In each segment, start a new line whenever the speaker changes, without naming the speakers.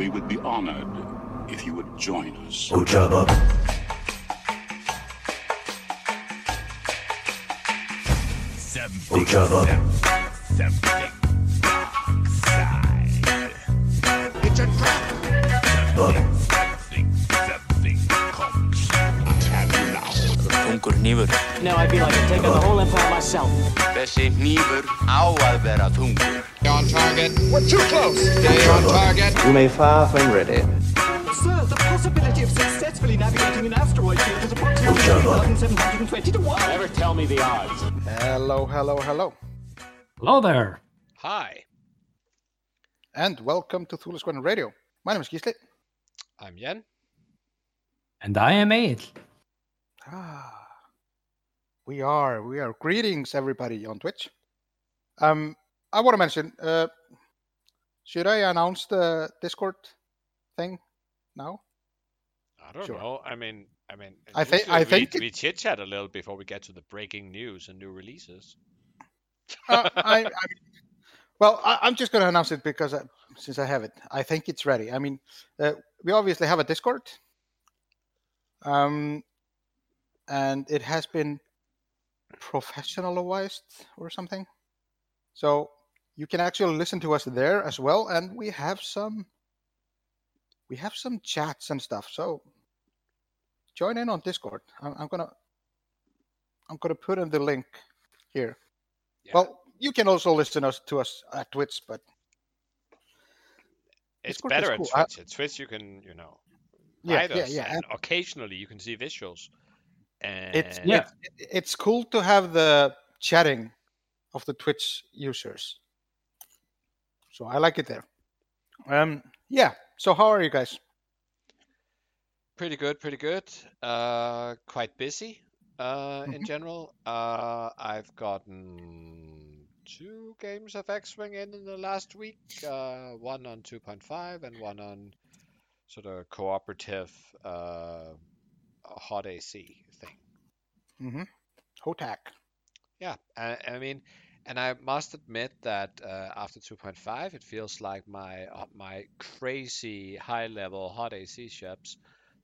We would be honored if you would join us.
Ojaba. Ojaba.
It's a trap.
Bub.
Þungur hnífur.
Now I'd be like I'm taking the whole empire myself.
Þessi hnífur á að vera þungur.
On target. We're too close. Stay on target.
You may fire when ready.
Sir, the possibility of successfully navigating an asteroid field is approximately 1,720 to 1.
Never tell me the odds.
Hello, hello, hello,
Hello there.
Hi,
and welcome to Thule Squadron Radio. My name is Gisli.
I'm Jen.
And I am Egil.
Ah, we are, we are. Greetings, everybody on Twitch. Um, I want to mention, uh, should I announce the Discord thing now?
I don't
Sure.
know. I mean, I mean,
I thi-
usually
I think
we chit chat a little before we get to the breaking news and new releases.
Uh, I, I, well, I, I'm just going to announce it because I, since I have it, I think it's ready. I mean, uh, we obviously have a Discord, um, and it has been professionalized or something. So you can actually listen to us there as well, and we have some we have some chats and stuff. So join in on Discord. I'm, I'm gonna I'm gonna put in the link here.
Yeah.
Well, you can also listen us to us at Twitch, but
it's
Discord
better
cool.
at
I-
Twitch. At Twitch, you can, you know,
yeah, yeah, yeah.
and occasionally you can see visuals. And
It's
Yeah.
it- it's cool to have the chatting of the Twitch users. So I like it there. Um, yeah. So how are you guys?
pretty good, pretty good. Uh, quite busy. Uh, in
Mhm.
general, uh, I've gotten two games of X-Wing in in the last week. Uh, one on 2.5 and one on sort of cooperative uh, hot AC thing.
Mm-hmm. Hotak.
Yeah, I, I mean, and I must admit that uh, after 2.5, it feels like my uh, my crazy high level hot AC ships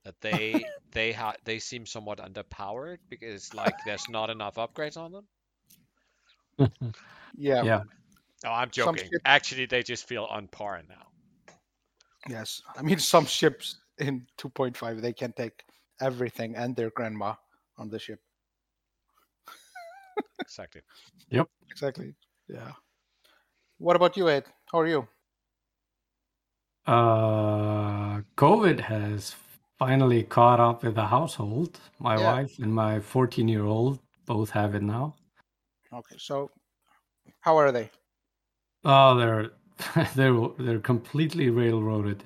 that they they ha they seem somewhat underpowered because like there's not enough upgrades on them.
Yeah.
Yeah.
No, I'm joking.
ship-
Actually, they just feel on par now.
Yes. I mean, some ships in 2.5 they can take everything and their grandma on the ship.
Exactly. Yep.
Exactly. Yeah. What about you, Ed? How are you?
Uh, COVID has finally caught up with the household. My
Yeah.
wife and my 14 year old both have it now.
Okay. So, how are they?
Oh, they're they're they're completely railroaded.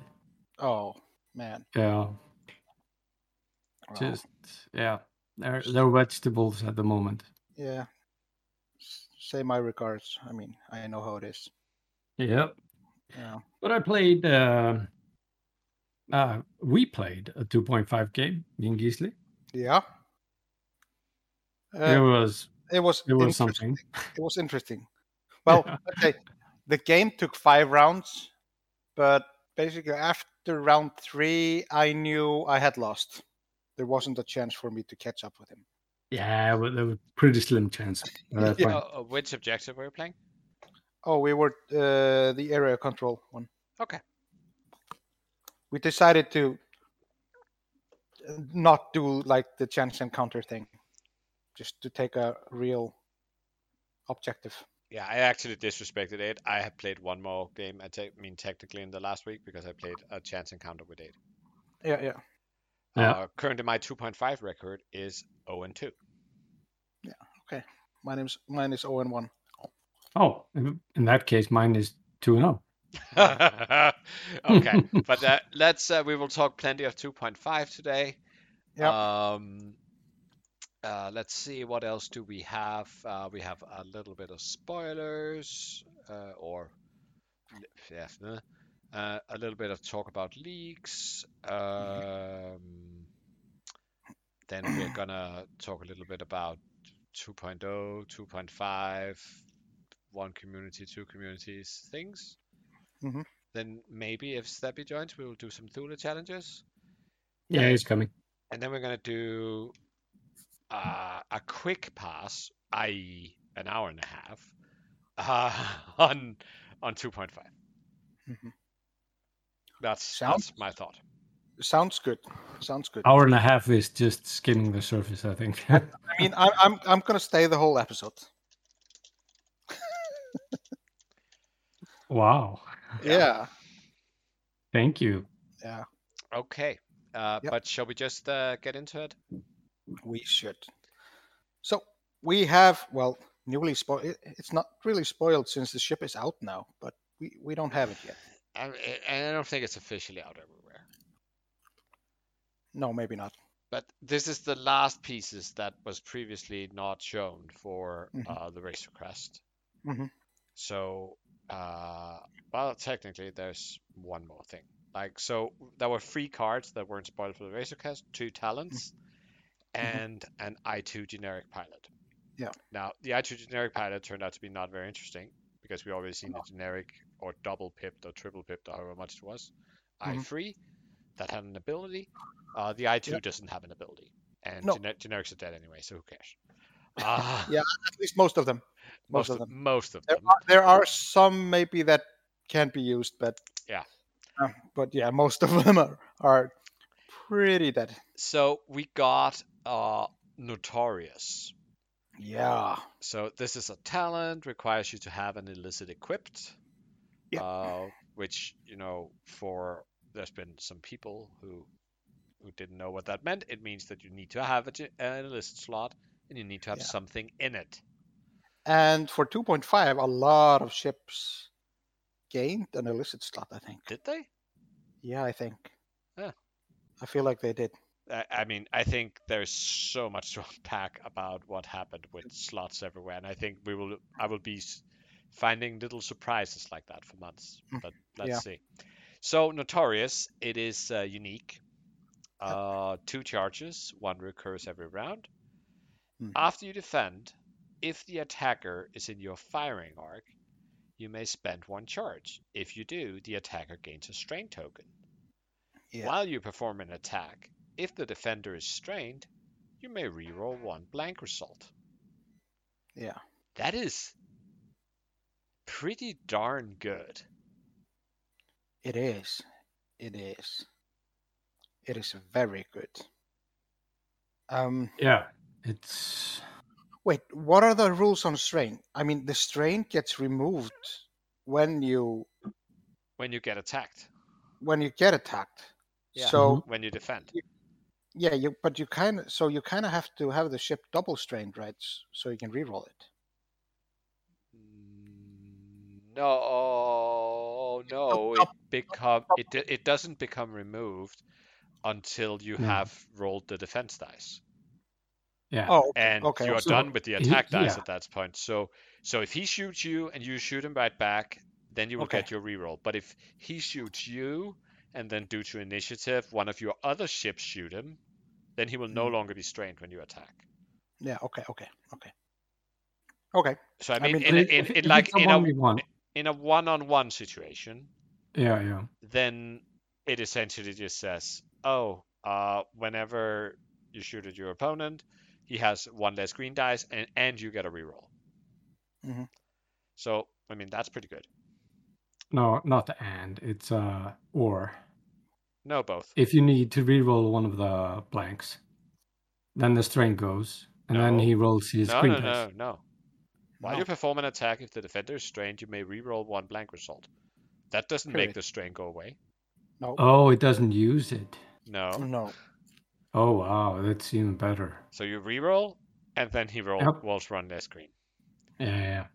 Oh man.
Yeah,
Wow.
just yeah, they're they're vegetables at the moment.
Yeah. Say my regards. I mean, I know how it is.
Yep.
Yeah.
But I played. Uh, uh, we played a 2.5 game in Gisli.
Yeah.
it
Uh,
was
it was.
it was something.
It was interesting. Well,
Yeah.
okay. The game took five rounds, but basically after round three, I knew I had lost. There wasn't a chance for me to catch up with him.
Yeah, but there was pretty slim chance. But that's
Yeah.
Uh, uh, which objective were you playing?
Oh, we were uh, the area control one.
Okay.
We decided to uh, not do like the chance encounter thing, just to take a real objective.
Yeah, I actually disrespected it. I have played one more game. I te- mean, technically in the last week because I played a chance encounter with eight.
Yeah, yeah.
Yeah.
Uh, currently, my 2.5 record is 0 and 2.
My name's mine is 0 and 1.
Oh, in in that case, mine is two and oh.
okay, but uh, let's. Uh, we will talk plenty of 2.5 today.
Yeah.
Um, uh, let's see what else do we have. Uh, we have a little bit of spoilers, uh, or yeah, uh, a little bit of talk about leaks. Um, then we're gonna talk a little bit about 2.0, 2.5, one community, two communities things.
Mhm.
Then maybe if Steppy joins, we will do some Thule challenges.
Yeah, he's coming.
And then we're going to do uh, a quick pass, i.e., an hour and a half, uh, on on 2.5.
Mhm.
That's,
Sounds-
that's my thought.
Sounds good. Sounds good.
Hour and a half is just skimming the surface, I think.
I mean, I'm I'm I'm gonna stay the whole episode.
wow.
Yeah.
Thank you.
Yeah.
Okay. Uh,
Yep.
But shall we just uh, get into it?
We should. So we have well newly spoiled. It's not really spoiled since the ship is out now, but we we don't have it yet.
I, I- don't think it's officially out everywhere.
No, maybe not.
But this is the last pieces that was previously not shown for
Mhm.
uh, the Razor Crest.
Mhm.
So, uh, well, technically, there's one more thing. Like, so there were three cards that weren't spoiled for the Razor Crest: two talents and an I2 generic pilot.
Yeah.
Now, the I2 generic pilot turned out to be not very interesting because we already seen the generic or double pipped or triple pipped, or however much it was.
Mhm.
I3 that had an ability. Uh, the I2 doesn't have an ability, and
No.
gener- generics are dead anyway, so who cares? Uh,
Yeah, At least most of them.
most,
most
of
of them.
Most of
There
them.
are, there are some maybe that can't be used, but
Yeah.
Uh, but yeah, most of them are are pretty dead.
So we got uh, Notorious.
Yeah.
So this is a talent, requires you to have an illicit equipped.
Yeah.
Uh, which you know, for there's been some people who who didn't know what that meant. It means that you need to have an illicit slot, and you need to have
Yeah.
something in it.
And for 2.5, a lot of ships gained an illicit slot. I think.
Did they?
Yeah, I think.
Yeah.
I feel like they did.
I, I mean, I think there's so much to unpack about what happened with slots everywhere, and I think we will. I will be finding little surprises like that for months.
Mm,
But let's
yeah.
see. So notorious, it is uh, unique. Uh, two charges, one recurs every round.
Mhm.
After you defend, if the attacker is in your firing arc, you may spend one charge. If you do, the attacker gains a strain token.
Yeah.
While you perform an attack, if the defender is strained, you may reroll one blank result.
Yeah.
That is pretty darn good.
It is. It is. It is very good. Um.
Yeah, it's
Wait. What are the rules on strain? I mean, the strain gets removed when you
When you get attacked,
when you get attacked.
Yeah.
So
when you defend.
yeah, you but you kind of so you kind of have to have the ship double strained, right? So you can reroll it.
No, no, it become it it doesn't become removed until you
No.
have rolled the defense dice.
yeah.
Oh, okay.
and
okay,
you're
okay.
done with the
he-
attack dice
yeah.
at that point. So so if he shoots you and you shoot him right back, then you will
Okay.
get your reroll. But if he shoots you and then due to initiative, one of your other ships shoot him, then he will no
Mm.
longer be strained when you attack.
Yeah. Okay. Okay. Okay. Okay.
So I
I
mean,
mean,
in,
If-
a, in,
if-
in
if
like
it's a
in a
1v1,
in a one-on-one situation,
yeah, yeah.
then it essentially just says, oh, uh, whenever you shoot at your opponent, he has one less green dice, and and you get a reroll.
Mhm.
So I mean, that's pretty good.
No, not the and. It's uh or.
No, both.
If you need to reroll one of the blanks, then the strain goes, and then he rolls his
No,
green
no,
dice.
no, no. While
No.
you perform an attack, if the defender is strained, you may reroll one blank result. That doesn't make the strain go away.
No.
Oh, it doesn't use it.
No.
No.
Oh wow, that's even better.
So you reroll, and then he roll,
Yep.
rolls one less screen.
Yeah, yeah.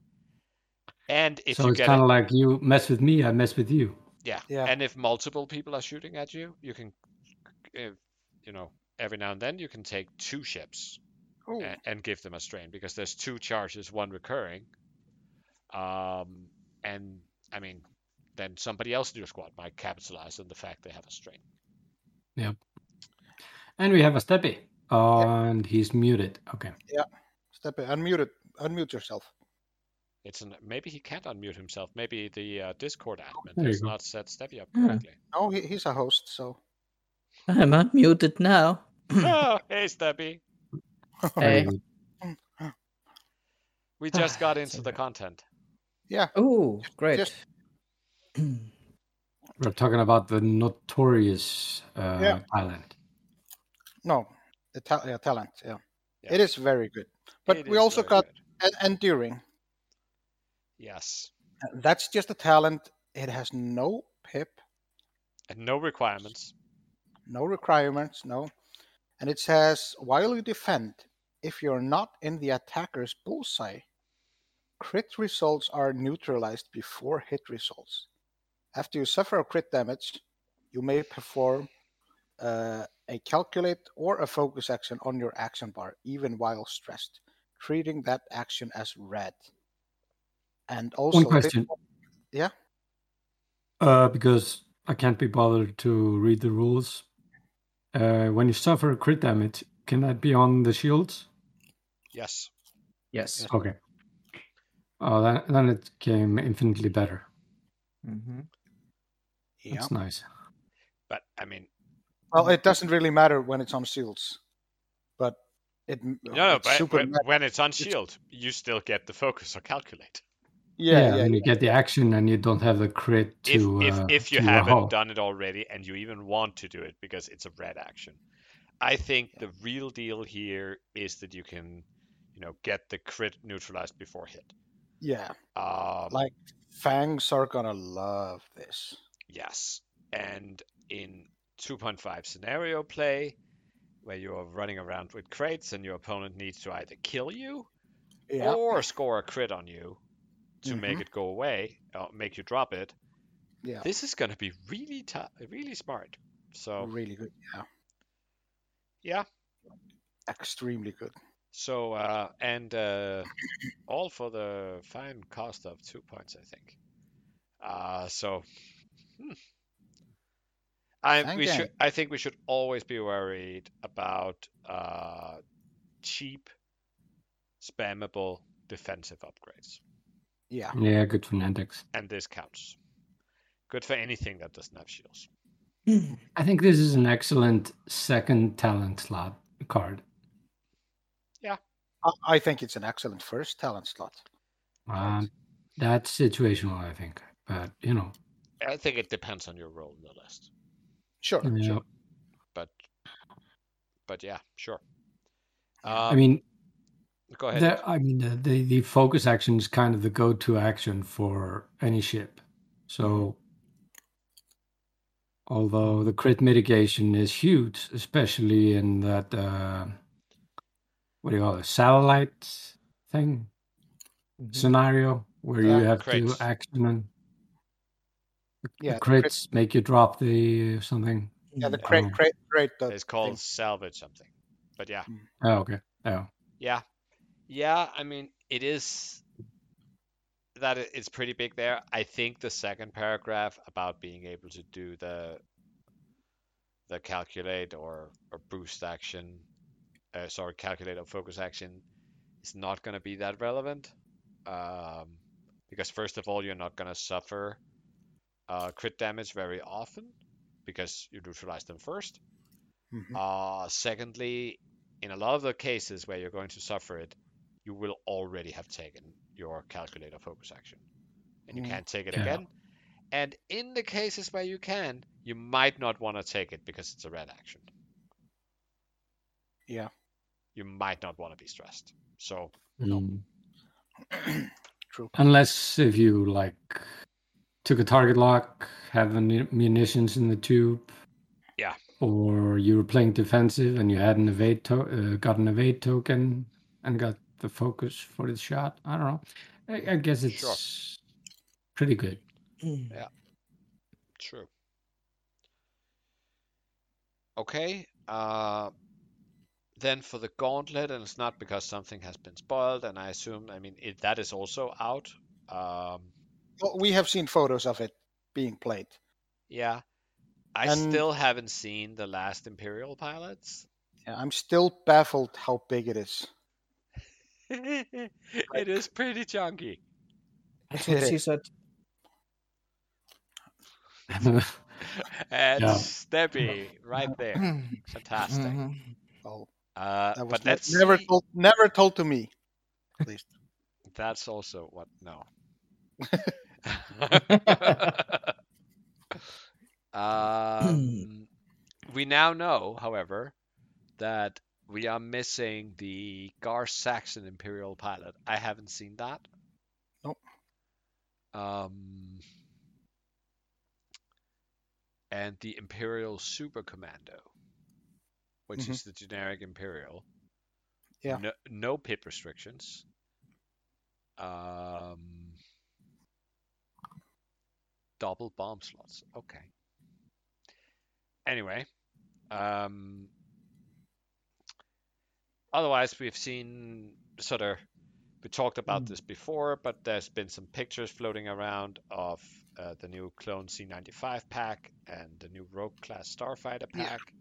And if
so
you
it's kind of like you mess with me, I mess with you.
Yeah.
Yeah.
And if multiple people are shooting at you, you can, if, you know, every now and then you can take two ships. And, and give them a strain because there's two charges, one recurring. Um, and I mean, then somebody else in your squad might capitalize on the fact they have a strain. Yep.
And we have a Steppy. and he's muted. Okay.
Step Steppy, Unmute it. Unmute yourself.
It's an, maybe he can't unmute himself. Maybe the uh, Discord admin
There you
not set Stevie up
Yeah.
correctly.
No, he, he's a host, so
I'm unmuted now.
oh, hey, Stevie.
Hey.
We just got into the content.
yeah.
Oh, great.
just-
We're talking about the notorious uh,
Yeah.
talent.
No, the ta- yeah, talent. Yeah.
Yeah.
it is very good. But
It
we also got
good.
enduring.
Yes.
That's just a talent. It has no pip,
And no requirements.
no requirements, no. And it says while you defend, if you're not in the attacker's bullseye, crit results are neutralized before hit results. After you suffer a crit damage, you may perform uh, a calculate or a focus action on your action bar, even while stressed, treating that action as red. And also,
One
this
question.
Yeah?
Uh, because I can't be bothered to read the rules. Uh, when you suffer crit damage, can that be on the shields?
Yes.
Yes.
Okay. Oh, then, then it came infinitely better.
Mm-hmm.
yeah.
That's nice.
But I mean,
Well, it doesn't really matter when it's on shields, but it
no, no,
it's
but
super
when, when it's on shield, you still get the focus or calculate.
Yeah, yeah,
and you get the action and you don't have the crit to.
if,
uh,
if you
to
haven't done it already and you even want to do it because it's a red action. I think the real deal here is that you can, you know, get the crit neutralized before hit.
yeah.
Um,
Like fangs are gonna love this.
Yes. And in 2.5 scenario play, where you're running around with crates and your opponent needs to either kill you
Yeah,
or score a crit on you to make
Mhm.
it go away, or make you drop it,
yeah,
this is going to be really tough, really smart. So,
really good. Yeah,
yeah.
extremely good.
So, uh, and uh, all for the fine cost of two points, I think. Uh, so, hmm. I we should. I think we should always be worried about uh, cheap, spammable defensive upgrades,
Yeah,
Yeah, good for Nantex.
and this counts. Good for anything that doesn't have shields.
I think this is an excellent second talent slot card.
Yeah. I think it's an excellent first talent slot.
Um, that's situational, I think. But, you know,
I think it depends on your role in the list,
Sure,
yeah.
sure.
but but yeah, sure.
I
Um,
mean,
go ahead.
the, I mean, the, the, the focus action is kind of the go to action for any ship. So, although the crit mitigation is huge, especially in that, uh, what do you call it, satellite thing scenario where you have
crates.
to action and the
Yeah, the crit-
crits make you drop the something.
Yeah, the
Mm.
crate,
Um,
crate, crate. The
It's called
thing.
salvage something, but yeah.
Oh, okay. Oh,
Yeah, yeah. I mean, it is that it's pretty big there. I think the second paragraph about being able to do the the calculate or or boost action, uh, sorry, calculate or focus action, is not going to be that relevant. Um, because first of all, you're not going to suffer uh, crit damage very often because you neutralize them first.
Mhm.
Uh, secondly, in a lot of the cases where you're going to suffer it, you will already have taken your calculator focus action. And you
Mm.
can't take it
Yeah.
again. And in the cases where you can, you might not want to take it because it's a red action.
Yeah.
You might not want to be stressed. So,
mm.
True.
Unless if you like took a target lock, have ammu- munitions in the tube.
Yeah.
Or you were playing defensive and you had an evade to- uh, got an evade token and got the focus for the shot. I don't know. I, I guess it's
Sure.
pretty good. Yeah.
True. Okay. Uh, then for the gauntlet, and it's not because something has been spoiled, and I assume, I mean, it, that is also out. Um,
Well, we have seen photos of it being played.
Yeah. I
And-
still haven't seen the last Imperial pilots.
Yeah, I'm still baffled how big it is.
it is pretty chunky.
That's what she said.
and
Yeah.
Steppy right there. Fantastic.
Mhm.
Well,
Uh,
that was
but
ne-
let's
never told, never told to me. At least.
That's also what no. um, we now know, however, that we are missing the Gar Saxon Imperial pilot. I haven't seen that.
Nope.
Um, and the Imperial Super Commando, which
Mhm.
is the generic Imperial.
Yeah.
No, no pip restrictions. Um, double bomb slots. Okay. Anyway, um, otherwise we've seen sort of we talked about
Mm.
this before, but there's been some pictures floating around of uh, the new clone Z95 pack and the new Rogue class Starfighter
Yeah.
pack.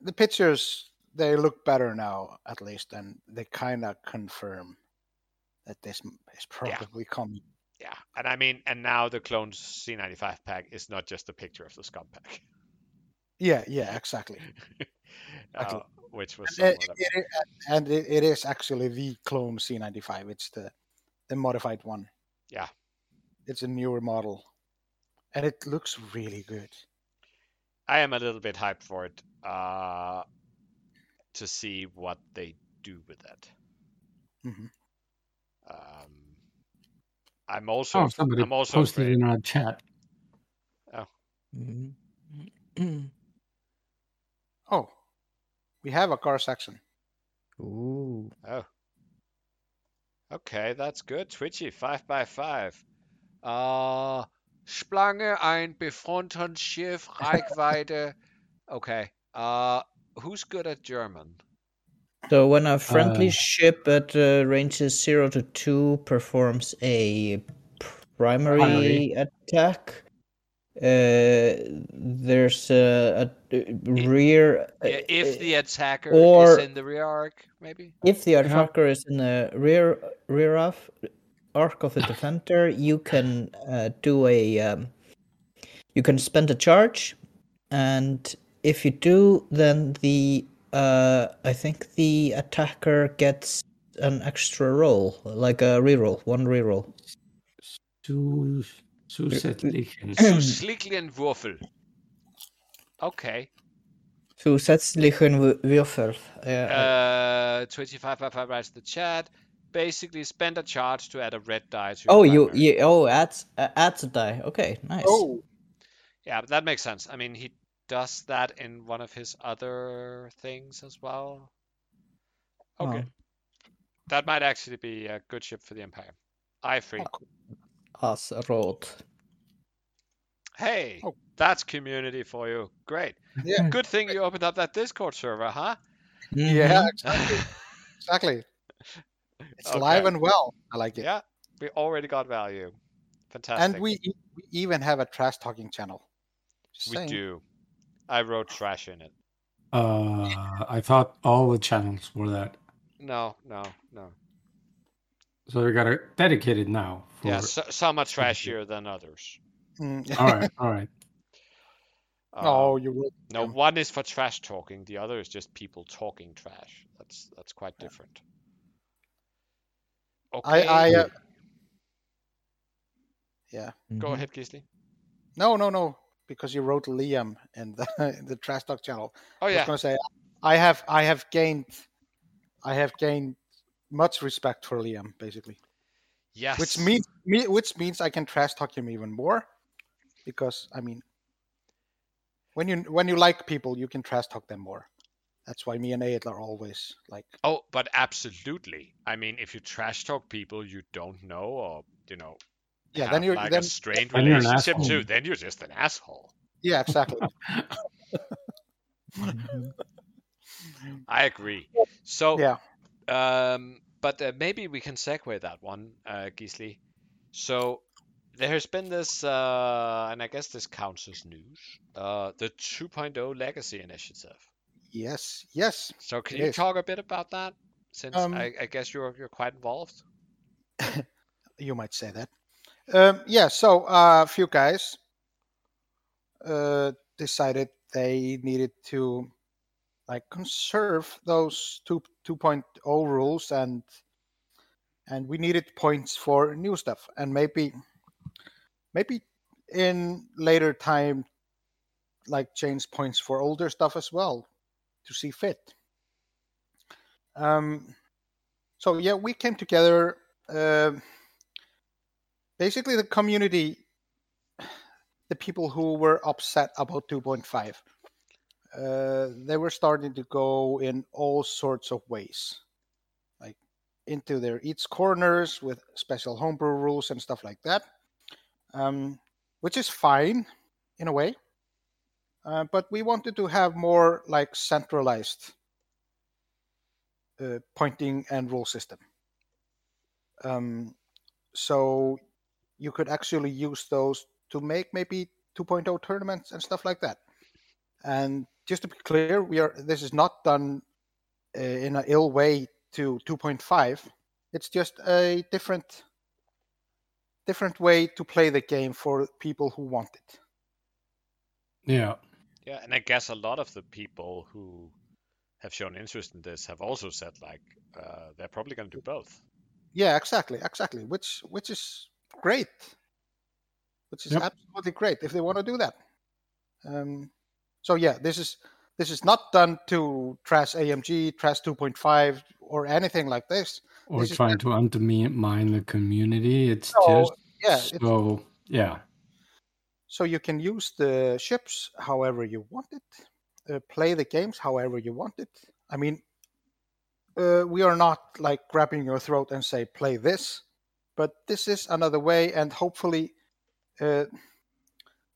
The pictures they look better now, at least, and they kind of confirm that this is probably coming.
Yeah, and I mean, and now the clone Z95 pack is not just a picture of the scum pack,
Yeah, yeah, exactly.
uh, which was
And it- it- it- and it, it is actually the clone Z95. It's the the modified one.
Yeah.
It's a newer model, and it looks really good.
I am a little bit hyped for it uh, to see what they do with it.
hmm
Um, I'm also
oh, somebody
I'm also
posted
afraid.
in our chat.
Mhm.
Oh, we have a car section.
Ooh.
Oh. Okay, that's good. Twitchy, 5 by 5 Uh, Splange ein befronten Schiff, Reichweite. Okay. Uh, who's good at German?
So when a friendly
Uh,
ship at uh, ranges zero to two performs a primary,
Primary.
attack, uh, there's a, a rear.
Yeah, if
uh,
the attacker
or-
is in the rear arc, maybe?
if the attacker is in the rear rear of arc of the defender, you can uh, do a um, you can spend a charge, and if you do, then the uh, I think the attacker gets an extra roll, like a reroll, one reroll.
Zu, zusätzlichen.
Zusätzlichen Würfel. Okay.
Zusätzlichen Wü- Würfel. Uh,
Uh, 25 by 5 writes the chat. Basically, spend a charge to add a red die to
oh, you,
primary.
you oh adds uh, adds a die. Okay, nice.
Oh,
Yeah, that makes sense. I mean, he does that in one of his other things as well. Okay.
Oh.
That might actually be a good ship for the Empire. I free.
Asrod.
Hey,
Oh.
that's community for you. Great.
Yeah.
Good thing you opened up that Discord server, huh?
yeah, exactly. exactly. It's live and well. I like it.
Yeah, we already got value. Fantastic.
and we, e- we even have a trash talking channel. Just
we
saying.
do. I wrote trash in it.
Uh, I thought all the channels were that.
No, no, no.
So we got a dedicated now. For...
Yeah, so, some are trashier than others.
Mm.
All right, all right.
no,
Um,
you will.
no,
um,
one is for trash talking. The other is just people talking trash. That's that's quite different. Okay.
I, I, uh, yeah.
Go
Mhm.
ahead, Gisli.
No, no, no. Because you wrote Liam in the in the trash talk channel.
Oh yeah.
I was gonna say I have I have gained I have gained much respect for Liam, basically.
Yes.
Which means me which means I can trash talk him even more. Because I mean when you when you like people you can trash talk them more. That's why me and Aid are always like
Oh, but absolutely. I mean, if you trash talk people you don't know, or you know,
Yeah,
have
then you're-
like
then-
a strained
Then you're an
relationship too, then you're just an asshole.
Yeah, exactly.
I agree. So
yeah.
Um, but uh, maybe we can segue that one, uh, Gisli. So there has been this, uh, and I guess this counts as news, uh, the 2.0 Legacy Initiative.
Yes. Yes.
So can you
is.
talk a bit about that? Since
Um,
I, I guess you're you're quite involved.
you might say that. Um, yeah, so uh, a few guys uh, decided they needed to like conserve those two 2.0 rules and and we needed points for new stuff. And maybe maybe in later time like change points for older stuff as well to see fit. Um so yeah we came together uh, basically the community the people who were upset about 2.5 uh, they were starting to go in all sorts of ways like into their each corners with special homebrew rules and stuff like that um, which is fine in a way. Uh, but we wanted to have more like centralized uh, pointing and rule system. Um, so you could actually use those to make maybe 2.0 tournaments and stuff like that. And just to be clear, we are this is not done uh, in an ill way to 2.5. It's just a different different way to play the game for people who want it.
Yeah.
Yeah, and I guess a lot of the people who have shown interest in this have also said like uh, they're probably going to do both.
Yeah, exactly, exactly. Which which is great. Which is
Yep.
absolutely great if they want to do that. Um, so yeah, this is this is not done to trash AMG, trash 2.5, or anything like this.
Or
This is
trying to undermine the community. It's
No,
just
yeah, it's-
so yeah.
So you can use the ships however you want it, uh, play the games however you want it. I mean, uh, we are not like grabbing your throat and say play this, but this is another way, and hopefully, uh,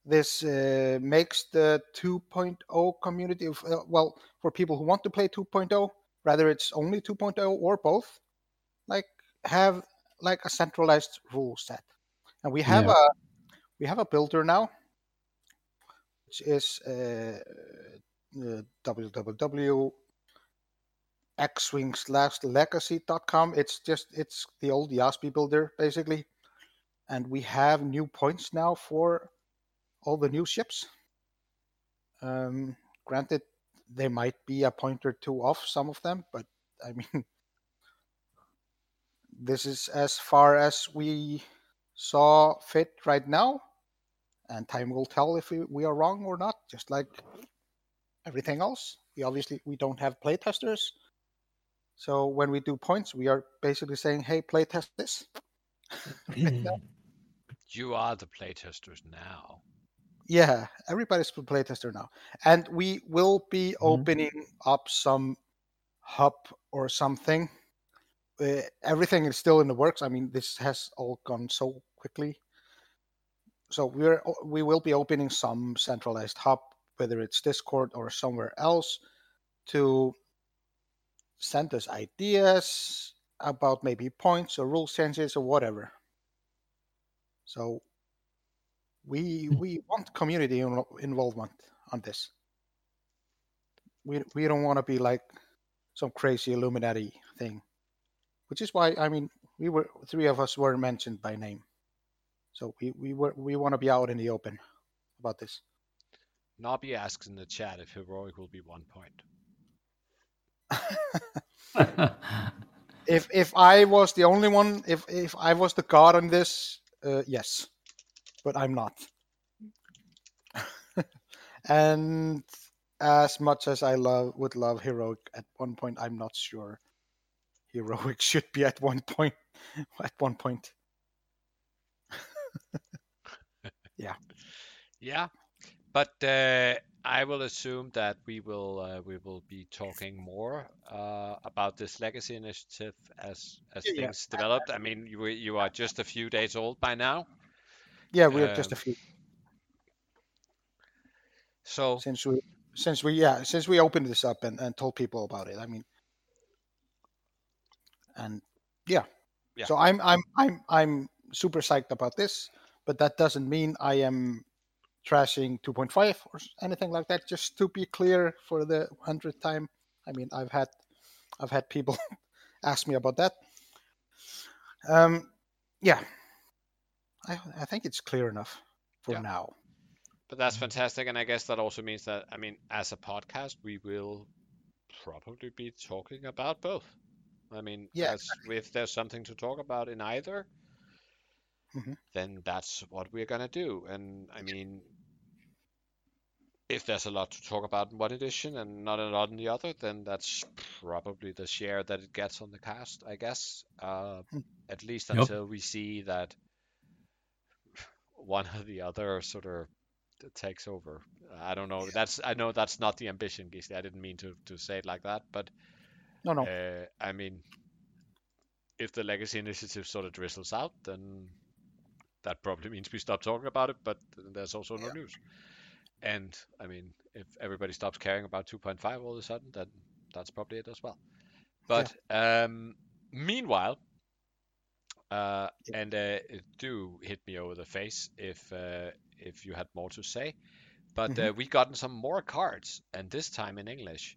this uh, makes the 2.0 community of, uh, well for people who want to play 2.0, whether it's only 2.0 or both, like have like a centralized rule set, and we have
Yeah.
a we have a builder now, which is uh, uh, www slash legacy.com. It's just it's the old Yaspi builder basically, and we have new points now for all the new ships. Um, granted, there might be a point or two off some of them, but I mean, this is as far as we saw fit right now, and time will tell if we, we are wrong or not. Just like everything else, we obviously we don't have playtesters, so when we do points, we are basically saying, "Hey, playtest this."
You are the playtesters now.
Yeah, everybody's a playtester now, and we will be opening up some hub or something. Uh, everything is still in the works. I mean, this has all gone so quickly. So we're we will be opening some centralized hub, whether it's Discord or somewhere else, to send us ideas about maybe points or rule changes or whatever. So we we want community invo- involvement on this. We we don't want to be like some crazy Illuminati thing, which is why I mean we were three of us were mentioned by name, so we we were we want to be out in the open about this.
Nobby asks in the chat if heroic will be one point.
If if I was the only one, if if I was the god on this, uh, yes, but I'm not. and as much as I love would love heroic at one point, I'm not sure heroic should be at one point. At one point,
Yeah, yeah, but uh, I will assume that we will uh, we will be talking more uh, about this legacy initiative as as
Yeah, yeah.
things developed. I mean, you you are just a few days old by now,
yeah, we're just a
Um,
few
so
since we since we yeah since we opened this up and, and told people about it. I mean, and yeah,
Yeah.
so I'm I'm I'm I'm super psyched about this, but that doesn't mean I am trashing 2.5 or anything like that. Just to be clear for the hundredth time, I mean I've had I've had people ask me about that. Um, yeah, I, I think it's clear enough for
Yeah.
now.
But that's fantastic, and I guess that also means that I mean, as a podcast, we will probably be talking about both. I mean,
Yeah,
as, if there's something to talk about in either,
Mhm.
then that's what we're gonna do. And I mean, if there's a lot to talk about in one edition and not a lot in the other, then that's probably the share that it gets on the cast, I guess. Uh,
Hmm.
at least
Yep.
until we see that one or the other sort of takes over. I don't know. That's I know that's not the ambition, Gisli. I didn't mean to, to say it like that, but
No, no.
uh, I mean, if the legacy initiative sort of drizzles out, then that probably means we stop talking about it. But there's also no
Yeah.
news. And I mean, if everybody stops caring about 2.5 all of a sudden, then that's probably it as well. But um, meanwhile, uh, and uh, do hit me over the face if uh, if you had more to say. But uh, we gotten some more cards, and this time in English.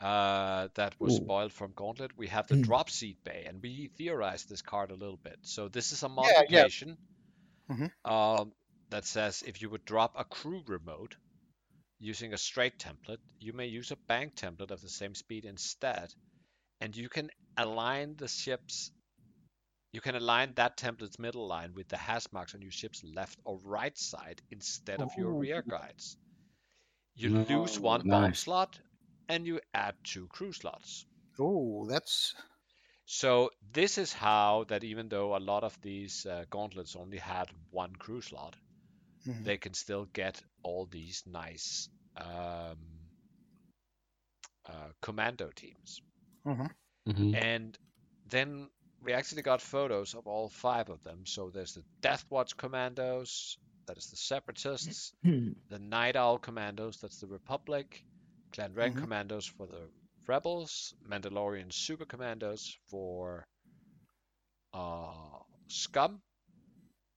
Uh, that was
Ooh.
spoiled from Gauntlet. We have the
Mm.
Drop Seat Bay, and we theorized this card a little bit. So this is a
yeah.
modification
Mhm.
um, that says if you would drop a crew remote using a straight template, you may use a bank template of the same speed instead, and you can align the ships. You can align that template's middle line with the hash marks on your ship's left or right side instead of your rear guides. You lose
Oh,
one bomb slot, and you add two crew slots.
Oh, that's
So this is how that even though a lot of these uh, gauntlets only had one crew slot,
Mhm.
they can still get all these nice um, uh, commando teams.
Mhm.
And then we actually got photos of all five of them. So there's the Death Watch commandos, that is the Separatists, the Night Owl commandos, that's the Republic, Clan Wren
Mhm.
commandos for the Rebels, Mandalorian super commandos for uh, Scum,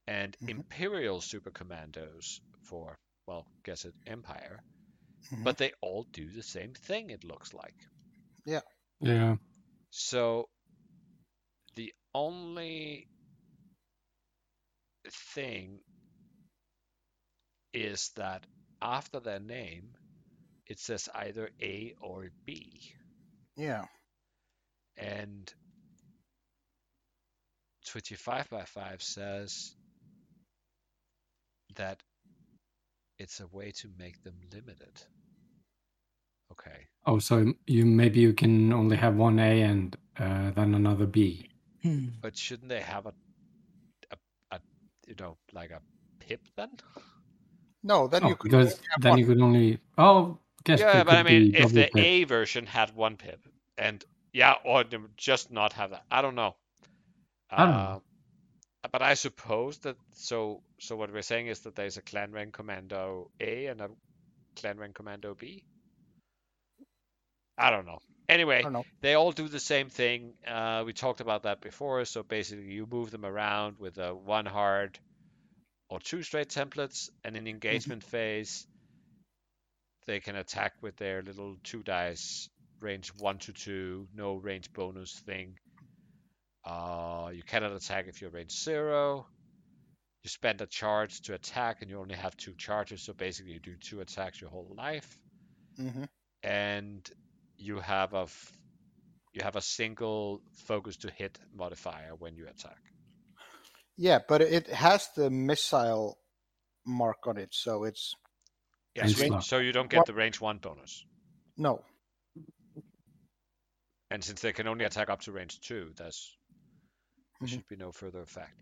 and
Mhm.
Imperial super commandos for, well, guess it, Empire.
Mhm.
But they all do the same thing, it looks like.
Yeah. Yeah.
So the only thing is that after their name, it says either A or B.
yeah.
And 25 by 5 says that it's a way to make them limited. Okay.
Oh, so you maybe you can only have one A and uh, then another B.
But shouldn't they have a, a, a you know, like a pip then?
No, then
Oh,
you could
because
only have
then
one.
you could only. Oh, guess
Yeah, but I mean, if the
pip.
A version had one pip, and yeah, or just not have that. I don't know.
I don't know.
Uh, But I suppose that so so what we're saying is that there's a clan rank commando A and a clan rank commando B. I don't know. Anyway,
I don't know.
they all do the same thing. Uh, we talked about that before. So basically, you move them around with a one hard or two straight templates, and in engagement phase, they can attack with their little two dice, range one to two, no range bonus thing. Uh, you cannot attack if you're range zero. You spend a charge to attack, and you only have two charges. So basically, you do two attacks your whole life
hmm
and you have a f- you have a single focus to hit modifier when you attack.
Yeah, but it has the missile mark on it, so it's
Yes,
Range
so- you don't get
What-
the range one bonus.
no.
And since they can only attack up to range two, there's there
Mhm.
should be no further effect.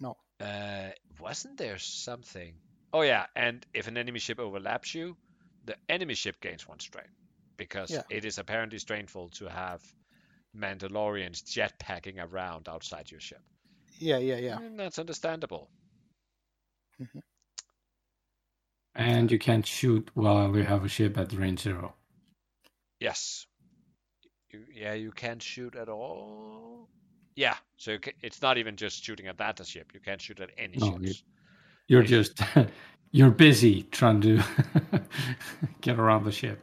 No.
Uh, wasn't there something? Oh yeah, and if an enemy ship overlaps you, the enemy ship gains one strain because
Yeah.
it is apparently strainful to have Mandalorians jetpacking around outside your ship.
Yeah, yeah, yeah.
And that's understandable. Mm-hmm.
And you can't shoot while you have a ship at range zero.
Yes. You, yeah, you can't shoot at all. Yeah, so you ca it's not even just shooting at that ship. You can't shoot at any
No, you-
ships.
You're just you're busy trying to get around the ship.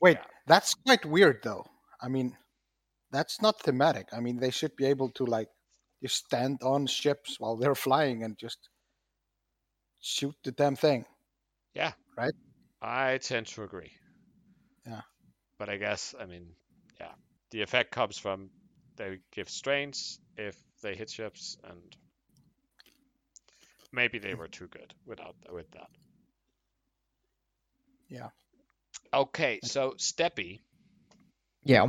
Wait,
Yeah.
That's quite weird though. I mean, that's not thematic. I mean, they should be able to like just stand on ships while they're flying and just shoot the damn thing.
Yeah.
Right?
I tend to agree.
Yeah.
But I guess, I mean, yeah, the effect comes from they give strains if they hit ships, and maybe they mm. were too good without with that.
Yeah.
Okay, so Steppy,
Yeah.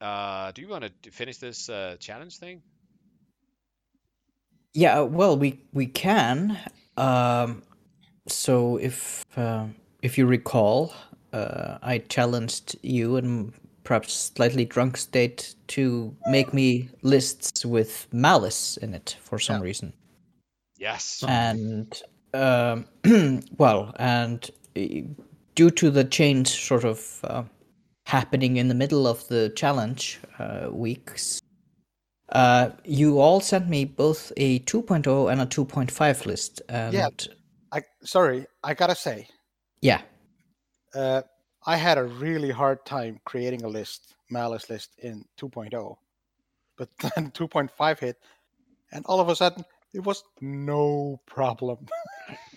uh, do you want to finish this uh, challenge thing?
Yeah, well, we we can. Um, so if uh, if you recall, uh, I challenged you in perhaps slightly drunk state to make me lists with malice in it for some
Yeah.
reason,
Yes.
and um, well, and uh, due to the change sort of uh, happening in the middle of the challenge uh, weeks. Uh, you all sent me both a 2.0 and a 2.5 list. And
Yeah. I sorry, I gotta say,
yeah.
uh, I had a really hard time creating a list, malice list in 2.0, but then 2.5 hit, and all of a sudden it was no problem.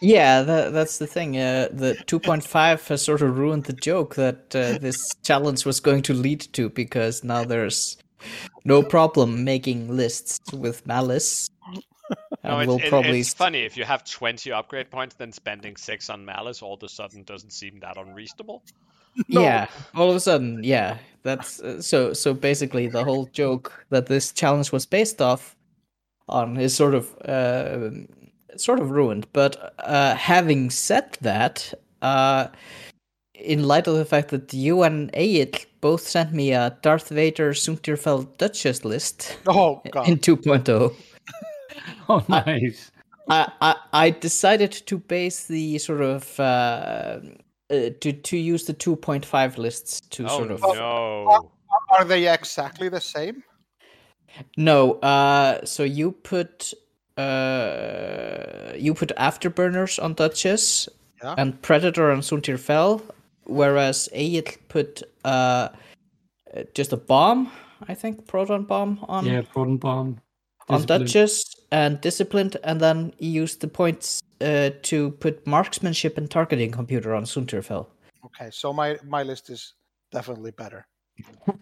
Yeah, that, that's the thing. Uh, the 2.5 has sort of ruined the joke that uh, this challenge was going to lead to because now there's no problem making lists with malice.
No,
And
it's,
we'll
it-
probably
it's funny if you have 20 upgrade points, then spending six on malice all of a sudden doesn't seem that unreasonable.
Yeah, all of a sudden, yeah. That's uh, so. So basically, the whole joke that this challenge was based off on is sort of uh, sort of ruined. But uh, having said that, uh, in light of the fact that you and Ayit both sent me a Darth Vader Soontir Fel Duchess list
oh god.
in 2.0,
Oh, nice.
I, I I decided to base the sort of uh, uh, to to use the 2.5 lists to
Oh
sort of
no.
Are they exactly the same?
No, uh, so you put uh, you put afterburners on Duchess
Yeah.
and Predator on Soontir Fel, whereas Ayit put uh, uh, just a bomb, I think, proton bomb on
Yeah, proton bomb.
on
Discipline.
Duchess and disciplined, and then you used the points uh, to put marksmanship and targeting computer on Soontir Fel.
Okay, so my my list is definitely better.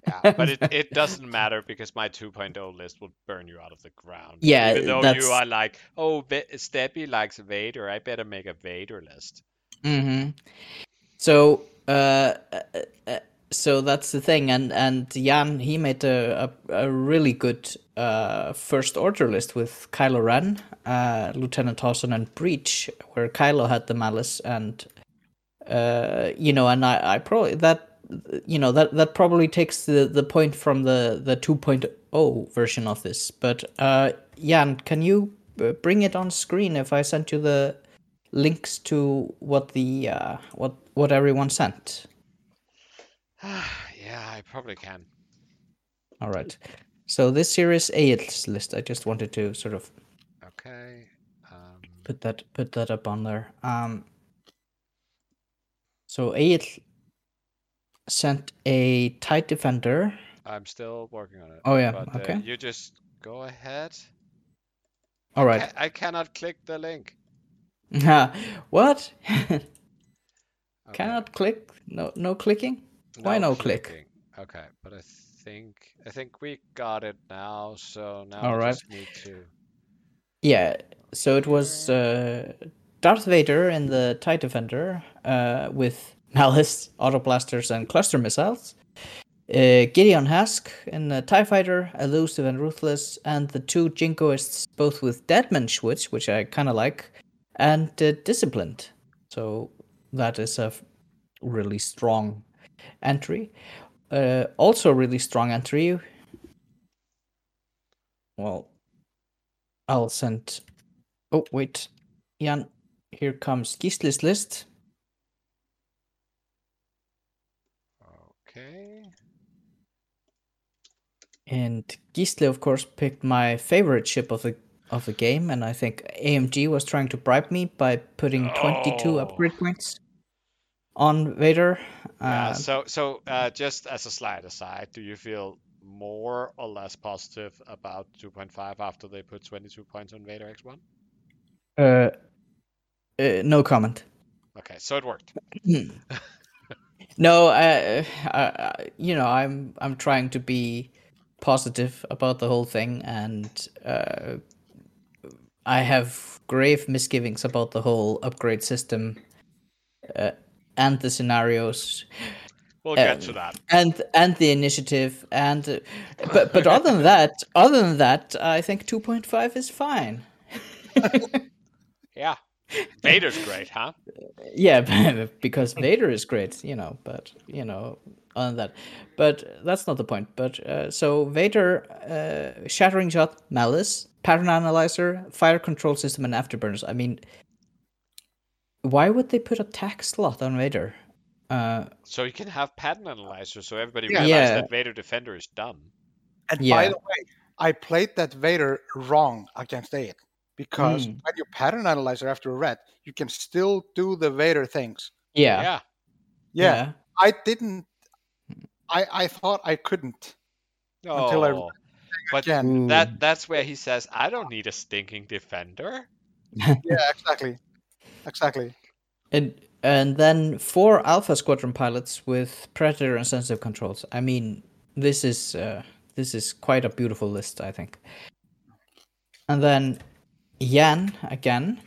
Yeah, but it, it doesn't matter because my 2.0 list will burn you out of the ground.
Yeah,
Even though
that's-
you are like, oh, Ve- Steppy likes Vader, I better make a Vader list.
Mm-hmm. So, uh, uh, uh, so that's the thing, and and Jan he made a a, a really good uh, first order list with Kylo Ren, uh, Lieutenant Tavson, and Breach, where Kylo had the malice, and uh, you know, and I, I probably that you know that that probably takes the the point from the the 2.0 version of this. But uh, Jan, can you uh, bring it on screen if I sent you the links to what the uh, what what everyone sent?
yeah, I probably can.
All right. So this here is Aid's list. I just wanted to sort of
Okay. Um,
put that put that up on there. Um. So Aid sent a TIE Defender.
I'm still working on it.
Oh, yeah,
But, uh,
okay.
you just go ahead.
All right.
Ca- I cannot click the link.
what?
Okay.
Cannot click. No no clicking. Why no click?
Okay, but I think I think we got it now. So now
All
we
right.
just need to.
Yeah. So it was uh, Darth Vader in the TIE Defender uh, with Malice, Auto Blasters, and Cluster Missiles. Uh, Gideon Hask in the TIE Fighter, Elusive and Ruthless, and the two Jingoists, both with Deadman Switch, which I kind of like, and uh, Disciplined. So that is a really strong entry. Uh, also, a really strong entry. Well, I'll send. Oh wait, Jan. Here comes Gisli's list.
Okay.
And Gisli, of course, picked my favorite ship of the of the game, and I think AMG was trying to bribe me by putting 22
Oh.
upgrade points on Vader.
Yeah.
Uh,
so so uh, just as a slight aside, do you feel more or less positive about 2.5 after they put 22 points on Vader X1?
uh, Uh, no comment.
Okay, so it worked.
No, uh, you know, I'm I'm trying to be positive about the whole thing, and uh, I have grave misgivings about the whole upgrade system uh, and the scenarios
We'll get
Um,
to that.
and and the initiative and uh, but but other than that, other than that, I think 2.5 is fine.
Yeah. Vader's great, huh?
Yeah, because Vader is great, you know, but you know, other than that, but that's not the point. But uh, so Vader, uh, shattering shot, malice, pattern analyzer, fire control system, and afterburners. I mean, why would they put a tack slot on Vader? Uh,
So you can have pattern analyzer, so everybody
Yeah.
realizes
Yeah.
that Vader Defender is dumb.
And by the way, I played that Vader wrong against Aid because
Mm.
when you pattern analyzer after a red, you can still do the Vader things.
yeah,
Yeah.
Yeah, I didn't. I I thought I couldn't Until I-
Oh, but
again.
That that's where he says, "I don't need a stinking defender."
Yeah, exactly, exactly.
And and then four Alpha Squadron pilots with Predator and sensitive controls. I mean, this is uh, this is quite a beautiful list, I think. And then Yan again.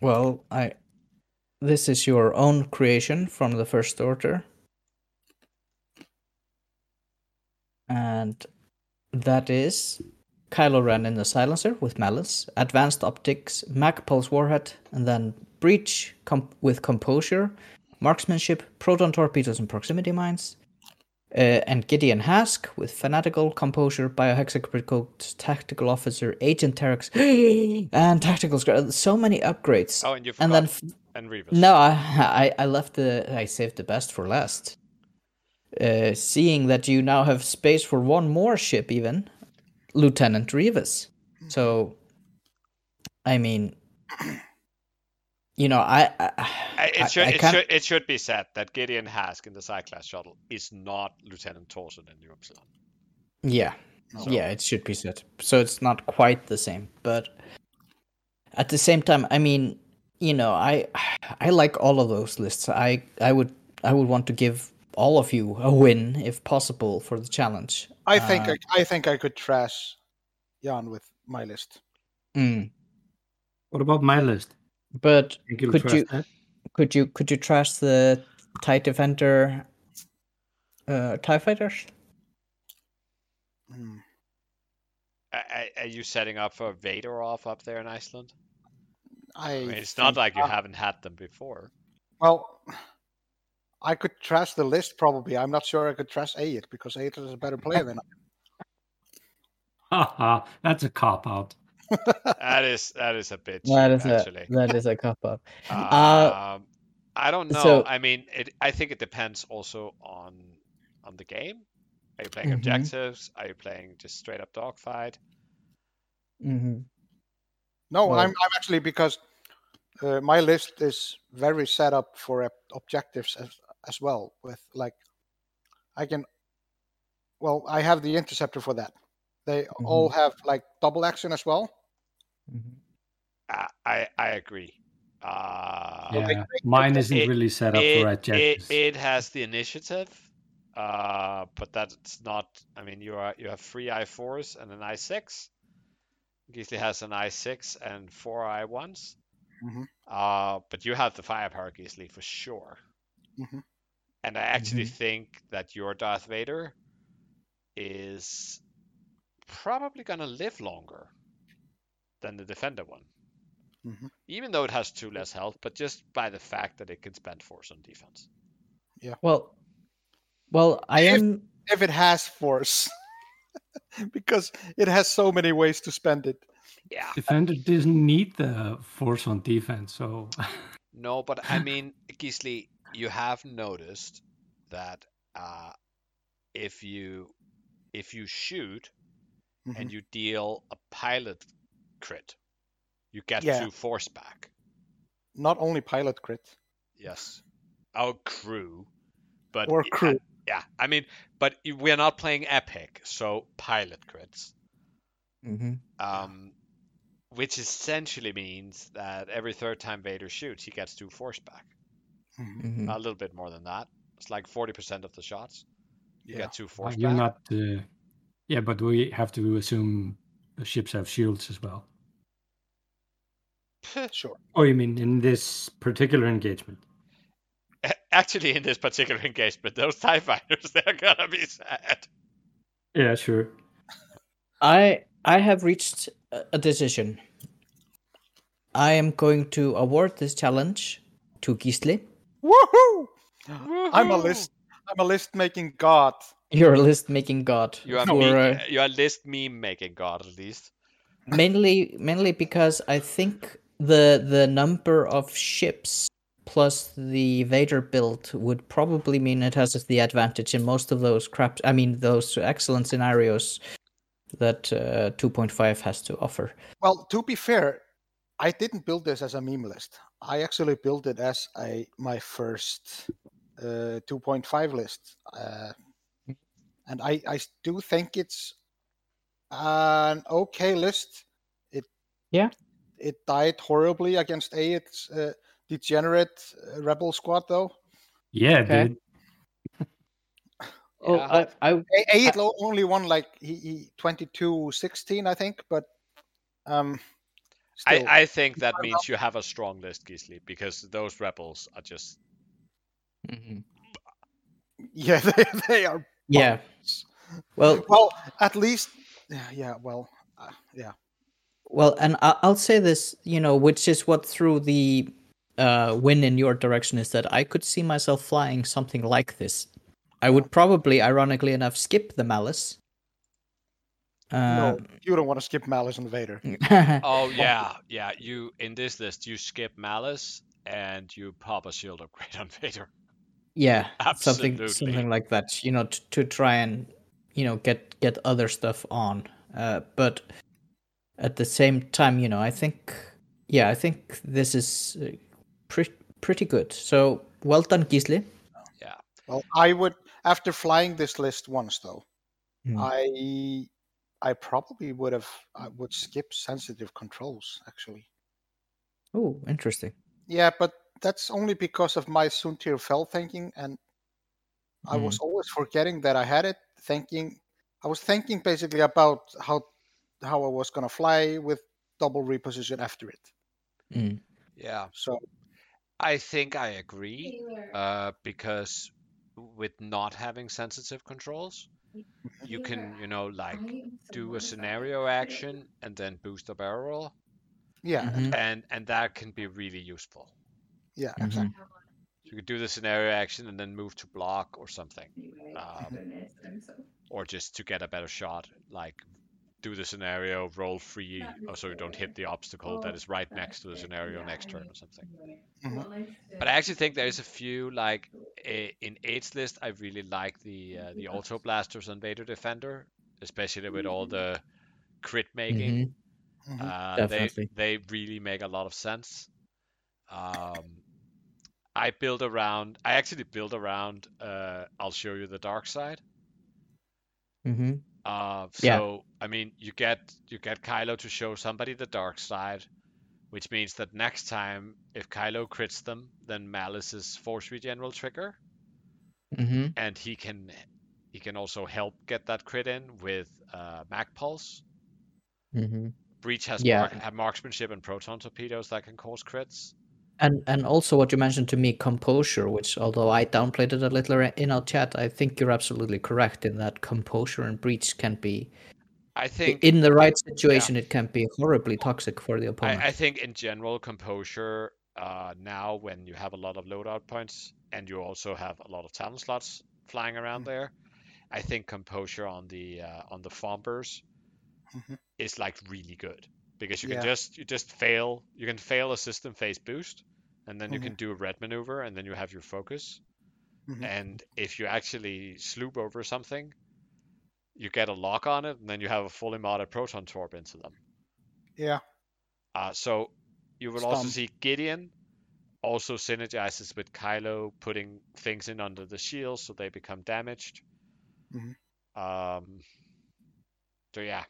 Well, I this is your own creation from the First Order. And that is Kylo Ren in the silencer with malice, advanced optics, Mag pulse warhead, and then breach com- with composure, marksmanship, proton torpedoes and proximity mines, uh, and Gideon Hask with fanatical composure, biohexacritic tactical officer, agent Terex, and tactical. Scr- so many upgrades.
Oh, and you
and then f-
and Rivas.
no, I, I I left the I saved the best for last. Uh, seeing that you now have space for one more ship, even Lieutenant Rivas. So, I mean, you know, I, I,
It should
I
it should it should be said that Gideon Hask in the Xi-class shuttle is not Lieutenant Tavson in New Upsilon.
yeah, yeah, it should be said. So it's not quite the same, but at the same time, I mean, you know, I I like all of those lists. I I would I would want to give all of you a win if possible for the challenge.
I think
Uh,
I, I think I could trash Jan with my list.
Mm.
What about my list?
But
you'll
could you
that?
could you could you trash the TIE Defender uh TIE fighters?
Hmm.
A- a- Are you setting up for Vader off up there in Iceland?
I,
I mean, it's not like you
not.
haven't had them before.
Well, I could trash the list probably. I'm not sure I could trash Aid because Aid is a better player than
Haha, that's a cop out.
That is that is a bit
That
cheap,
is a that is a cop out. Uh,
Um, I don't know.
so-
I mean, it. I think it depends also on on the game. Are you playing
Mhm.
objectives? Are you playing just straight up dogfight?
hmm
No,
Well-
I'm, I'm actually because uh, my list is very set up for ob- objectives as, as well. With like, I can, well, I have the interceptor for that. They all have like double action as well.
hmm
I I, I agree. Uh,
Yeah,
they-
mine isn't
it-
really set up
it,
for
it,
objectives.
it has the initiative, uh, but that's not. I mean, you are you have three I fours and an I six. Gisli has an I six and four I ones.
Mhm.
Uh, but you have the firepower, Gisli, for sure.
Mhm.
And I actually think that your Darth Vader is probably gonna live longer than the Defender one.
Mhm.
Even though it has two less health, but just by the fact that it can spend force on defense. Yeah.
Well, well, I
If-
am.
If it has force, because it has so many ways to spend it.
Yeah.
Defender doesn't need the force on defense, so
No, but I mean, Gisli, you have noticed that uh, if you if you shoot
Mhm.
and you deal a pilot crit, you get
Yeah.
two force back.
Not only pilot crit
Yes. Our crew, but
or
i-
crew.
yeah, I mean, but we're not playing epic, so pilot crits.
hmm
Um, which essentially means that every third time Vader shoots, he gets two force back.
Mhm.
Mhm.
A little bit more than that. It's like 40% of the shots. You
Yeah.
get two force
You're
back.
not. Uh, yeah, but we have to assume the ships have shields as well.
Sure.
Oh, you mean in this particular engagement?
Actually, in this particular engagement, those TIE fighters, they're gonna be sad.
Yeah, sure.
I I have reached a a decision. I am going to award this challenge to Gisli.
Woohoo! I'm a list. I'm a list making god.
You're a list making god.
You are,
for,
me-
uh,
you are list meme making god at least.
mainly mainly because I think the the number of ships plus the Vader build would probably mean it has the advantage in most of those crap. I mean those excellent scenarios that uh, 2.5 has to offer.
Well, to be fair, I didn't build this as a meme list. I actually built it as a my first uh, 2.5 list, uh, and I I do think it's an okay list. It
Yeah.
It died horribly against a its uh, degenerate uh, rebel squad though.
Yeah,
Okay.
dude.
Oh,
Yeah.
I, I
A, a it lo- only won like he, he 22-16, I think, but um. Still,
I, I think that
Fair
means you have a strong list, Gisli, because those rebels are just
Mhm.
yeah, they, they are
yeah. Well,
Well, at least, yeah, yeah. Well, uh, yeah.
Well, and I- I'll say this, you know, which is what threw the uh, win in your direction is that I could see myself flying something like this. I would probably, ironically enough, skip the malice.
No,
Uh,
you don't want to skip Malice and Vader.
Oh yeah, yeah. You in this list, you skip Malice and you pop a shield upgrade on Vader.
yeah, something
Absolutely.
something like that. You know, t- to try and you know get get other stuff on. Uh, but at the same time, you know, I think yeah, I think this is uh, pretty pretty good. So well done, Gisli.
Yeah.
Well, I would after flying this list once though,
Hmm.
I I probably would have I would skip sensitive controls actually.
Oh, interesting.
Yeah, but that's only because of my Soontir Fel thinking, and I
Hmm.
was always forgetting that I had it. Thinking, I was thinking basically about how how I was gonna fly with double reposition after it.
Mm.
Yeah.
So
I think I agree. Uh, because with not having sensitive controls, you can, you know, like do a scenario action and then boost a barrel roll,
yeah,
Mhm.
and and that can be really useful.
yeah,
Mhm.
exactly.
So you could do the scenario action and then move to block or something, um, or just to get a better shot, like do the scenario, roll free, or so you don't hit the obstacle that is right next to the scenario next turn or something. But I actually think there's a few like eh, in Eight's list. I really like the uh, the auto blasters on Vader Defender, especially with all the crit making.
Mhm.
Mhm.
Uh,
Definitely.
they they really make a lot of sense. Um, I build around. I actually build around. Uh, I'll show you the dark side.
Mm-hmm.
Uh,
Yeah.
so I mean, you get you get Kylo to show somebody the dark side, which means that next time if Kylo crits them, then Malice's Force Regen will trigger,
Mm-hmm.
and he can he can also help get that crit in with uh, Mag Pulse.
Mm-hmm.
Breach has
Yeah.
mark, have marksmanship and proton torpedoes that can cause crits.
And and also what you mentioned to me, composure, which although I downplayed it a little in our chat, I think you're absolutely correct in that composure and breach can be
I think
in the right situation it can be horribly toxic for the opponent.
I, I think in general composure uh, now when you have a lot of loadout points and you also have a lot of talent slots flying around there, I think composure on the uh, on the fombers
Mhm.
is like really good because you
Yeah.
can just you just fail you can fail a system phase boost and then you
Mhm.
can do a red maneuver and then you have your focus
Mhm.
and if you actually sloop over something you get a lock on it and then you have a fully modded proton torp into them
Yeah,
uh, so you will also see Gideon also synergizes with Kylo, putting things in under the shield so they become damaged.
Mhm.
Um, so yeah,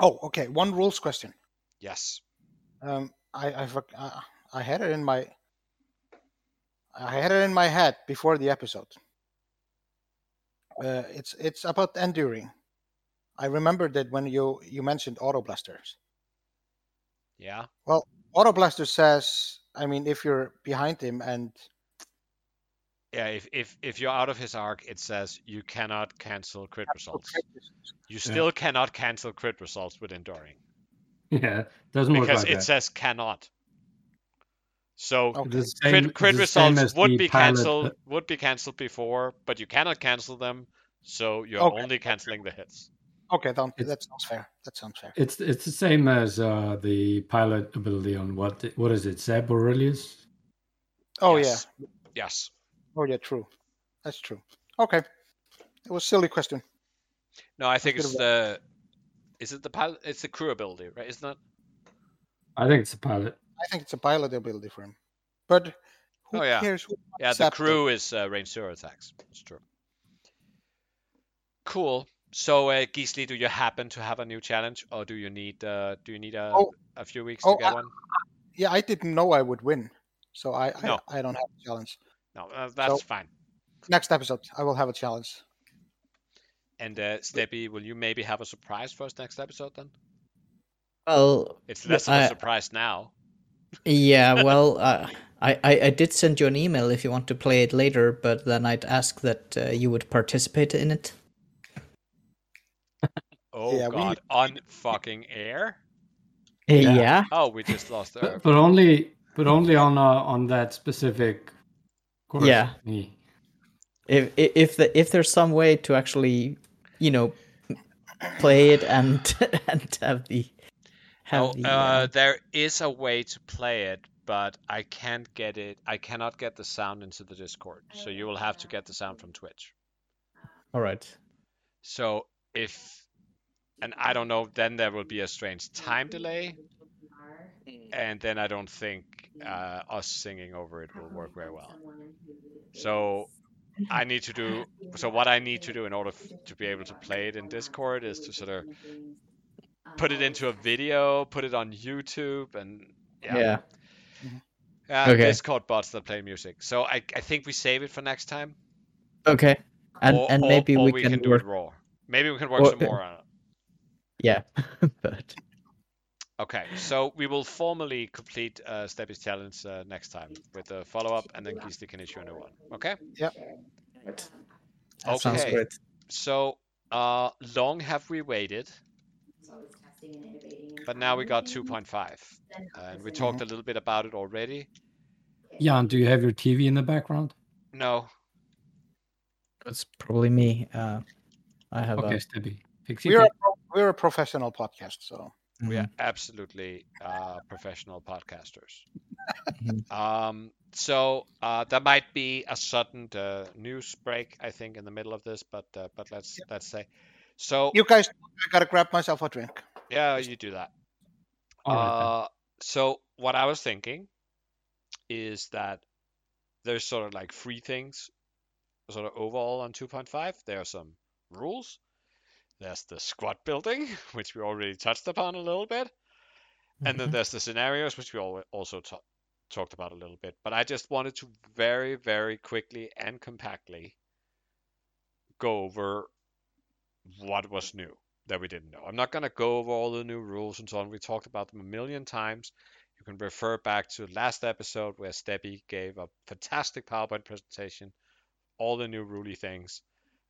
Oh, okay. One rules question.
Yes.
Um, I I, I had it in my I had it in my head before the episode. Uh, it's it's about enduring. I remember that when you you mentioned auto blasters.
Yeah.
Well, auto blaster says, I mean, if you're behind him and
Yeah. If if if you're out of his arc, it says you cannot cancel crit results. You still cannot cancel crit results with enduring
Yeah, doesn't work
because
like
it
that.
says cannot. So
Okay.
It's the same-
crit, crit results would be
pilot-
cancelled would be cancelled before, but you cannot cancel them, so you're
Okay.
only canceling the hits.
okay, that,
It's-
that sounds fair. That sounds fair.
It's it's the same as uh, the pilot ability on what what is it? Zeb Orrelios?
Oh
yes.
yeah.
Yes.
Oh yeah. True. That's true. Okay. It was a silly question.
No, I think it's the. Is it the pilot? It's the crew ability, right? Isn't it?
I think it's a pilot.
I think it's a pilot ability for him. But who
Oh, yeah.
cares? Who
Yeah, the
accept it?
crew is uh, range zero attacks. That's true. Cool. So, uh, Gisli, do you happen to have a new challenge, or do you need uh, do you need a,
Oh.
a few weeks
Oh,
to get
I-
one?
Yeah, I didn't know I would win, so I
No.
I, I don't have a challenge.
No, uh, that's
so-
fine.
Next episode, I will have a challenge.
And uh, Steppy, will you maybe have a surprise for us next episode then?
Well,
It's less of a
I-
surprise now.
yeah, well, uh, I, I I did send you an email if you want to play it later, but then I'd ask that uh, you would participate in it.
Oh
Yeah, we
God, on fucking air.
Uh, Yeah.
Oh, we just lost our.
But, but only but only on uh, on that specific course.
Yeah.
Me.
If if if, the, if there's some way to actually, you know, play it and and have the have
Oh,
the
uh,
uh,
there is a way to play it, but I can't get it. I cannot get the sound into the Discord, so you will have to get the sound from Twitch.
all right.
So if, and I don't know, then there will be a strange time delay, and then I don't think uh, us singing over it will work very well. So I need to do. So what I need to do in order f- to be able to play it in Discord is to sort of put it into a video, put it on YouTube, and yeah.
Yeah.
Uh,
Okay.
Discord bots that play music. So I, I think we save it for next time.
Okay. And
or,
and maybe
or
we, can,
do
work.
it raw. Maybe we can work
or-
some more on it.
Yeah. but
Okay, so we will formally complete uh, Steppy's challenge uh, next time with a follow up, and then Gisli can issue a new one. Okay.
that sounds
Okay.
great.
So, uh, long have we waited, but now we got 2.5, and we talked a little bit about it already.
Jan, do you have your TV in the background?
No,
It's probably me. Uh, I have
Okay,
a
Stebby. Fix
We're a, pro- we're a professional podcast, so
we are absolutely uh, professional podcasters.
Mhm.
Um, so uh, there might be a sudden uh, news break, I think, in the middle of this, but uh, but let's let's say. So
you guys, I gotta grab myself a drink.
yeah, you do that.
All right.
Uh, so what I was thinking is that there's sort of like three things, sort of overall on 2.5. There are some rules. There's the squad building, which we already touched upon a little bit, and then
Mhm.
there's the scenarios, which we also ta- talked about a little bit. But I just wanted to very, very quickly and compactly go over what was new that we didn't know. I'm not going to go over all the new rules and so on. We talked about them a million times. You can refer back to last episode where Steppy gave a fantastic PowerPoint presentation, all the new ruly things,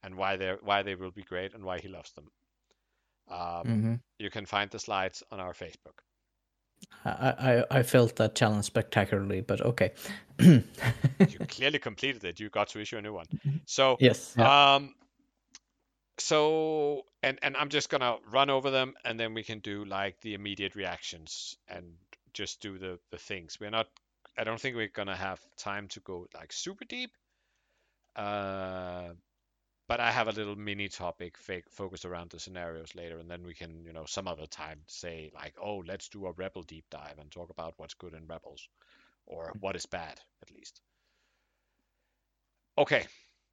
and why they why they will be great and why he loves them. Um,
Mhm.
You can find the slides on our Facebook.
I, I I felt that challenge spectacularly, but okay.
You clearly completed it. You got to issue a new one. So
yes.
Um, so and and I'm just gonna run over them, and then we can do like the immediate reactions and just do the the things. We're not. I don't think we're gonna have time to go like super deep. Uh, but I have a little mini topic fake focused around the scenarios later, and then we can, you know, some other time say like, oh, let's do a rebel deep dive and talk about what's good in rebels, or what is bad at least. Okay,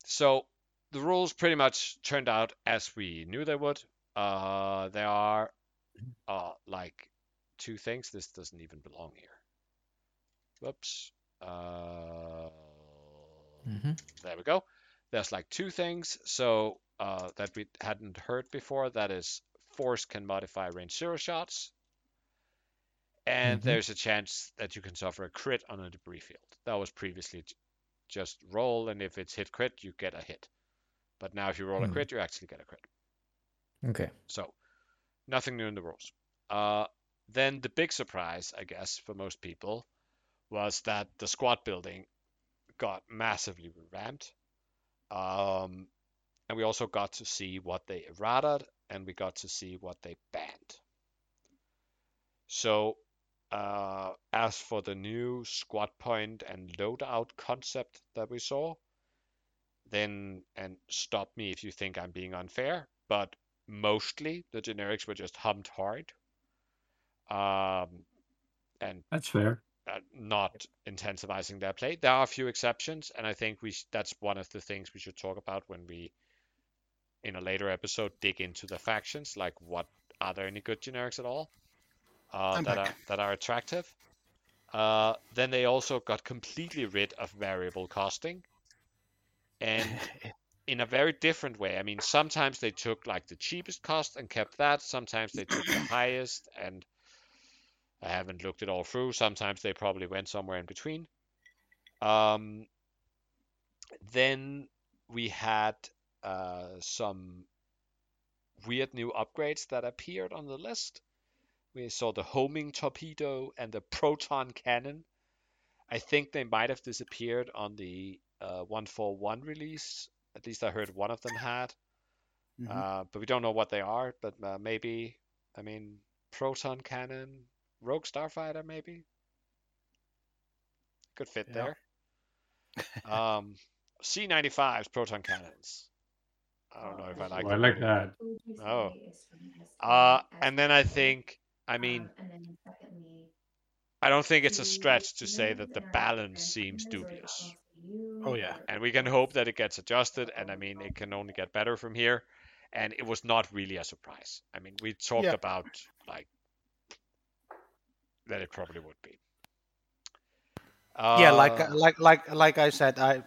so the rules pretty much turned out as we knew they would. Uh, there are uh, like two things. This doesn't even belong here. Whoops. Uh,
hmm
there we go. There's like two things. So uh, that we hadn't heard before. That is, force can modify range zero shots, and
Mhm.
there's a chance that you can suffer a crit on a debris field. That was previously just roll, and if it's hit crit, you get a hit. But now, if you roll a
Hmm.
crit, you actually get a crit.
Okay.
So, nothing new in the rules. Uh, then the big surprise, I guess, for most people, was that the squad building got massively revamped. Um, and we also got to see what they errated, and we got to see what they banned. So, uh, as for the new squad point and loadout concept that we saw, then, and stop me if you think I'm being unfair, but mostly the generics were just hummed hard. Um, and
That's fair.
Uh, not intensivizing their play. There are a few exceptions, and I think we sh- that's one of the things we should talk about when we, in a later episode, dig into the factions. Like, what are there any good generics at all uh, that
back.
are that are attractive? Uh, then they also got completely rid of variable costing, and in a very different way. I mean, sometimes they took like the cheapest cost and kept that. Sometimes they took the highest and I haven't looked it all through. Sometimes they probably went somewhere in between. Um, then we had uh, some weird new upgrades that appeared on the list. We saw the homing torpedo and the proton cannon. I think they might have disappeared on the uh, 141 release. At least I heard one of them had.
Mhm.
Uh, but we don't know what they are. But uh, maybe, I mean, proton cannon, rogue starfighter, maybe. Good fit
Yeah.
there. Um, Z95s, proton cannons. I don't know if I like.
Oh, I like that.
Oh. Uh, and then I think, I mean, I don't think it's a stretch to say that the balance seems dubious.
Oh, yeah.
And we can hope that it gets adjusted, and I mean, it can only get better from here. And it was not really a surprise. I mean, we talked
Yeah.
about like that it probably would be.
yeah, like
Uh,
like like like I said, I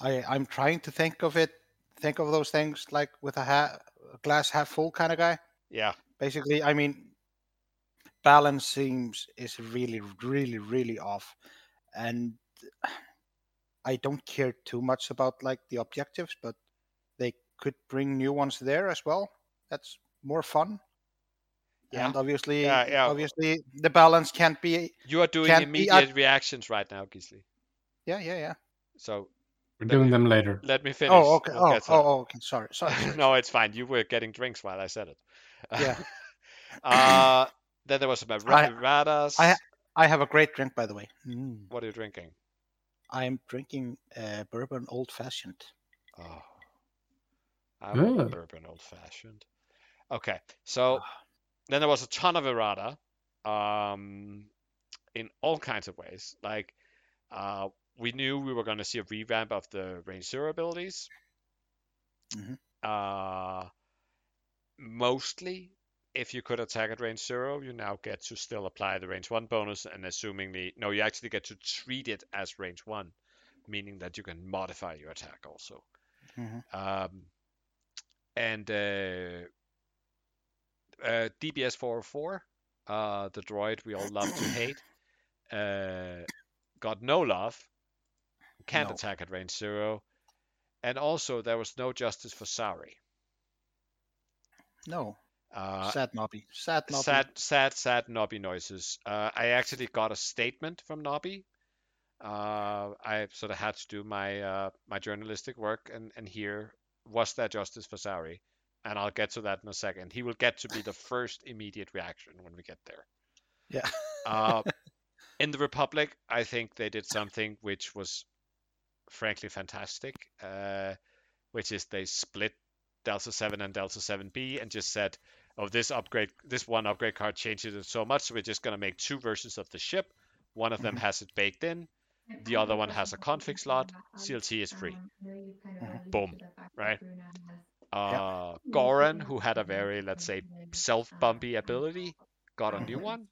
I I'm trying to think of it, think of those things like with a ha- glass half full kind of guy.
yeah,
Basically, I mean, balance seems is really really really off, and I don't care too much about like the objectives, but they could bring new ones there as well. That's more fun.
Yeah.
And obviously,
Yeah, yeah.
obviously, the balance can't be.
you are doing immediate
at-
reactions right now, Gisli.
Yeah, yeah, yeah.
So
We're doing
me-
them later.
let me finish.
Oh, okay.
We'll
Oh, oh, oh, okay. Sorry, sorry. sorry.
no, it's fine. You were getting drinks while I said it.
Yeah.
uh, then there was some
I-
erratas.
I I have a great drink, by the way. Mm.
What are you drinking?
I'm drinking uh, bourbon old fashioned.
Oh, I want a
Ugh.
bourbon old fashioned. Okay, so then there was a ton of errata, um, in all kinds of ways. Like, uh, we knew we were going to see a revamp of the range zero abilities.
Mhm.
Uh, mostly, if you could attack at range zero, you now get to still apply the range one bonus, and assumingly, no, you actually get to treat it as range one, meaning that you can modify your attack also.
Mhm.
Um, and uh, uh, DBS 404, uh, the droid we all love to hate, uh, got no love, can't
No.
attack at range zero, and also there was no justice for Sari.
No,
Uh,
sad Nobby. Sad Nobby.
sad, sad, sad Nobby noises. Uh, I actually got a statement from Nobby. Uh, I sort of had to do my uh, my journalistic work and, and hear was there justice for Sari, and I'll get to that in a second. He will get to be the first immediate reaction when we get there.
Yeah.
Uh, in the Republic, I think they did something which was frankly fantastic, uh, which is they split Delta 7 and Delta 7B and just said, oh, this upgrade, this one upgrade card changes it so much, so we're just going to make two versions of the ship. One of them has it baked in, the other one has a config slot. CLT is free. Boom, right? Uh, Goran, who had a very, let's say, self bumpy ability got a new one.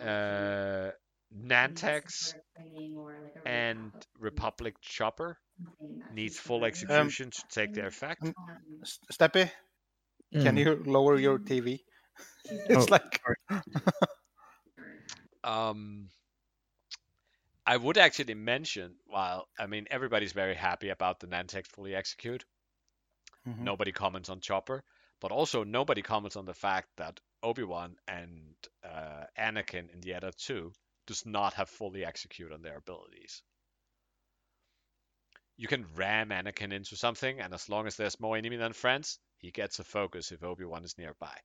Uh, Nantex and Republic Chopper needs full execution to take their effect.
um, S- Steppe, can
Mm.
you lower your TV? it's
Oh,
like
Um, I would actually mention, while I mean everybody's very happy about the Nantex fully execute,
Mhm.
nobody comments on Chopper, but also nobody comments on the fact that Obi-Wan and uh, Anakin in the Eta-2 does not have fully execute on their abilities. You can ram Anakin into something, and as long as there's more enemy than friends, he gets a focus if Obi-Wan is nearby.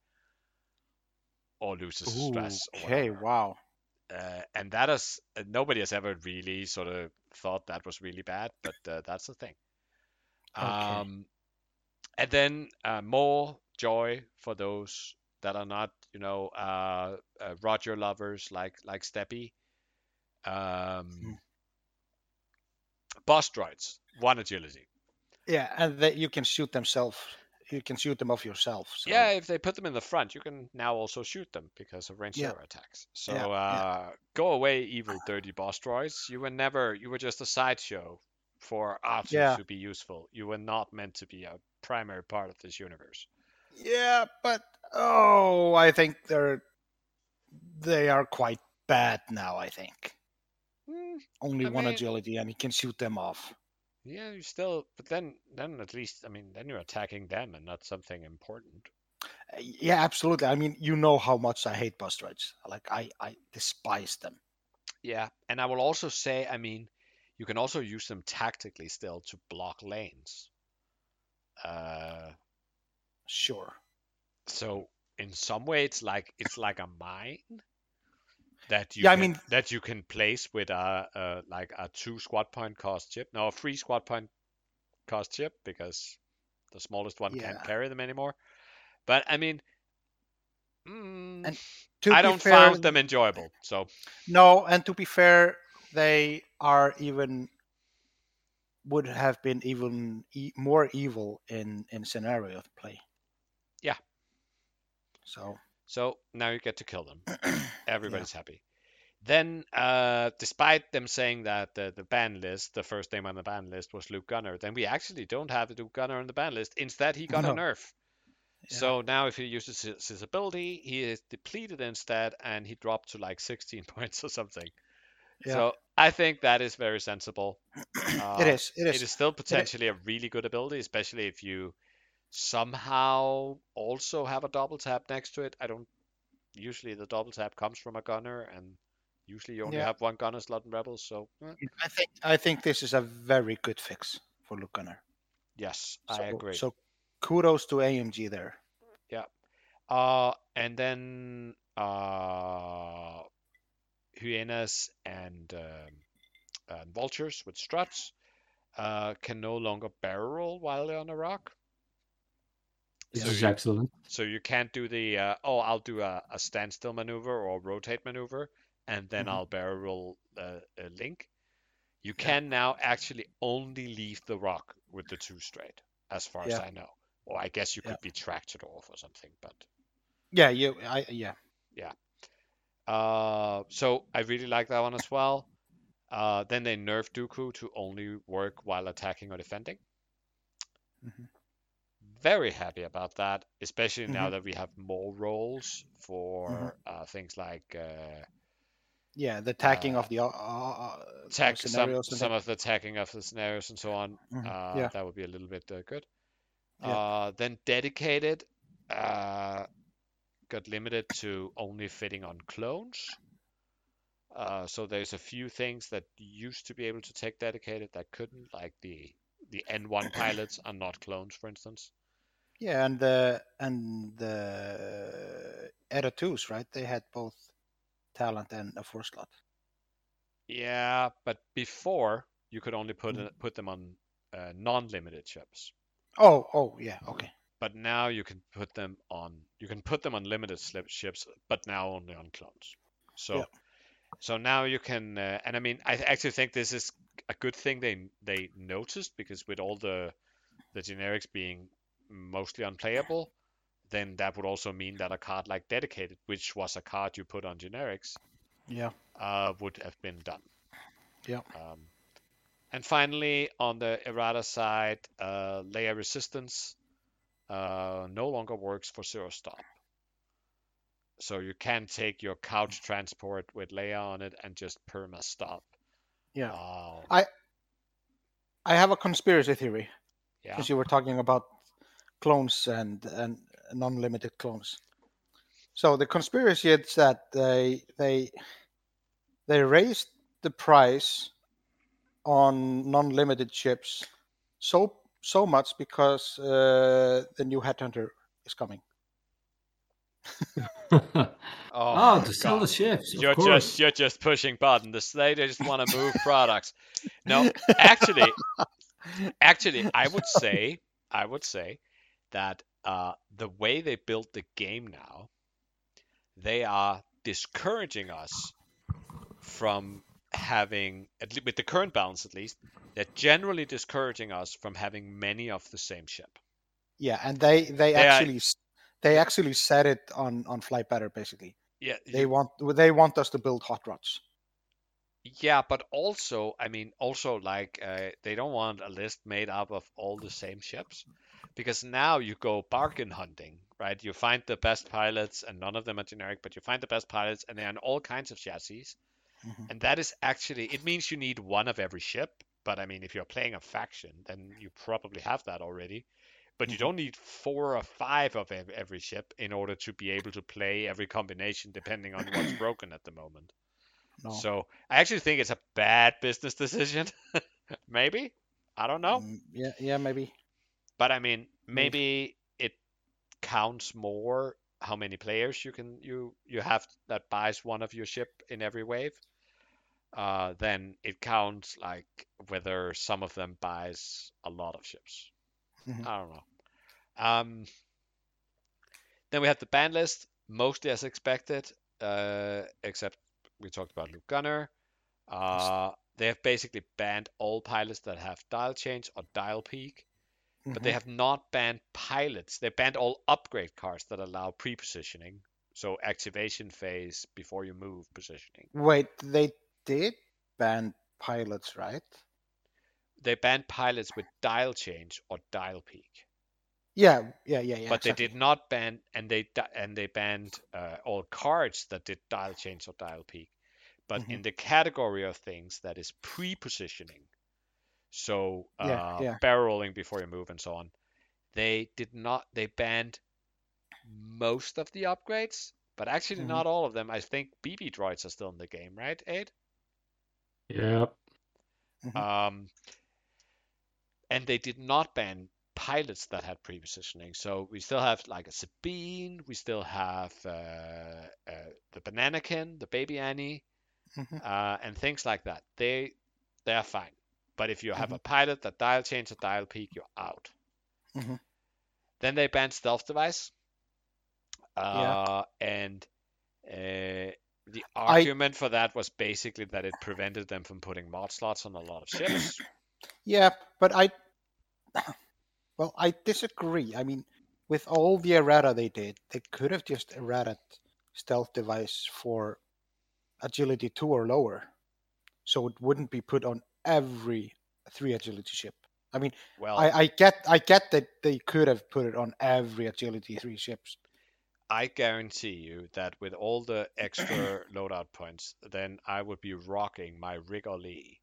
Or loses his stress.
okay, wow.
Uh, and that is uh, nobody has ever really sort of thought that was really bad, but uh, that's the thing.
Okay.
Um, and then uh, more joy for those that are not, you know, uh, uh, Roger lovers like like Steppy. Um,
Hmm.
buzz droids, one agility.
Yeah, and that you can shoot themselves. You can shoot them off yourself. So.
Yeah, if they put them in the front, you can now also shoot them because of range
Yeah.
zero attacks. So
Yeah,
uh,
yeah.
go away, evil, dirty buzz droids. You were never, you were just a sideshow for R2
Yeah.
to be useful. You were not meant to be a primary part of this universe.
Yeah, but oh, I think they're they are quite bad now. I think
Hmm,
only
I
one
mean-
agility, and he can shoot them off.
yeah, you still, but then, then at least, I mean, then you're attacking them and not something important.
Uh, Yeah, absolutely. I mean, you know how much I hate buzz droids. Like I, I despise them.
Yeah, and I will also say, I mean, you can also use them tactically still to block lanes. Uh,
Sure.
So in some way, it's like it's like a mine that you
Yeah, I mean-
that you can place with a, a like a two squad point cost chip. No, a three squad point cost chip because the smallest one
Yeah.
can't carry them anymore. But I mean, mm,
And To
I
be
don't
fair,
found them enjoyable. So
No, and to be fair, they are even would have been even e- more evil in in scenario of play.
Yeah.
So
so now you get to kill them. Everybody's happy. Then, uh, despite them saying that the, the ban list, the first name on the ban list was Luke Gunner, then we actually don't have Luke Gunner on the ban list. Instead, he got a nerf.
Yeah.
So now, if he uses his, his ability, he is depleted instead, and he dropped to like 16 points or something.
Yeah.
So I think that is very sensible. Uh,
it is. It is.
It is still potentially a really good ability, especially if you somehow also have a double tap next to it. I don't. Usually, the double tap comes from a gunner, and usually you only
Yeah.
have one gunner slot in rebels. So eh,
I think I think this is a very good fix for Luke Gunner.
yes,
So,
I agree.
So kudos to AMG there. Yeah.
Uh, and then uh, hyenas and um, and vultures with struts uh, can no longer barrel roll while they're on a rock.
This
So
is
you-
excellent.
So you can't do the uh, oh I'll do a, a standstill maneuver or rotate maneuver and then
Mhm.
I'll barrel roll uh, a link. You can now actually only leave the rock with the two straight, as far as I know. Or I guess you
Yeah.
could be tracked off or something, but
Yeah, you. I yeah, yeah.
Uh, so I really like that one as well. Uh, then they nerf Dooku to only work while attacking or defending.
Mhm.
Very happy about that, especially now
Mhm.
that we have more roles for
Mhm.
uh, things like uh,
Yeah, the tagging
Uh,
of the uh,
tech, some,
scenarios and
some of the tagging of the scenarios and so on.
Mhm,
Uh,
yeah.
That would be a little bit uh, good.
Yeah.
Uh, then dedicated uh, got limited to only fitting on clones. Uh, so there's a few things that used to be able to take dedicated that couldn't, like the the N1 pilots are not clones, for instance.
Yeah, and the and the Eta twos, right? They had both talent and a four slot.
Yeah, but before you could only put
Mm.
put them on uh, non-limited ships.
Oh, oh, yeah, okay.
But now you can put them on you can put them on limited slip ships but now only on clones so
Yeah.
so now you can uh, and i mean i actually think this is a good thing they they noticed because with all the the generics being mostly unplayable then that would also mean that a card like Dedicated, which was a card you put on generics,
Yeah.
uh, would have been done.
Yeah.
Um, and finally, on the errata side, uh, layer resistance uh, no longer works for zero stop. So you can take your couch transport with layer on it and just perma stop.
Yeah.
Uh,
I have a conspiracy theory
yeah.
since you were talking about clones and and non-limited clones. So the conspiracy is that they they they raised the price on non-limited chips so so much because uh, the new Headhunter is coming.
Oh,
oh,
my
to sell the ships. Of
You're
course.
just you're just pushing buttons. They just want to move products. No, actually, actually, I would say I would say that uh, the way they built the game now, they are discouraging us from having at le- with the current balance at least. They're generally discouraging us from having many of the same ship.
Yeah, and they they
They
actually s they actually said it on on Flight Better basically.
Yeah,
They want they want us to build hot rods.
Yeah, but also, I mean, also like uh, they don't want a list made up of all the same ships, because now you go bargain hunting, right? You find the best pilots, and none of them are generic, but you find the best pilots, and they're in all kinds of chassis,
Mhm.
and that is actually it means you need one of every ship. But I mean, if you're playing a faction, then you probably have that already. But you
Mhm.
don't need four or five of every ship in order to be able to play every combination, depending on what's broken at the moment.
No.
So I actually think it's a bad business decision. maybe I don't know,
Mm, yeah, yeah, maybe.
but I mean, maybe it counts more how many players you can you you have that buys one of your ship in every wave. Uh, then it counts like whether some of them buys a lot of ships.
Mhm.
I don't know. Um, then we have the ban list, mostly as expected, uh, except we talked about Luke Gunner. Uh, they have basically banned all pilots that have dial change or dial peek, but they
Mhm.
have not banned pilots. They banned all upgrade cards that allow pre-positioning, so activation phase before you move positioning.
Wait, they did ban pilots, right?
They banned pilots with dial change or dial peek.
Yeah, yeah, yeah, yeah.
but they did not ban and they and they banned uh, all cards that did dial change or dial peek but
Mhm.
in the category of things that is pre-positioning so uh,
Yeah, yeah.
barrel rolling before you move and so on they did not they banned most of the upgrades but actually
Mhm.
not all of them i think bb droids are still in the game right Aid?
Yep.
Mhm.
Um, and they did not ban pilots that had pre-positioning. So we still have like a Sabine, we still have uh, uh, the Bananakin, the Baby Annie,
Mhm.
uh, and things like that. They they are fine. But if you have
Mhm.
a pilot that dial change or dial peek, you're out.
Mhm.
Then they banned stealth device.
Yeah.
Uh, and the
I-
argument for that was basically that it prevented them from putting mod slots on a lot of ships.
Yeah, but I, well, I disagree. I mean, with all the errata they did, they could have just errated stealth device for agility two or lower, so it wouldn't be put on every three agility ship. I mean,
Well,
I, I get, I get that they could have put it on every agility three ships.
I guarantee you that with all the extra loadout points, then I would be rocking my Rigoli.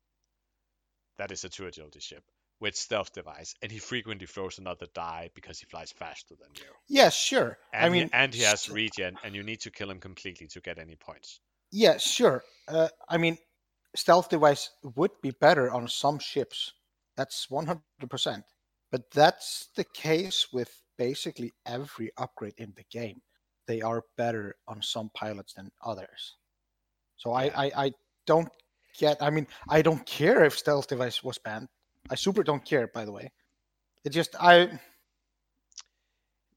That is a two agility ship with stealth device, and he frequently throws another die because he flies faster than you.
Yeah, sure.
And
I mean,
he, and he has regen, and you need to kill him completely to get any points.
Yeah, sure. Uh, I mean, stealth device would be better on some ships. That's 100%. But that's the case with basically every upgrade in the game. They are better on some pilots than others. So
Yeah.
I, I, I don't get, I mean, I don't care if stealth device was banned. I super don't care, by the way. It just, I,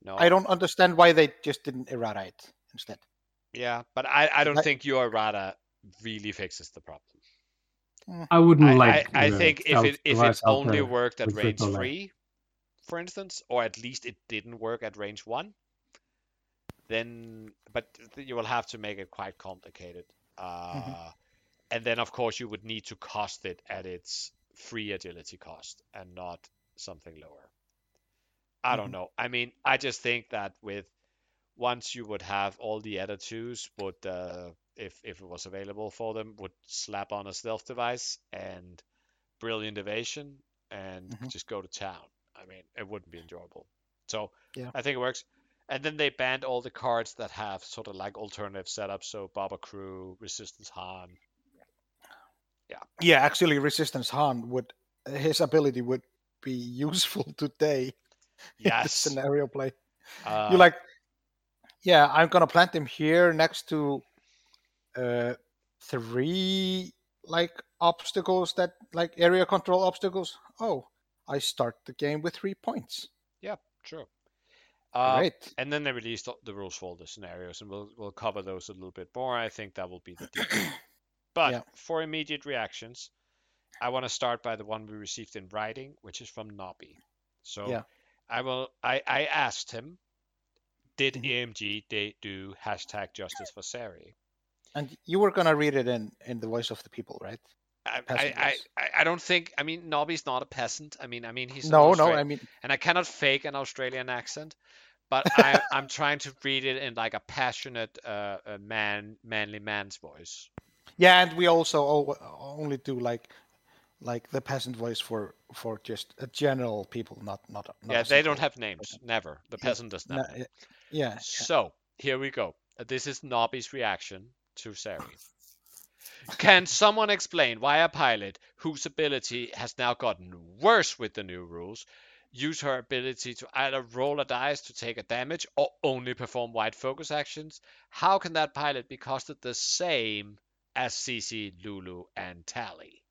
No,
I don't understand why they just didn't errata it instead.
Yeah, but I, I don't
I-
think your errata really fixes the problem. Mm.
I wouldn't
I,
like.
I, I think if it if it only worked at range three, for instance, or at least it didn't work at range one, then but you will have to make it quite complicated. Uh, And then of course you would need to cost it at its free agility cost and not something lower. I don't know. I mean, I just think that with once you would have all the other twos would uh, if if it was available for them would slap on a stealth device and brilliant evasion and
Mhm.
just go to town. I mean, it wouldn't be enjoyable. So
Yeah.
I think it works. And then they banned all the cards that have sort of like alternative setups, so Boba Crew, Resistance Han.
Yeah, Yeah, actually, Resistance Han would his ability would be useful today
Yes.
scenario play.
Uh,
you like, yeah, I'm gonna plant him here next to uh three like obstacles that like area control obstacles. Oh, I start the game with three points.
Yeah, true. Uh,
Great.
And then they released the- rules for all the scenarios, and we'll we'll cover those a little bit more. I think that will be the deal. But
Yeah.
for immediate reactions, I want to start by the one we received in writing, which is from Nobby. So
Yeah.
I will. I I asked him, did
Mhm.
AMG they do hashtag Justice for Zari?
And you were gonna read it in in the voice of the people, right?
I, I, I. Don't think. I mean, Nobby's not a peasant. I mean, I mean he's
No, no, I mean,
and I cannot fake an Australian accent, but I, I'm trying to read it in like a passionate, uh, man, manly man's voice.
yeah, and we also only do like like the peasant voice for for just a general people, not not. not
yeah, they don't have names. Never. The peasant does
no,
not.
yeah, yeah,
So here we go. This is Nobby's reaction to Zari. Can someone explain why a pilot whose ability has now gotten worse with the new rules use her ability to either roll a dice to take a damage or only perform wide focus actions? How can that pilot be costed the same as CC, Lulu, and Tally?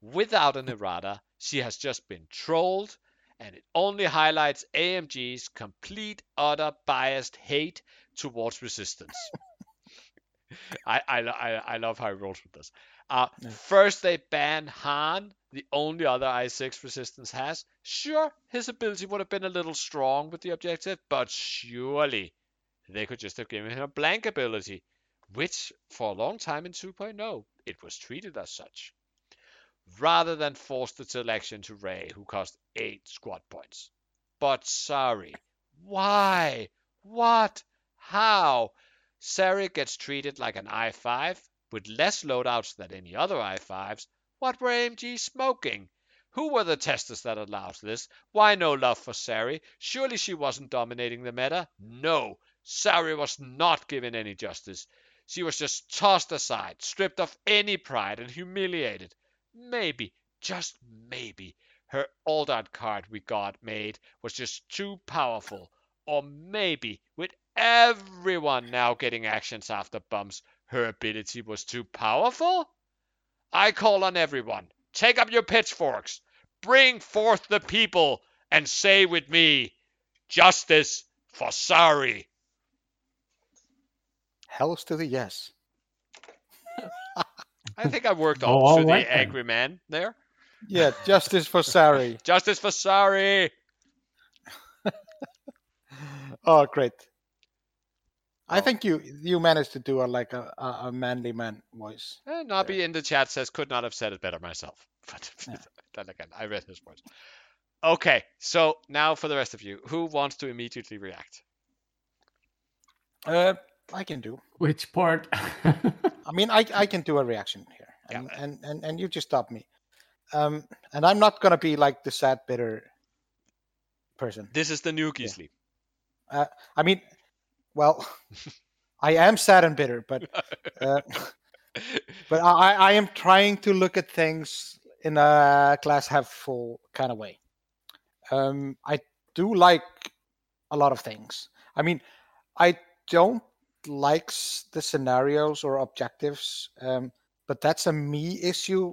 Without an errata, she has just been trolled, and it only highlights AMG's complete, utter biased hate towards resistance. I, I, I, I love how he rolls with this. Uh,
Yeah.
First, they ban Han, the only other I6 resistance has. Sure, his ability would have been a little strong with the objective, but surely they could just have given him a blank ability, which for a long time in 2.0, it was treated as such. Rather than force the selection to Rey, who cost 8 squad points. But sorry, why? What? How? Zari gets treated like an i5 with less loadouts than any other i5s. What were AMG smoking? Who were the testers that allowed this? Why no love for Zari? Surely she wasn't dominating the meta? No, Zari was not given any justice. She was just tossed aside, stripped of any pride, and humiliated. Maybe, just maybe, her alt art card we got made was just too powerful. Or maybe, with everyone now getting actions after bumps, her ability was too powerful? I call on everyone. Take up your pitchforks. Bring forth the people and say with me, Justice for Zari.
Hells to the yes.
I think I worked
Oh,
up
all
to
right
the
then.
angry man there.
Yeah, justice for Zari.
Justice for Zari.
Oh, great. I
Oh.
think you you managed to do a like a, a, a manly man voice.
Eh, Nobby in the chat says could not have said it better myself. But
Yeah.
then again, I read his words. Okay, so now for the rest of you, who wants to immediately react?
Uh, I can do.
Which part?
I mean, I I can do a reaction here,
Yeah.
and and, and, and you just stop me. Um, and I'm not gonna be like the sad, bitter person.
This is the new Gisli.
I mean, well, I am sad and bitter, but uh, but I I am trying to look at things in a glass half full kind of way. Um, I do like a lot of things. I mean, I don't like s- the scenarios or objectives, um, but that's a me issue,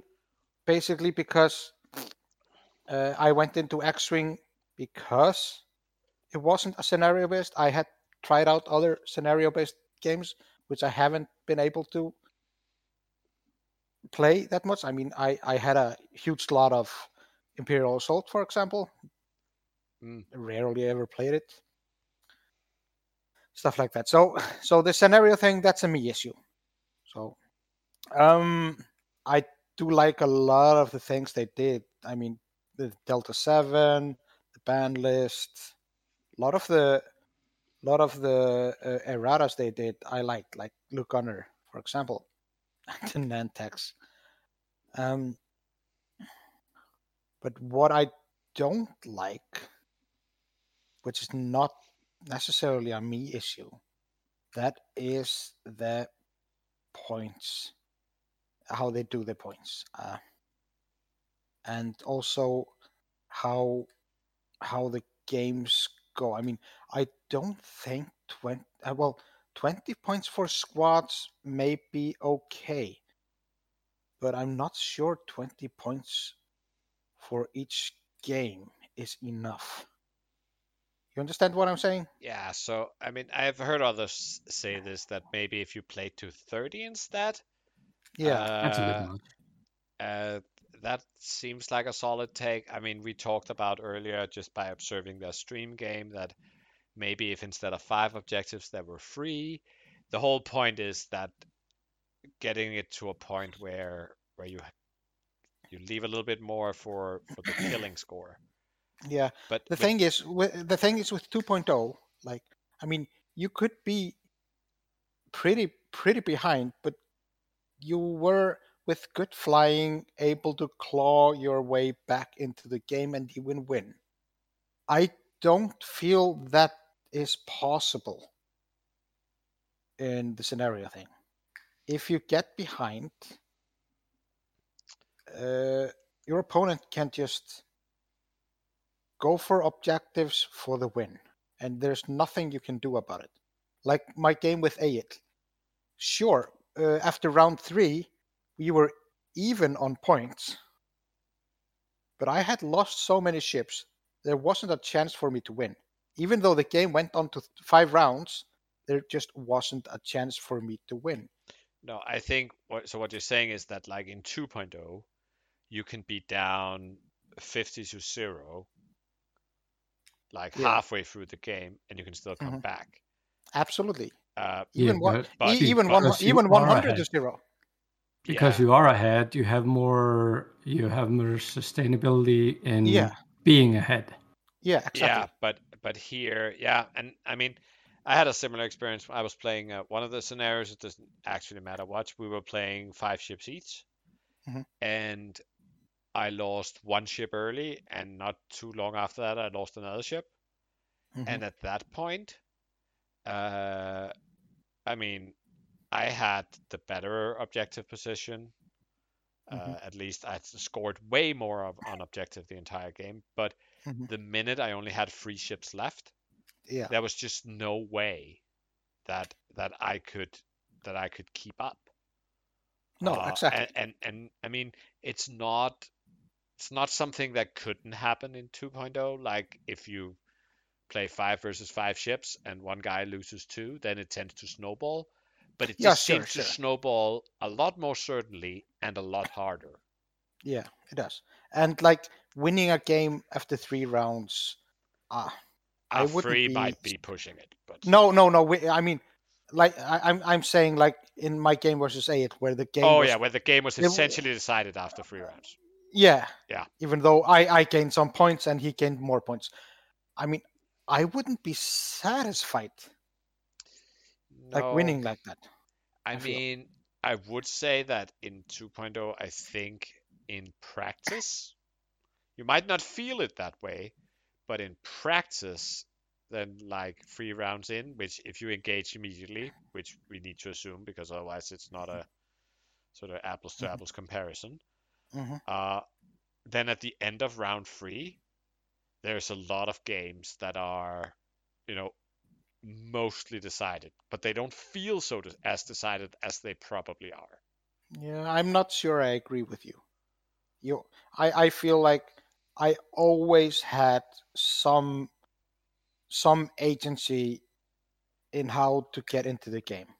basically because uh, I went into X-wing because it wasn't a scenario based. I had tried out other scenario based games, which I haven't been able to play that much. I mean, I, I had a huge slot of Imperial Assault, for example.
Mm.
Rarely ever played it. stuff like that. So so the scenario thing that's a me issue. So um I do like a lot of the things they did. I mean the Delta Seven, the band list, a lot of the lot of the uh, erratas they did I liked, like Luke Gunner, for example, the Nantex. Um, but what I don't like, which is not necessarily a me issue, that is the points, how they do the points, uh, and also how how the games go. I mean, I don't think twenty. Uh, well, twenty points for squads may be okay, but I'm not sure twenty points for each game is enough. You understand what I'm saying?
Yeah, so I mean, I've heard others say this that maybe if you play to 30 instead,
Yeah.
That's a
uh,
much.
uh, that seems like a solid take. I mean, we talked about earlier just by observing their stream game that maybe if instead of five objectives there were three, the whole point is that getting it to a point where where you you leave a little bit more for for the killing score.
Yeah.
But
the
with-
thing is with, the thing is with 2.0 like i mean you could be pretty pretty behind but you were with good flying able to claw your way back into the game and even win i don't feel that is possible in the scenario thing if you get behind uh, your opponent can't just go for objectives for the win, and there's nothing you can do about it. Like my game with Ayat. Sure, uh, after round three, we were even on points, but I had lost so many ships, there wasn't a chance for me to win. Even though the game went on to five rounds, there just wasn't a chance for me to win.
No, I think what so what you're saying is that like in 2.0, you can be down 50 to 0 like
Yeah.
halfway through the game and you can still come
Mhm.
back.
Absolutely.
Uh,
Even
Yeah,
one,
but-
but-
even one, even
are
100 to zero.
Because
yeah,
you are ahead you have more you have more sustainability in
Yeah.
being ahead
Yeah, exactly.
yeah, but but here, yeah, and I mean, I had a similar experience. I was playing uh, one of the scenarios. It doesn't actually matter what. We were playing five ships each,
Mhm.
and I lost one ship early, and not too long after that, I lost another ship.
Mhm.
And at that point, uh, I mean, I had the better objective position. Uh,
Mhm.
at least I scored way more of, on objective the entire game. But
Mhm.
the minute I only had three ships left,
Yeah.
there was just no way that that I could that I could keep up.
No,
Uh,
exactly.
And, and and I mean, it's not it's not something that couldn't happen in 2.0. Like if you play five versus five ships and one guy loses two, then it tends to snowball. But it
Yeah,
just
sure,
seems to snowball a lot more certainly and a lot harder.
Yeah, it does. And like winning a game after three rounds, ah, wouldn't
three
be-
might be pushing it, but
no, no, no. we- I mean, like I, I'm, I'm saying like in my game versus eight, where the game.
oh
was,
yeah, where the game was
it
essentially decided after three rounds.
yeah,
Yeah.
Even though I, I gained some points and he gained more points, I mean, I wouldn't be satisfied like winning like that.
I
I
mean, I would say that in 2.0, I think in practice, you might not feel it that way, but in practice, then like three rounds in, which if you engage immediately, which we need to assume because otherwise it's not a sort of apples to
Mhm.
apples comparison,
hmm
uh, then at the end of round three, there's a lot of games that are, you know, mostly decided, but they don't feel so de- as decided as they probably are.
Yeah, I'm not sure I agree with you. You, I, I feel like I always had some some agency in how to get into the game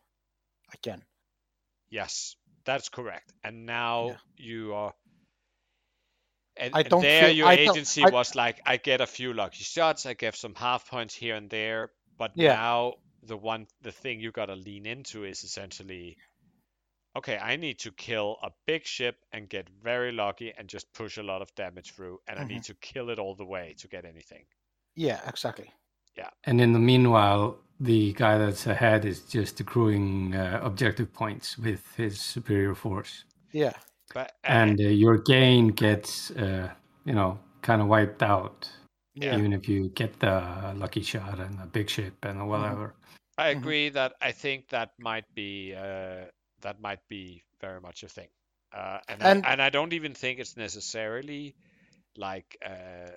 again.
Yes, that's correct. And now
Yeah.
you are. And, and there
feel-
your
I
agency was like, I get a few lucky shots, I get some half points here and there, but
Yeah.
now the one the thing you gotta lean into is essentially okay, I need to kill a big ship and get very lucky and just push a lot of damage through, and I need to kill it all the way to get anything.
Yeah, exactly. Yeah.
And in the meanwhile, the guy that's ahead is just accruing uh, objective points with his superior force,
Yeah.
But
and uh, your gain gets, uh, you know, kind of wiped out.
Yeah.
Even if you get the lucky shot and a big ship and whatever.
I
Mhm.
agree that I think that might be uh, that might be very much a thing, uh, and
And-
I, and I don't even think it's necessarily like uh,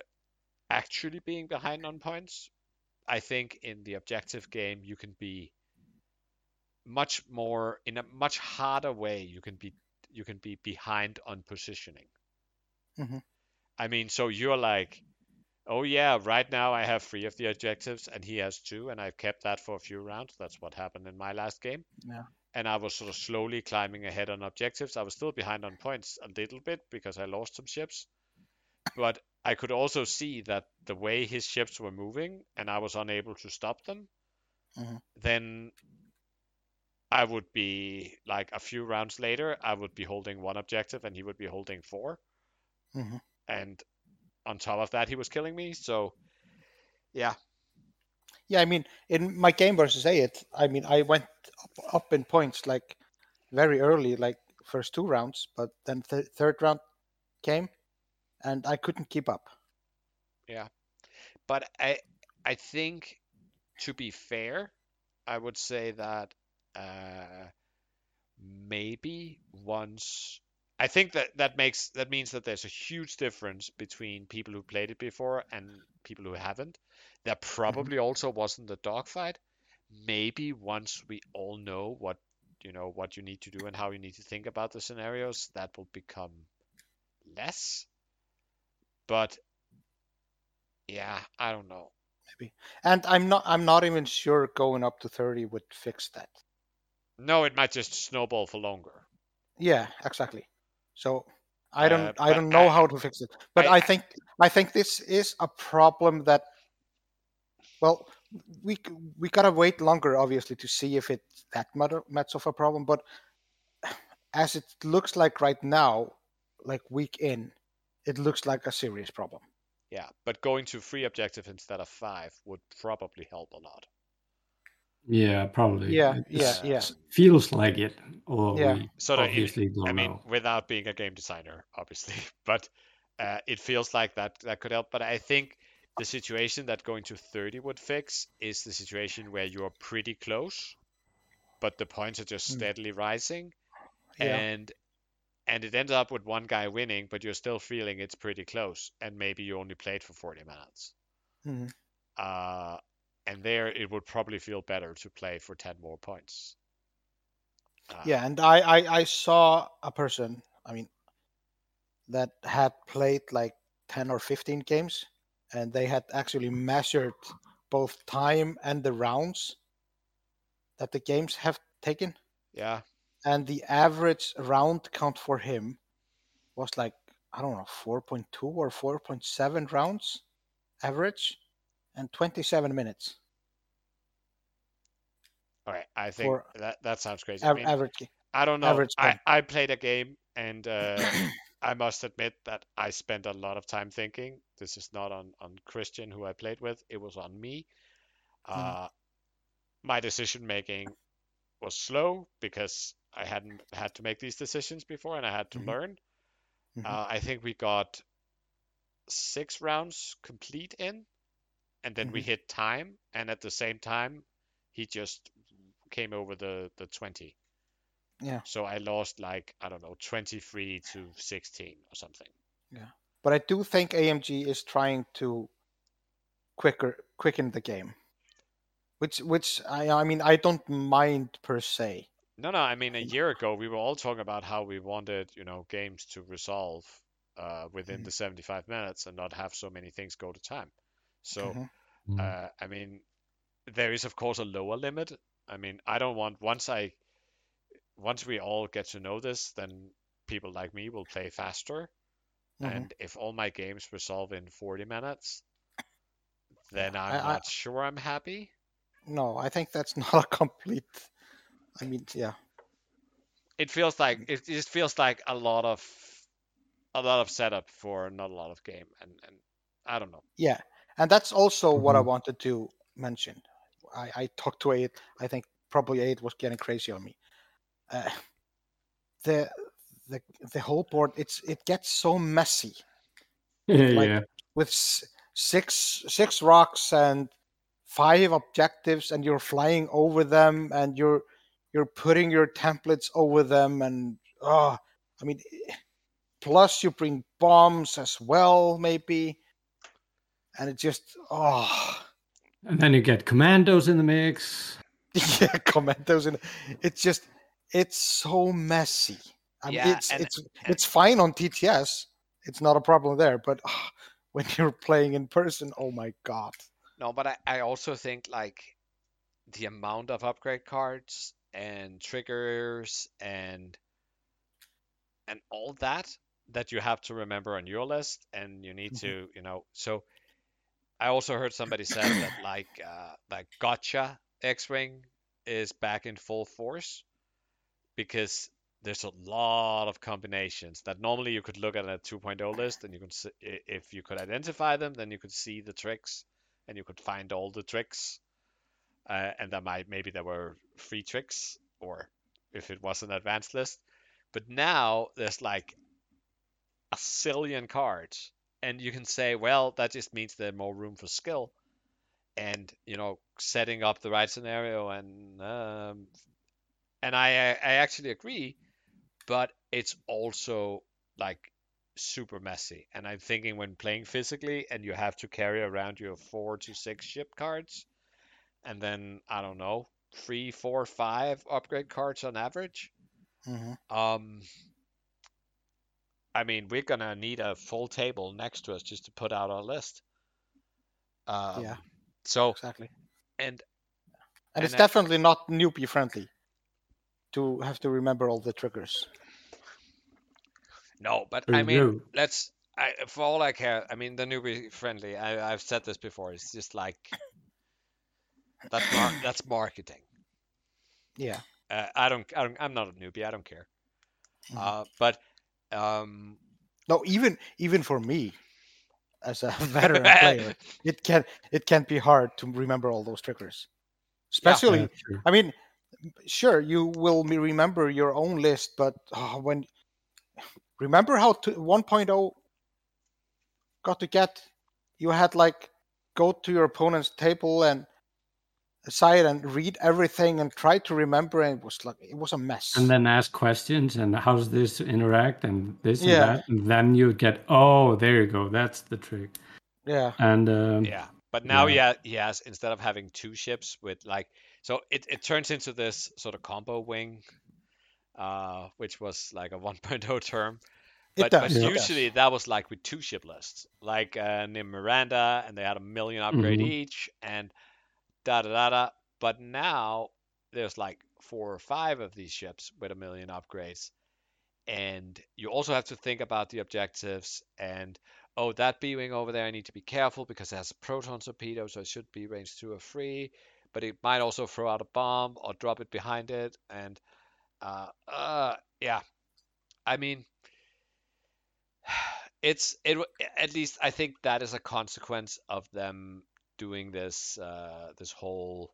actually being behind on points. I think in the objective game you can be much more in a much harder way. You can be you can be behind on positioning.
Mhm.
I mean, so you're like, oh yeah, right now I have three of the objectives and he has two, and I've kept that for a few rounds. That's what happened in my last game.
Yeah.
And I was sort of slowly climbing ahead on objectives. I was still behind on points a little bit because I lost some ships. But I could also see that the way his ships were moving and I was unable to stop them,
Mhm.
then I would be like a few rounds later, I would be holding one objective and he would be holding 4
Mhm.
And on top of that, he was killing me. So, yeah,
Yeah, I mean, in my game versus A, it, I mean, I went up, up in points like very early, like first two rounds, but then th- third round came, and I couldn't keep up.
Yeah, but I I think to be fair, I would say that uh, maybe once I think that that makes that means that there's a huge difference between people who played it before and people who haven't. There mm-hmm. probably also wasn't a dogfight. Maybe once we all know what you know what you need to do and how you need to think about the scenarios, that will become less. But yeah, I don't know. Maybe.
And I'm not, I'm not even sure going up to thirty would fix that.
No, it might just snowball for longer.
Yeah, exactly. So I don't,
Uh,
I don't know
I-
how to fix it. But
I-
I, think, I think this is a problem that, well, we we gotta wait longer, obviously, to see if it's that much much of a problem. But as it looks like right now, like week in, it looks like a serious problem.
Yeah, but going to three objectives instead of five would probably help a lot.
Yeah, probably.
Yeah,
It
yeah, yeah.
Feels like it, Or
Yeah.
we
So that it-
obviously don't
I mean,
know.
without being a game designer, obviously, but uh, it feels like that that could help. But I think the situation that going to 30 would fix is the situation where you are pretty close, but the points are just
Mm.
steadily rising,
Yeah.
and and it ends up with one guy winning, but you're still feeling it's pretty close, and maybe you only played for 40 minutes.
Mhm.
Uh, and there it would probably feel better to play for 10 more points. Uh,
Yeah, and I, I I saw a person. I mean, that had played like ten or fifteen games, and they had actually measured both time and the rounds that the games have taken,
Yeah.
and the average round count for him was like I don't know, four point two or four point seven rounds average, and twenty seven minutes
All right. I think that that sounds crazy. I mean,
average. ga-
I don't know.
average
I. I played a game and uh, I must admit that I spent a lot of time thinking. This is not on, on Christian who I played with. It was on me. Uh, my decision making was slow because I hadn't had to make these decisions before and I had to
Mhm.
learn.
Mhm.
Uh, I think we got six rounds complete in and then we
Mhm.
hit time and at the same time he just came over the, the 20.
Yeah.
So I lost like I don't know 23 to 16 or something.
Yeah, but I do think AMG is trying to quicker quicken the game, which which I I mean I don't mind per se.
No, no. I mean a year ago we were all talking about how we wanted you know games to resolve uh, within
Mhm.
the 75 minutes and not have so many things go to time. So
Mhm.
Mm.
uh, I mean there is of course a lower limit. I mean I don't want once I once we all get to know this then people like me will play faster
Mhm.
and if all my games resolve in 40 minutes then I'm
I- I-
not sure I'm happy
no, I think that's not a complete. I mean, yeah,
It feels like it just feels like a lot of a lot of setup for not a lot of game, and and I don't know.
yeah, and that's also what I
Mhm.
wanted to mention. I, I talked to eight. I think probably eight was getting crazy on me. Uh, the the the whole board it's it gets so messy Like-
yeah.
with six six rocks and five objectives and you're flying over them and you're you're putting your templates over them and oh i mean plus you bring bombs as well maybe and it just oh
And then you get commandos in the mix.
yeah commandos and it's just it's so messy I mean,
Yeah,
it's
and-
it's it's fine on tts it's not a problem there but ah, when you're playing in person oh my god
No, but I, I also think like the amount of upgrade cards and triggers and and all that that you have to remember on your list and you need
Mhm.
to, you know, so I also heard somebody say that like uh like gotcha X-Wing is back in full force because there's a lot of combinations that normally you could look at a 2.0 list and you could see, if you could identify them then you could see the tricks and you could find all the tricks uh, and there might maybe there were free tricks or if it was an advanced list. But now there's like a zillion cards and you can say well that just means there's more room for skill. And you know setting up the right scenario and um, and I I actually agree but it's also like super messy. And I'm thinking when playing physically and you have to carry around your four to six ship cards and then I don't know three four five upgrade cards on average
hmm
um I mean we're gonna need a full table next to us just to put out our list um,
Yeah.
so
exactly
and
and, it's
And I-
definitely not newbie friendly to have to remember all the triggers
No, but I mean,
good.
let's. I, for all I care, I mean, the newbie friendly. I, I've said this before. It's just like that's mar- that's marketing.
yeah
Uh, I don't. I don't. I'm not a newbie. I don't care.
Mhm.
Uh, but um,
no even even for me as a veteran player it can it can be hard to remember all those triggers especially
Yeah, true.
i mean sure you will remember your own list but uh, when remember how to 1.0 got to get you had like go to your opponent's table and side and read everything and try to remember and it was like it was a mess
and then ask questions and how does this interact and this and
Yeah.
that and then you would get oh there you go that's the trick
yeah
and um,
yeah. But now
Yeah.
yeah, he has instead of having two ships with like, so it, it turns into this sort of combo wing, uh, which was like a 1.0 term.
it
But,
does
but
it
usually that was like with two ship lists, like uh, named Miranda, and they had a million upgrade
Mhm.
each, and da da da da. But now there's like four or five of these ships with a million upgrades, and you also have to think about the objectives and oh that B wing over there I need to be careful because it has a proton torpedo, so it should be range two or three, but it might also throw out a bomb or drop it behind it, and uh, uh yeah, I mean it's it at least I think that is a consequence of them doing this uh this whole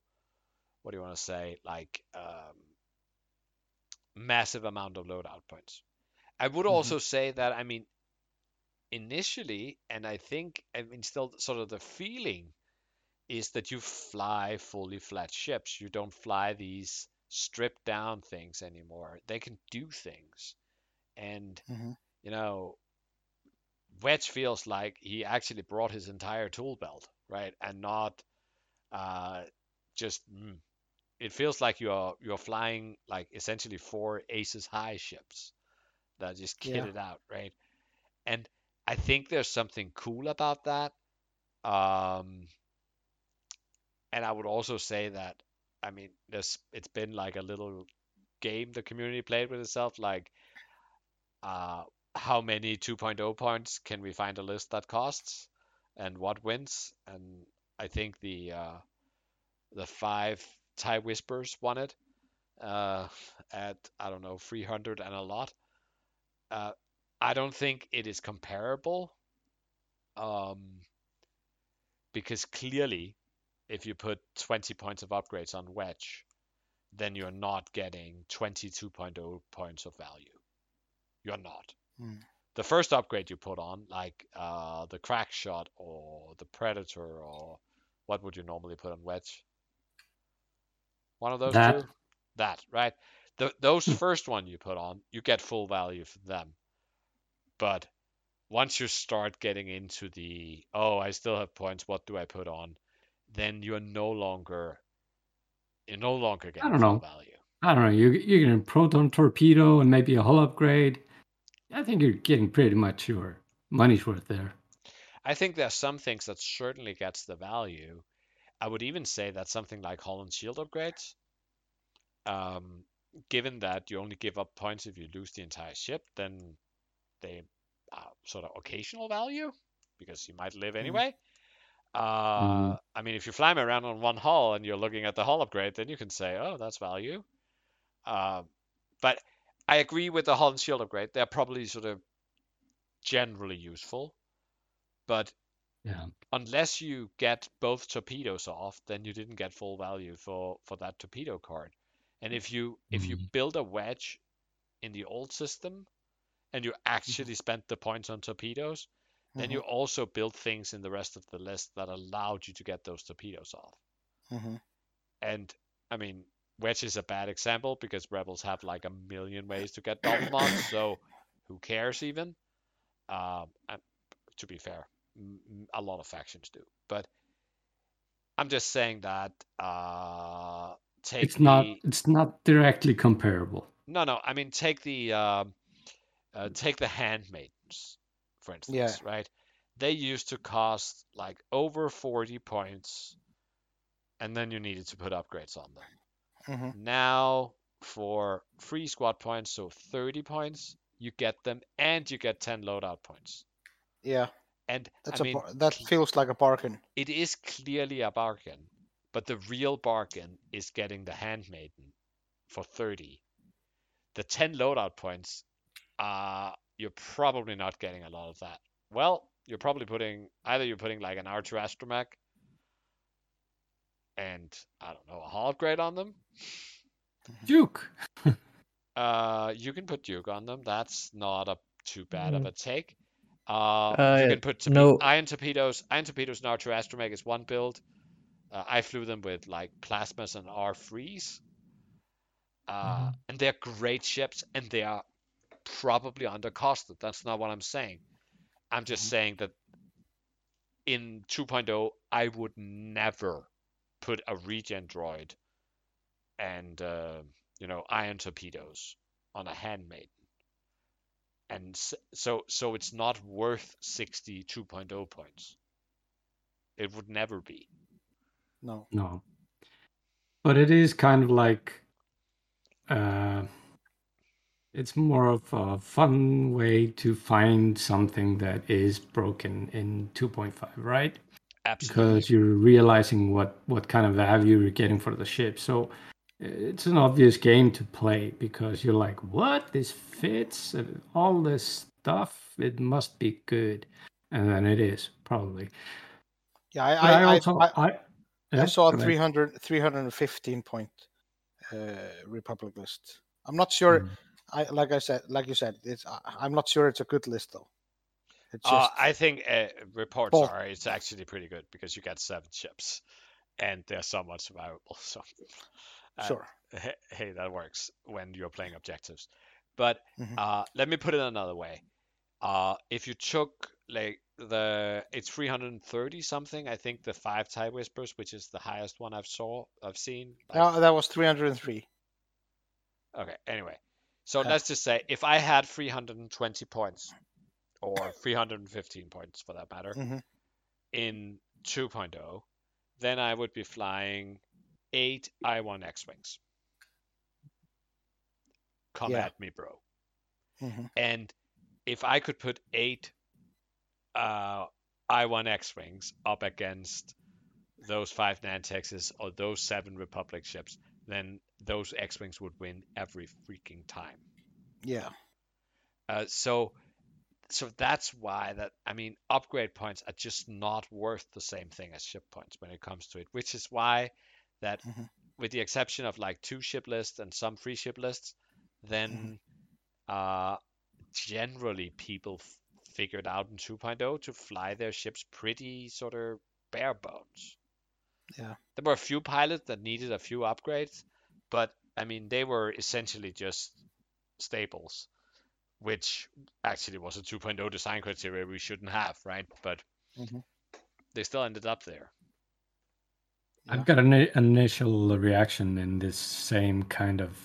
what do you want to say like um massive amount of loadout points. I would
Mhm.
also say that I mean initially and I think I mean still sort of the feeling is that you fly fully flat ships. You don't fly these stripped down things anymore. They can do things. And
Mhm.
you know, Wedge feels like he actually brought his entire tool belt, right? And not uh, just. Mm, it feels like you're you're flying like essentially four Aces High ships that just
Yeah.
kitted out, right? And I think there's something cool about that. Um, and I would also say that I mean, there's it's been like a little game the community played with itself, like uh, how many 2.0 points can we find a list that costs and what wins? And I think the uh, the five Tie Whispers won it uh, at I don't know 300 and a lot. Uh, I don't think it is comparable. Um, because clearly, if you put 20 points of upgrades on Wedge, then you're not getting 22.0 points of value. You're not.
Hmm.
The first upgrade you put on, like uh, the crack shot or the predator, or what would you normally put on Wedge? One of those
That.
two? That, right? The, those first one you put on, you get full value for them. But once you start getting into the, oh, I still have points, what do I put on? Then you're no longer, you're no longer getting
don't
full
know.
value.
I don't know. You you're getting proton torpedo and maybe a hull upgrade. I think you're getting pretty much your money's worth there.
I think there's some things that certainly gets the value. I would even say that something like hull and shield upgrades, um, given that you only give up points if you lose the entire ship, then they are sort of occasional value because you might live anyway. Uh, I mean, if you fly 'em around on one hull and you're looking at the hull upgrade, then you can say, oh, that's value. Uh, but I agree with the hull and shield upgrade. They're probably sort of generally useful. But
Yeah.
unless you get both torpedoes off, then you didn't get full value for for that torpedo card. And if you if you mm. build a wedge in the old system and you mm-hmm. actually spent the points on torpedoes, then you mm-hmm. also build things in the rest of the list that allowed you to get those torpedoes off.
hmm
And I mean, wedge is a bad example because rebels have like a million ways to get double mods, so who cares even? Um, and to be fair, a lot of factions do. But I'm just saying that uh, take
It's not
the-
it's not directly comparable.
no, no. I mean, take the um, uh, take the handmaidens, for instance, yeah. right? They used to cost like over 40 points, and then you needed to put upgrades on them.
Hmm
Now, for free squad points, so 30 points, you get them, and you get 10 loadout points.
Yeah,
And
that's
I
a
mean,
bar- that feels like a bargain.
it is clearly a bargain, but the real bargain is getting the handmaiden for 30. The 10 loadout points, uh, you're probably not getting a lot of that. Well, you're probably putting either you're putting like an R2 astromech and I don't know, a hull upgrade on them.
Duke.
Uh, you can put Duke on them. That's not a too bad of
Mm.
a take. Uh, you
Uh,
can put torpe-
no.
ion torpedoes. Ion torpedoes and R2 astromech is one build. Uh, I flew them with like plasmas and R3s. Uh, and they're great ships, and they are probably undercosted. That's not what I'm saying. I'm just saying that in 2.0, I would never put a regen droid and uh, you know ion torpedoes on a handmaiden. And so so it's not worth 60 2.0 points. It would never be.
No.
No. But it is kind of like uh it's more of a fun way to find something that is broken in 2.5, right?
Absolutely.
Because you're realizing what what kind of value you're getting for the ship. So it's an obvious game to play because you're like, what? This fits all this stuff. It must be good, and then it is probably.
Yeah, I I, I,
also
I,
I,
I saw
go
300, 315 point uh, Republic list. I'm not sure.
Mm.
I like I said, like you said, it's. I, I'm not sure it's a good list though. It's
Uh, I think uh, reports are it's actually pretty good because you get seven ships, and they're somewhat survivable. So, uh,
sure.
hey, hey, that works when you're playing objectives. But
Mhm.
uh, let me put it another way. Uh, if you took like the it's 330 something, I think the five tie whispers, which is the highest one I've saw I've seen. like,
No, that was 303.
Okay, anyway. So let's just say if I had 320 points, or 315 points for that matter,
Mhm.
in 2.0, then I would be flying eight I1 X Wings. Come
Yeah.
at me, bro.
Mhm.
And if I could put eight uh, I1 X Wings up against those five Nantexes or those seven Republic ships, then those X-wings would win every freaking time.
Yeah.
Uh, so, so that's why that I mean, upgrade points are just not worth the same thing as ship points when it comes to it. Which is why that,
Mhm.
with the exception of like two ship lists and some free ship lists, then uh, generally people f- figured out in 2.0 to fly their ships pretty sort of bare bones.
Yeah.
There were a few pilots that needed a few upgrades, but I mean they were essentially just staples, which actually was a 2.0 design criteria we shouldn't have, right? But
Mhm.
they still ended up there.
I've got an initial reaction in this same kind of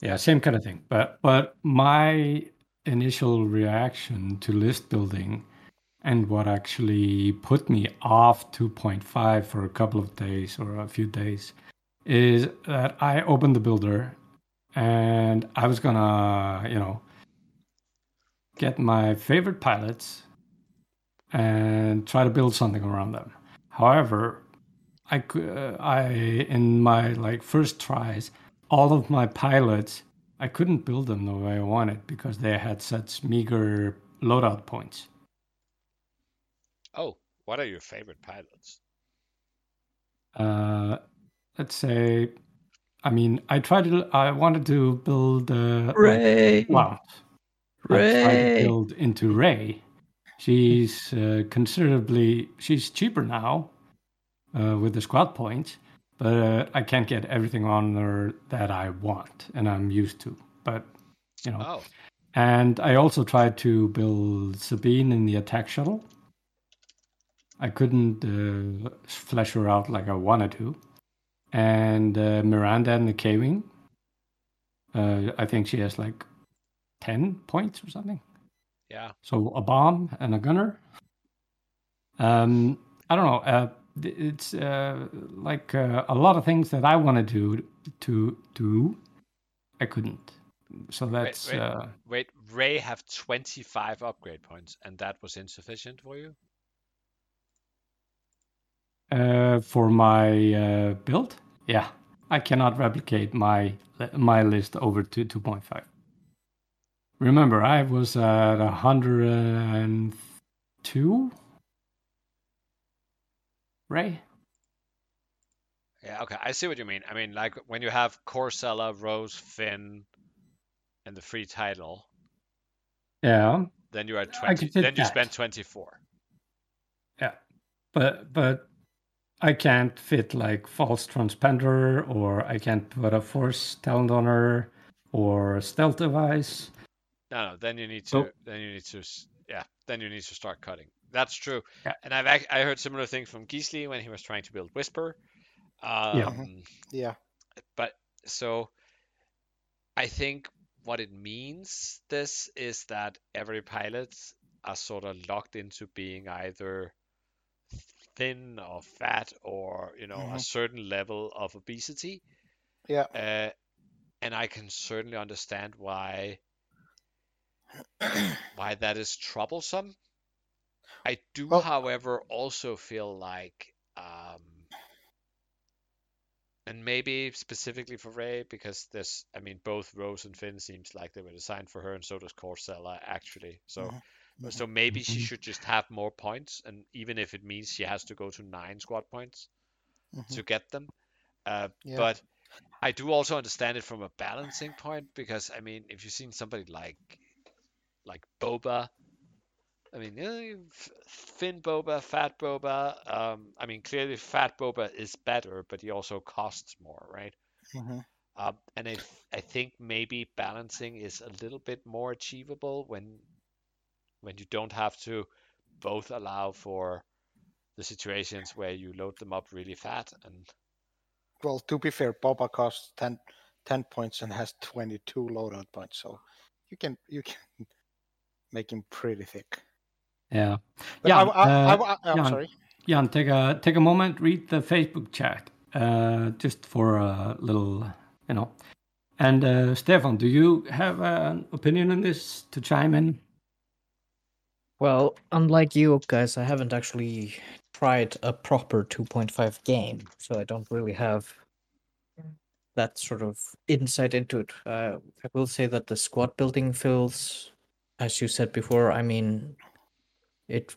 yeah, same kind of thing. But but my initial reaction to list building and what actually put me off 2.5 for a couple of days or a few days is that I opened the builder and I was gonna, you know, get my favorite pilots and try to build something around them. However, I cou- uh, I in my like first tries, all of my pilots, I couldn't build them the way I wanted because they had such meager loadout points.
Oh, what are your favorite pilots?
Uh, let's say, I mean, I tried to, I wanted to build uh,
Rey.
Wow. I tried to build into Rey. She's uh, considerably she's cheaper now uh, with the squad points, but uh, I can't get everything on her that I want and I'm used to. But you know,
Oh,
and I also tried to build Sabine in the attack shuttle. I couldn't uh, flesh her out like I wanted to. And uh, Miranda in the K Wing. Uh, I think she has like 10 points or something.
yeah.
So a bomb and a gunner. Um, I don't know. Uh, it's uh, like uh, a lot of things that I want to do to do. I couldn't. So that's
wait.
Uh,
Wait, Rey have 25 upgrade points, and that was insufficient for you?
uh, for my uh, build. Yeah, I cannot replicate my my list over to 2.5. Remember, I was at 102. Rey.
Yeah, okay, I see what you mean. I mean, like when you have Korr Sella, Rose, Finn, and the free title,
Yeah,
then 20.
could fit
Then you
that.
spend 24.
yeah, but but I can't fit like false transponder, or I can't put a force talent on her, or stealth device.
No, no, then you need to,
So-
then you need to, yeah, then you need to start cutting. That's true.
Yeah.
And I've ac- I heard similar things from Gisli when he was trying to build Whisper. Um,
Yeah.
Yeah.
But so I think what it means this is that every pilot are sort of locked into being either thin or fat or you know a
Mhm.
certain level of obesity.
Yeah.
Uh, and I can certainly understand why why that is troublesome. I do,
Well-
however, also feel like, um, and maybe specifically for Rey, because this, I mean, both Rose and Finn seems like they were designed for her, and so does Korr Sella actually. So,
Mhm.
So maybe she
Mhm.
should just have more points, and even if it means she has to go to nine squad points
Mhm.
to get them. Uh,
Yeah.
But I do also understand it from a balancing point because I mean, if you've seen somebody like like Boba, I mean, eh, Finn Boba, Fat Boba. Um, I mean, clearly Fat Boba is better, but he also costs more, right?
Mhm.
Um, and I I think maybe balancing is a little bit more achievable when when you don't have to both allow for the situations where you load them up really fat and
Well, to be fair, Boba costs 10, 10 points and has 22 loadout points, so you can you can make him pretty thick.
Yeah.
But
Yeah,
I, I, I,
uh,
I, am
Jan.
sorry.
Jan, take a take a moment, read the Facebook chat, uh, just for a little, you know. And uh, Stefan, do you have an opinion on this to chime in?
Well, unlike you guys, I haven't actually tried a proper 2.5 game, so I don't really have that sort of insight into it. Uh, I will say that the squad building feels, as you said before, I mean, it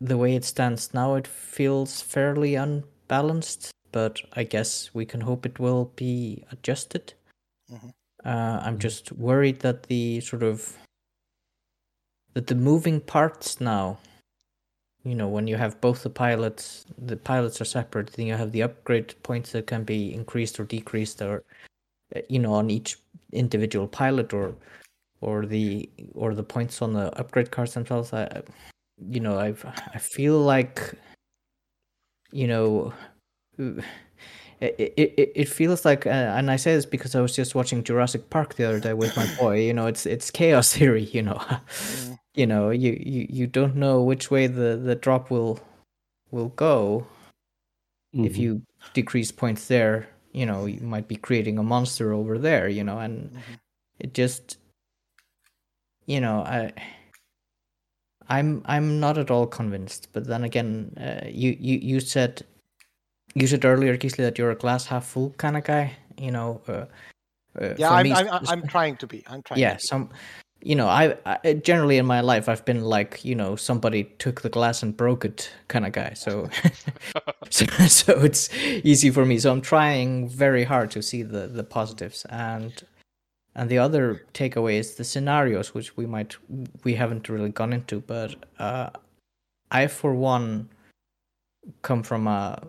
the way it stands now, it feels fairly unbalanced. But I guess we can hope it will be adjusted.
Mhm.
Uh, I'm just worried that the sort of that the moving parts now you know when you have both the pilots the pilots are separate then you have the upgrade points that can be increased or decreased or uh, you know on each individual pilot or or the or the points on the upgrade cards themselves. I you know i i feel like you know it, it, it- it feels like uh, and i say this because i was just watching jurassic park the other day with my boy you know it's it's chaos theory you know you know you, you you don't know which way the the drop will will go if
Mhm.
you decrease points there you know you might be creating a monster over there you know and it just you know i i'm i'm not at all convinced but then again uh, you you you said you said earlier Gisli, that you're a glass half full kind of guy you know uh, uh,
Yeah, I'm,
me,
I'm, I'm trying to be. I'm trying.
yeah
To be.
some you know I, I generally in my life i've been like you know somebody took the glass and broke it kind of guy. So so, so it's easy for me. So i'm trying very hard to see the the positives. And and the other takeaway is the scenarios which we might we haven't really gone into but uh i for one come from a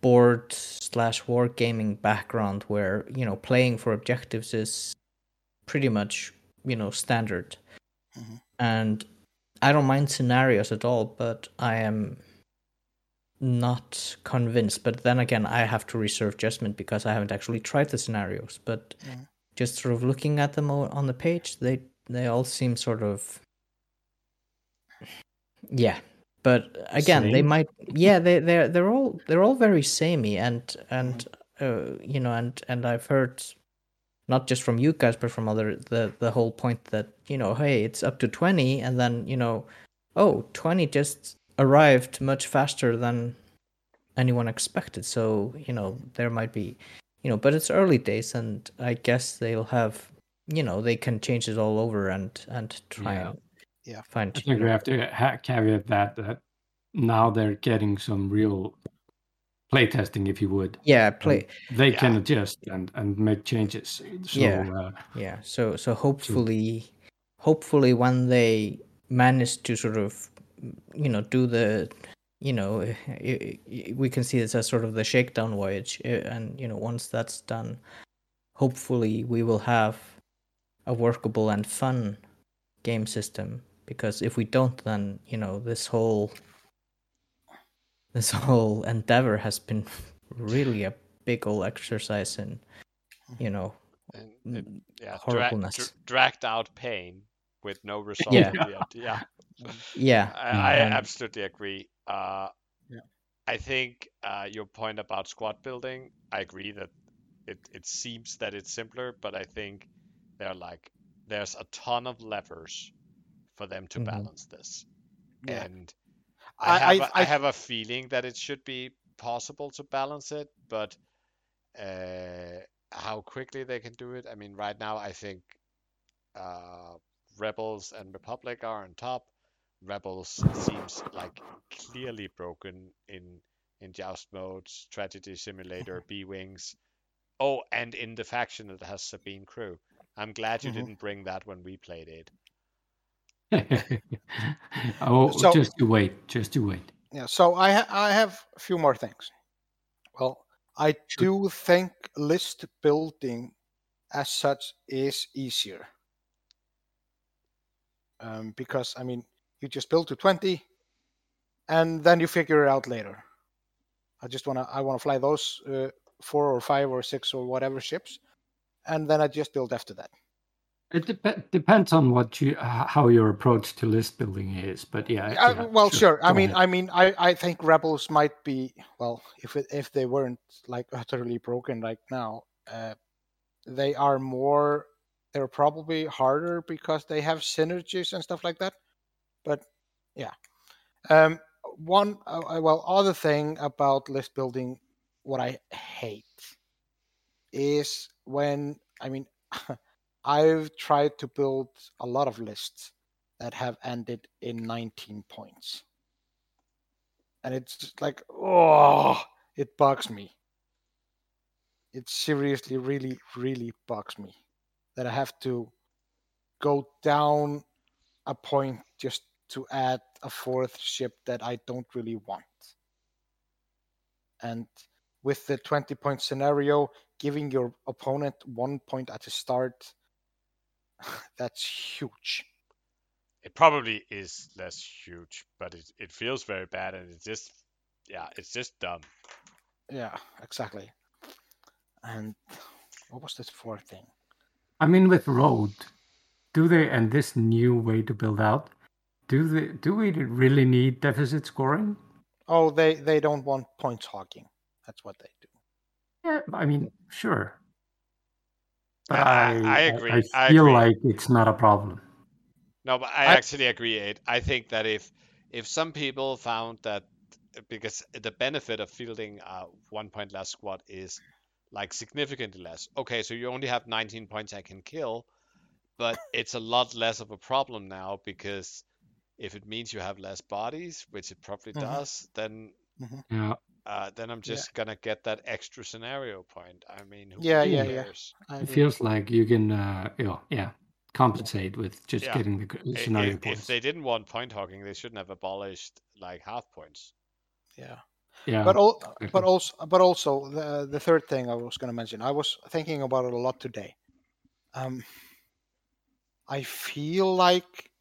board slash war gaming background where you know playing for objectives is pretty much you know standard.
Mhm.
and i don't mind scenarios at all but i am not convinced. But then again i have to reserve judgment because i haven't actually tried the scenarios. But just sort of looking at them on the page they they all seem sort of yeah. But again they might yeah they they're they're all they're all very samey and and uh, you know and and i've heard not just from you guys but from other the the whole point that you know hey it's up to 20 and then you know oh 20 just arrived much faster than anyone expected so you know there might be you know but it's early days and i guess they'll have you know they can change it all over and and try
Yeah.
and
Yeah.
find
I
you
think we have to ha- caveat that that now they're getting some real playtesting, if you would.
yeah play
They can adjust and and make changes. So
Yeah.
uh,
yeah so so hopefully hopefully when they manage to sort of you know do the you know i i we can see this as sort of the shakedown voyage and you know once that's done hopefully we will have a workable and fun game system because if we don't then you know this whole this whole endeavor has been really a big old exercise in you know
And it, yeah, dra-
horribleness.
dragged out pain with no result
Yeah.
in. Yeah,
yeah
I, I
and-
absolutely agree. Uh,
Yeah.
I think uh, your point about squad building, I agree that it, it seems that it's simpler, but I think they're like there's a ton of levers for them to
Mhm.
balance this,
Yeah.
and
I-
I have
I-
a- I
I-
have a feeling that it should be possible to balance it, but uh, how quickly they can do it. I mean, right now I think uh, Rebels and Republic are on top. Rebels seems like clearly broken in in joust modes, tragedy simulator, B wings. Oh, and in the faction that has Sabine crew. I'm glad you
Mhm.
didn't bring that when we played it.
oh,
So-
just to wait, just to wait.
Yeah. So I ha- I have a few more things. Well, I do think list building as such is easier. Um, because I mean, you just build to twenty, and then you figure it out later. I just wanna I wanna fly those uh, four or five or six or whatever ships, and then I just build after that.
It dep- depends on what you how your approach to list building is, but yeah.
Uh,
yeah,
well, sure. I
Go
mean,
ahead.
I mean, I, I think rebels might be well, if it, if they weren't like utterly broken like now, uh, they are more. They're probably harder because they have synergies and stuff like that. But yeah, um, one uh, uh, well other thing about list building what i hate is when i mean i've tried to build a lot of lists that have ended in 19 points and it's just like oh it bugs me it seriously really really bugs me that i have to go down a point just to add a fourth ship that I don't really want. And with the 20 point scenario, giving your opponent one point at the start, that's huge.
It probably is less huge, but it, it feels very bad and it's just yeah, it's just dumb.
Yeah, exactly. And what was this fourth thing?
I mean, with road, do they and this new way to build out, do they do we really need deficit scoring?
Oh, they they don't want points hogging. That's what they do.
Yeah, I mean, sure. But
I-
I,
I agree,
I,
I
feel
agree.
like it's not a problem.
No, but I,
I-
actually agree, Ed. I think that if if some people found that because the benefit of fielding a one point less squad is like significantly less. Okay, so you only have 19 points I can kill, but it's a lot less of a problem now because if it means you have less bodies, which it probably
Mhm.
does, then
Yeah.
Uh, then I'm
Yeah.
just gonna get that extra scenario point. I mean, who
Yeah,
really
yeah, yeah. I
It
agree.
feels like you can, uh, yeah, yeah, compensate with just
Yeah.
getting the scenario
If,
points.
if they didn't want point hogging, they shouldn't have abolished like half points.
yeah.
yeah,
but all,
exactly.
but also but also the the third thing I was going to mention. I was thinking about it a lot today. Um, I feel like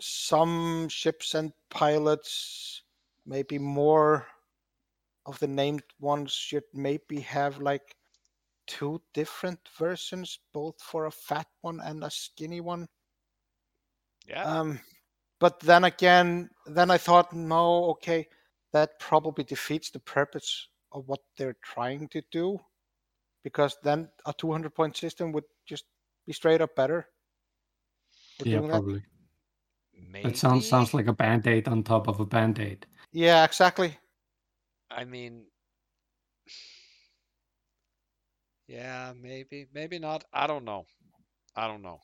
some ships and pilots, maybe more of the named ones, should maybe have like two different versions, both for a fat one and a skinny one.
Yeah.
Um, but then again, then I thought, no, okay, that probably defeats the purpose of what they're trying to do, because then a 200 point system would just be straight up better. for
yeah,
doing that.
probably.
Maybe.
That sounds sounds like a band aid on top of a band aid.
Yeah, exactly.
I mean, yeah, maybe, maybe not. I don't know. I don't know.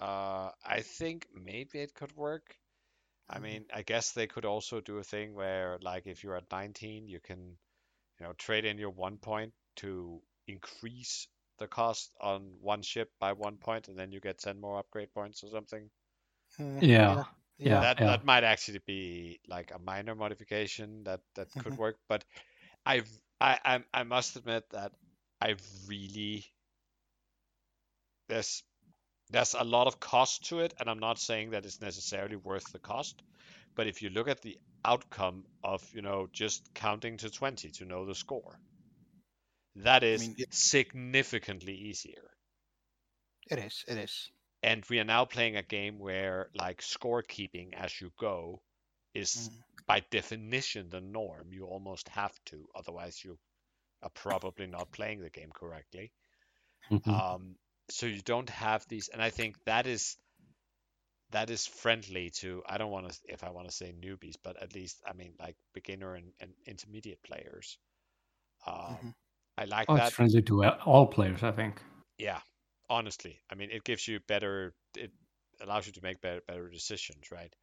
Uh, I think maybe it could work. I
Mm-hmm.
mean, I guess they could also do a thing where, like, if you're at 19, you can, you know, trade in your one point to increase the cost on one ship by one point, and then you get 10 more upgrade points or something.
Mm,
Yeah, yeah.
that that might actually be like a minor modification that that could
Mhm.
work but i've i i, I must admit that i really there's there's a lot of cost to it and i'm not saying that it's necessarily worth the cost but if you look at the outcome of you know just counting to 20 to know the score that is
mean,
significantly easier
It is. It is.
And we are now playing a game where like scorekeeping as you go is
Mm.
by definition the norm you almost have to otherwise you are probably not playing the game correctly
Mhm.
um, so you don't have these and i think that is that is friendly to i don't want to if i want to say newbies but at least i mean like beginner and, and intermediate players um,
Mhm.
i like
oh,
that
it's friendly to all players, I think.
yeah honestly i mean it gives you better it allows you to make better better decisions right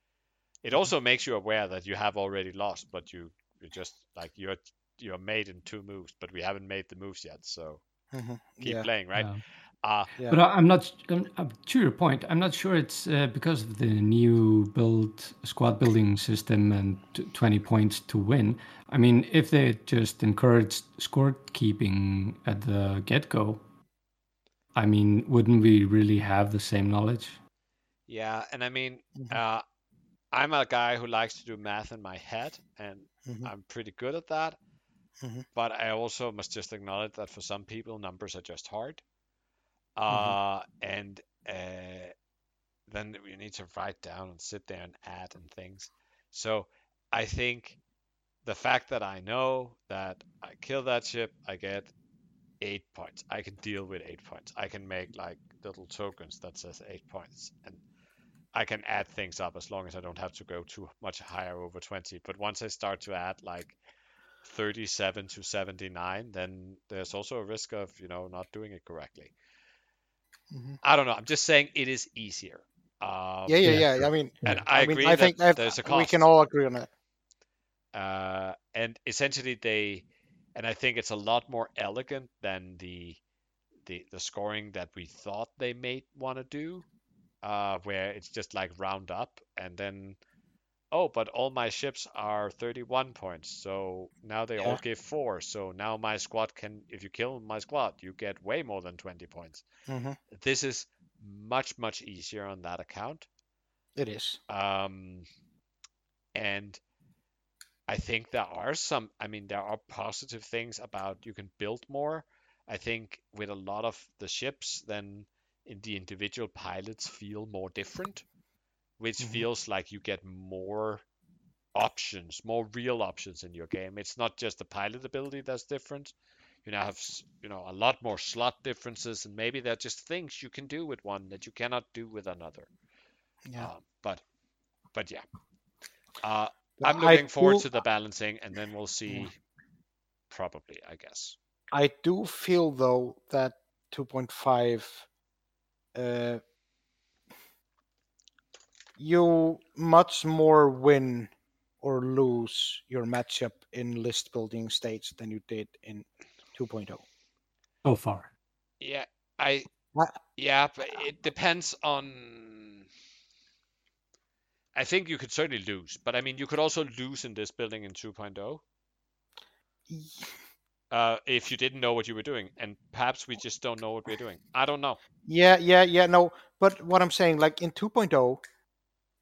it also makes you aware that you have already lost but you you just like you're you're made in two moves but we haven't made the moves yet so
Mhm.
keep
Yeah.
playing right
Yeah.
uh
Yeah.
But I, I'm not. I'm, I'm, to your point, I'm not sure it's uh, because of the new build squad building system and t- 20 points to win. I mean, if they just encouraged score keeping at the get go, I mean, wouldn't we really have the same knowledge?
yeah and i mean
Mhm.
uh i'm a guy who likes to do math in my head and
Mhm.
i'm pretty good at that
Mhm.
but i also must just acknowledge that for some people numbers are just hard
Mm-hmm.
uh and uh then you need to write down and sit there and add and things so i think the fact that i know that i kill that ship i get eight points i can deal with eight points i can make like little tokens that says eight points and I can add things up as long as I don't have to go too much higher over 20. But once I start to add like 37 to 79, then there's also a risk of, you know, not doing it correctly.
Mhm.
I don't know. I'm just saying it is easier. Um,
Yeah, yeah,
yeah.
yeah. I mean,
And I,
I
agree
mean, I
that
think that
there's a
we can all agree on that.
uh, and essentially they and I think it's a lot more elegant than the the the scoring that we thought they may want to do, uh, where it's just like round up and then oh, but all my ships are 31 points, so now they all give four, so now my squad can if you kill my squad, you get way more than 20 points.
hmm
This is much much easier on that account.
It is.
Um, and I think there are some, I mean, there are positive things about you can build more. I think with a lot of the ships, then in the individual pilots feel more different, which
Mhm.
feels like you get more options, more real options in your game. It's not just the pilot ability that's different. You now have, you know, a lot more slot differences, and maybe there are just things you can do with one that you cannot do with another.
Yeah.
Um, but but yeah, uh,
But
I'm
I
looking forward
do-
to the balancing, and then we'll see. Probably, I guess.
I do feel though that 2.5 uh, you much more win or lose your matchup in list building stage than you did in oh. 2.0.
so far.
Yeah, I.
What?
Yeah, but it depends on. I think you could certainly lose, but I mean, you could also lose in this building in 2.0 uh, if you didn't know what you were doing, and perhaps we just don't know what we're doing. I don't know.
Yeah, yeah, yeah, no. But what I'm saying, like in 2.0,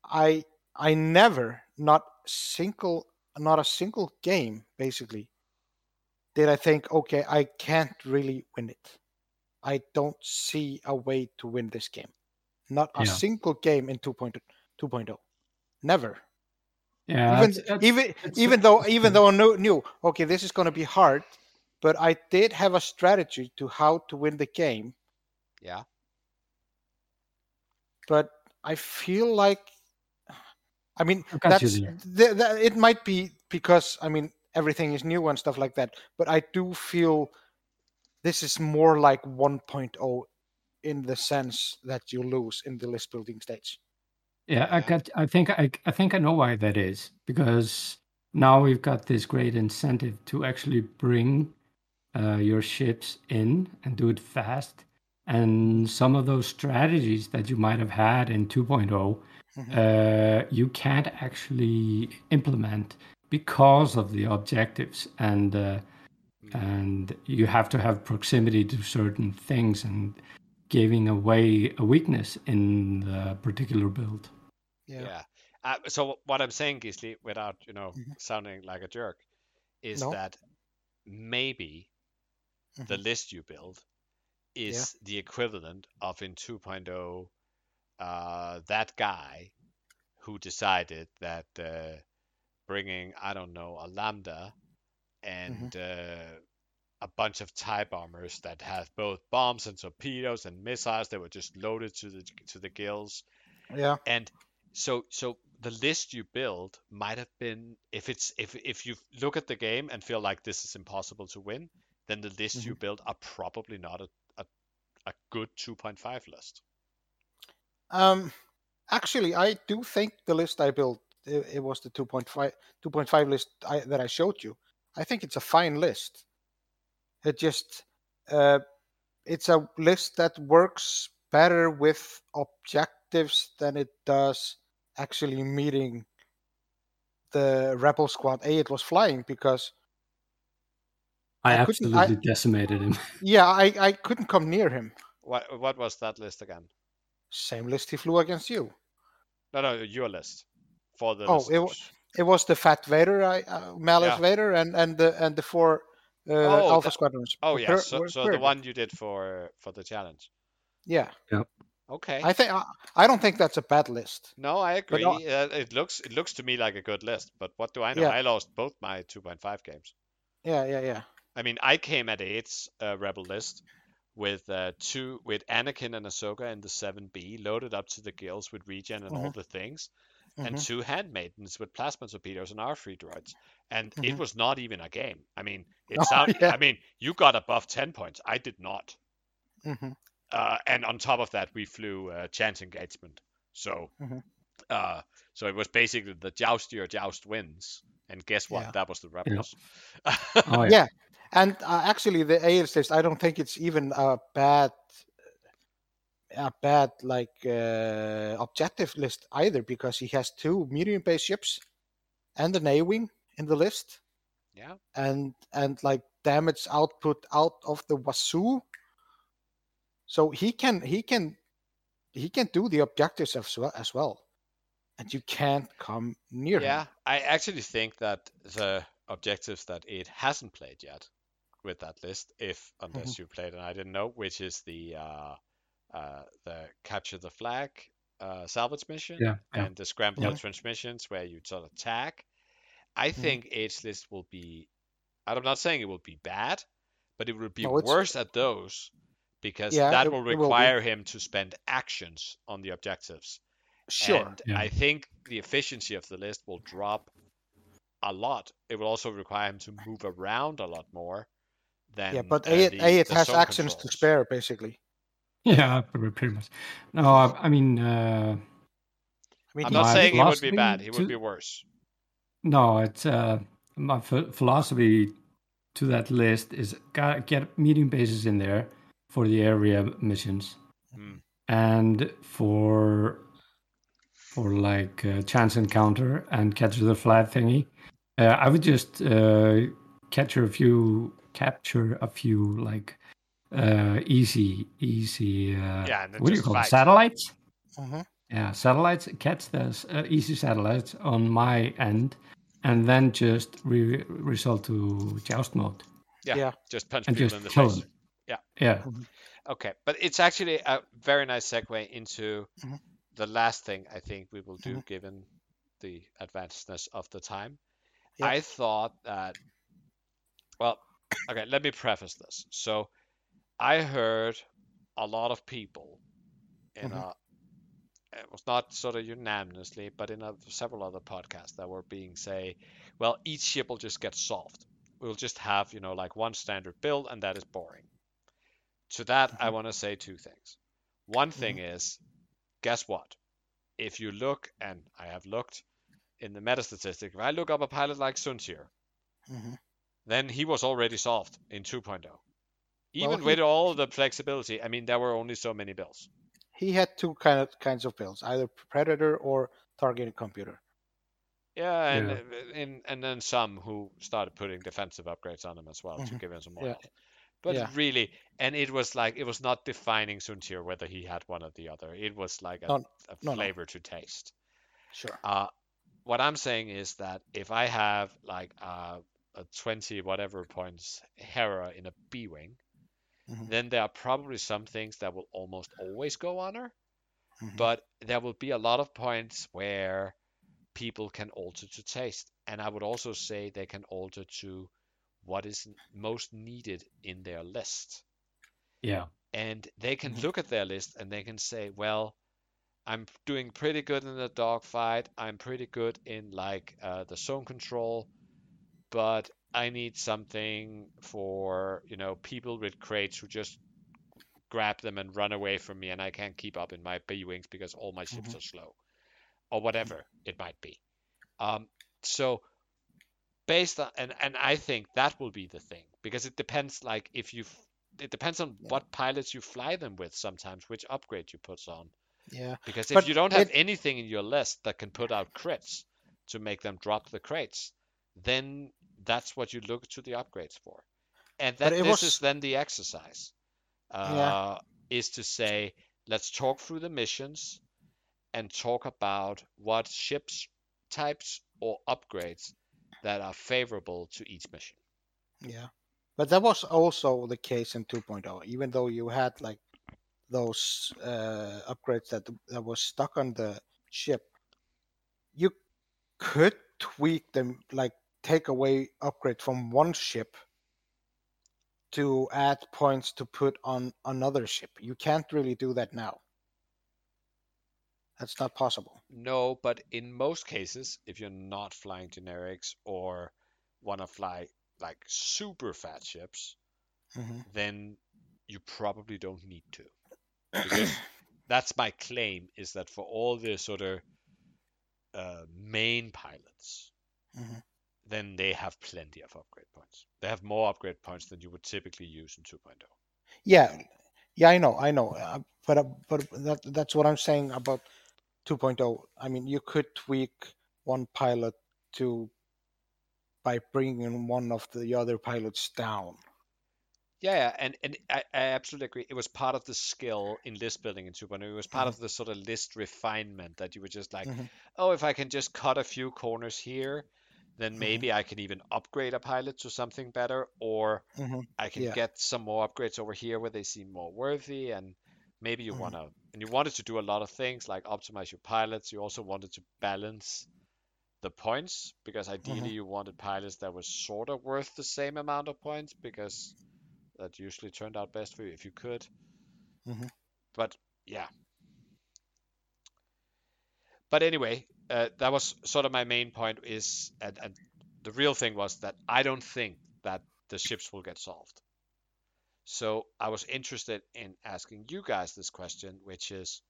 I I never, not single, not a single game, basically, did I think, okay, I can't really win it. I don't see a way to win this game. Not a
Yeah.
single game in 2.0. 2.0. Never.
Yeah,
even
it's- it's-
even
it's-
even though even though I knew, knew okay, this is going to be hard, but I did have a strategy to how to win the game.
Yeah.
but I feel like, I mean,
I
that's
there.
th- that, it might be because I mean everything is new and stuff like that. But I do feel this is more like 1.0 in the sense that you lose in the list building stage.
Yeah, I got. I think I. I think I know why that is because now we've got this great incentive to actually bring uh, your ships in and do it fast. And some of those strategies that you might have had in 2.0,
Mhm.
uh, you can't actually implement because of the objectives and uh, and you have to have proximity to certain things and giving away a weakness in the particular build.
Yeah. Uh, so what I'm saying, Gisli, without you know
Mhm.
sounding like a jerk, is
No.
that maybe the
Mhm.
list you build is the equivalent of in 2.0 uh, that guy who decided that uh, bringing I don't know a lambda and uh, a bunch of tie bombers that have both bombs and torpedoes and missiles that were just loaded to the to the gills
Yeah.
and so so the list you build might have been if it's if if you look at the game and feel like this is impossible to win then the list you build are probably not a, a, a good 2.5 list
Um, actually, I do think the list I built it, it was the 2.5 2.5 list I, that I showed you. I think it's a fine list. It just uh, it's a list that works better with objectives than it does actually meeting the rebel squad A it was flying because
I,
I couldn't- I-
absolutely decimated him.
yeah I, I couldn't come near him.
what what was that list again
Same list he flew against you.
no no your list for the
Oh, it wa-
listeners.
It was the Fat Vader, I, uh, Malice
Yeah.
Vader, and and the and the four uh,
Oh,
Alpha
that-
squadrons.
oh yeah
per-
so,
were
so the one you did for for the challenge
Yeah,
okay
I think I, don't think that's a bad list.
no i agree
no-
uh, it looks it looks to me like a good list but what do i know
Yeah.
i lost both my 2.5 games
Yeah, yeah, yeah.
I mean, I came at eight's uh, rebel list with uh, two with Anakin and Ahsoka in the 7B, loaded up to the gills with regen and all
Mhm.
the things, and
Mhm.
two handmaidens with plasma torpedoes and R3 droids. And it
Mhm.
was not even a game. I mean, it
Oh,
sound,
yeah.
I mean, you got above 10 points. I did not. Uh, and on top of that, we flew uh, chance engagement. So,
Mhm.
uh, so it was basically the joust your joust wins. And guess what?
Yeah.
That was the rebels.
Oh yeah.
Yeah, and uh, actually, the ALS list, I don't think it's even a bad, a bad like uh, objective list either, because he has two medium base ships and an A-wing in the list,
yeah.
and and like damage output out of the wazoo. So he can he can he can do the objectives as well as well, and you can't come near
Yeah,
him.
I actually think that the objectives that it hasn't played yet with that list, if unless
Mm-hmm.
you played and I didn't know, which is the uh, uh, the capture the flag uh, salvage mission
Yeah, yeah.
and the scramble
Yeah.
transmissions where you sort of tag. I
Mhm.
think age list will be. I'm not saying it will be bad, but it will be
No,
worse at those because
Yeah,
that
it-
will
it will
require him to spend actions on the objectives.
Sure.
And
Yeah.
I think the efficiency of the list will drop a lot. It will also require him to move around a lot more than
yeah, but
uh,
A,
the,
A it has
zone
actions to spare basically.
Yeah, pretty pretty much. No, I, I mean, uh,
I mean,
I'm not saying he would be bad. He would be worse.
no, it's uh, my ph- philosophy to that list is got get medium bases in there for the area missions,
Mm.
and for for like uh, chance encounter and catch the flag thingy. Uh, I would just uh, capture a few, capture a few like uh, easy, easy. Uh,
Yeah,
what do you call them?
fight.
Satellites.
Mhm.
Yeah, satellites. Catch those uh, easy satellites on my end, and then just re- result to joust mode
Yeah,
Yeah.
just punch
and
people
just
in the
kill
face.
them.
Yeah.
Yeah.
Okay, but it's actually a very nice segue into
Mhm.
the last thing I think we will do,
Mhm.
given the advancedness of the time.
Yep.
I thought that. Well, okay, let me preface this. So, I heard a lot of people in
Mhm.
a. It was not sort of unanimously, but in a, several other podcasts that were being say, well, each ship will just get solved. We'll just have, you know, like one standard build, and that is boring. To that, I want to say two things. One thing is, guess what? If you look, and I have looked in the meta statistic, if I look up a pilot like Soontir,
Mhm.
then he was already solved in 2.0. Even
he-
with all the flexibility, I mean, there were only so many builds.
He had two kind of kinds of builds, either predator or targeted computer.
Yeah, and
Yeah.
uh, in, and then some who started putting defensive upgrades on him as well to
Mhm.
give him some more
Yeah.
But
Yeah.
really, and it was like it was not defining Soontir whether he had one or the other. It was like a,
No,
a
no, no.
flavor to taste.
Sure.
Uh, what I'm saying is that if I have like a, a 20 whatever points Hera in a B wing,
Mhm.
then there are probably some things that will almost always go on her,
Mhm.
but there will be a lot of points where people can alter to taste. And I would also say they can alter to what is most needed in their list
Yeah.
and they can
Mhm.
look at their list and they can say, well, I'm doing pretty good in the dogfight. I'm pretty good in like uh, the zone control, but I need something for you know people with crates who just grab them and run away from me, and I can't keep up in my B wings because all my ships are slow, or whatever it might be. Um, so based on and and I think that will be the thing because it depends like if you it depends on what pilots you fly them with sometimes which upgrade you put on.
Yeah.
because if
But
you don't have anything in your list that can put out crits to make them drop the crates then that's what you look to the upgrades for. And that this
was-
is then the exercise. Uh, is to say let's talk through the missions and talk about what ships types or upgrades that are favorable to each mission
Yeah. But that was also the case in 2.0, even though you had like those uh, upgrades that that was stuck on the ship. You could tweak them, like take away upgrade from one ship to add points to put on another ship. You can't really do that now. That's not possible.
No, but in most cases, if you're not flying generics or want to fly like super fat ships,
hmm
then you probably don't need to. Because that's my claim is that for all the sort of uh, main pilots,
Mhm.
then they have plenty of upgrade points. They have more upgrade points than you would typically use in 2.0.
Yeah, yeah, I know, I know, uh, but uh, but that that's what I'm saying about 2.0. I mean, you could tweak one pilot to by bringing one of the other pilots down.
Yeah, yeah, and and I, I absolutely agree. It was part of the skill in list building in 2.0. It was part
Mhm.
of the sort of list refinement that you were just like,
Mhm.
oh, if I can just cut a few corners here, then
Mhm.
maybe I can even upgrade a pilot to something better, or
hmm
I can
Yeah.
get some more upgrades over here where they seem more worthy, and maybe you
Mhm.
wanna and you wanted to do a lot of things like optimize your pilots. You also wanted to balance the points because ideally you wanted pilots that were sort of worth the same amount of points because that usually turned out best for you if you could.
Mhm.
But yeah. But anyway, uh, that was sort of my main point is and, and the real thing was that I don't think that the ships will get solved. So I was interested in asking you guys this question, which is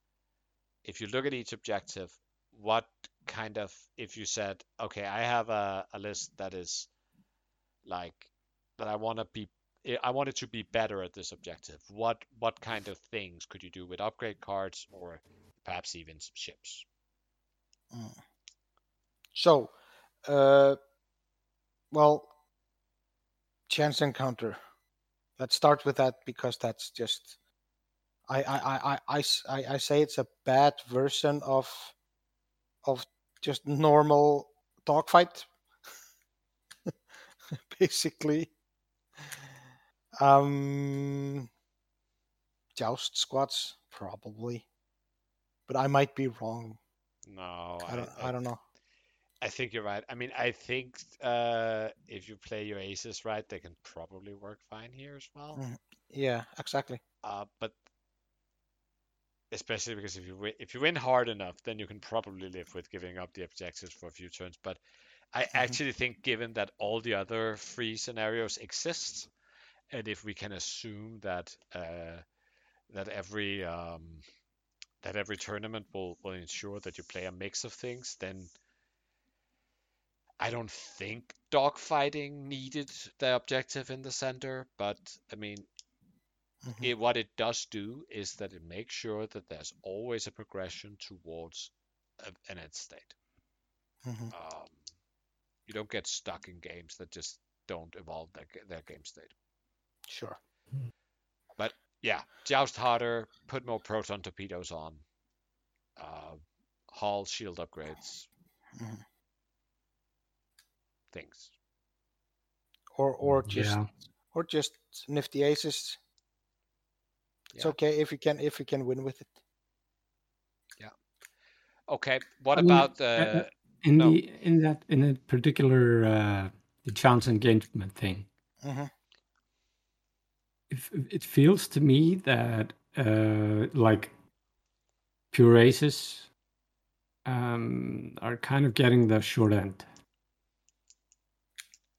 if you look at each objective, what kind of if you said, okay, I have a, a list that is like that I want to be I- I want it to be better at this objective. What what kind of things could you do with upgrade cards or perhaps even some ships?
So, uh, well, chance encounter. Let's start with that because that's just. I I I I, I, I say it's a bad version of of just normal dogfight. Basically. Um joust squads, probably. But I might be wrong.
No,
I don't I don't know.
I think you're right. I mean, I think uh, if you play your aces right, they can probably work fine here as well.
Mhm. Yeah, exactly.
Uh, but especially because if you win, if you win hard enough, then you can probably live with giving up the objectives for a few turns. But I
Mm-hmm.
actually think, given that all the other free scenarios exist, and if we can assume that uh, that every um, that every tournament will will ensure that you play a mix of things, then I don't think dogfighting needed the objective in the center. But I mean,
Mhm.
it, what it does do is that it makes sure that there's always a progression towards a, an end state.
Mhm.
Um, you don't get stuck in games that just don't evolve their, their game state.
Sure.
But yeah, joust harder, put more proton torpedoes on, uh, hull shield upgrades,
Mhm.
Things.
Or or just
Yeah.
or just nifty aces. It's
Yeah.
okay if you can if you can win with it. Yeah.
Okay, what
I
about
uh,
the?
uh, in
no.
the in that in a particular uh, the chance engagement thing?
Mhm.
If it feels to me that uh, like pure aces um, are kind of getting the short end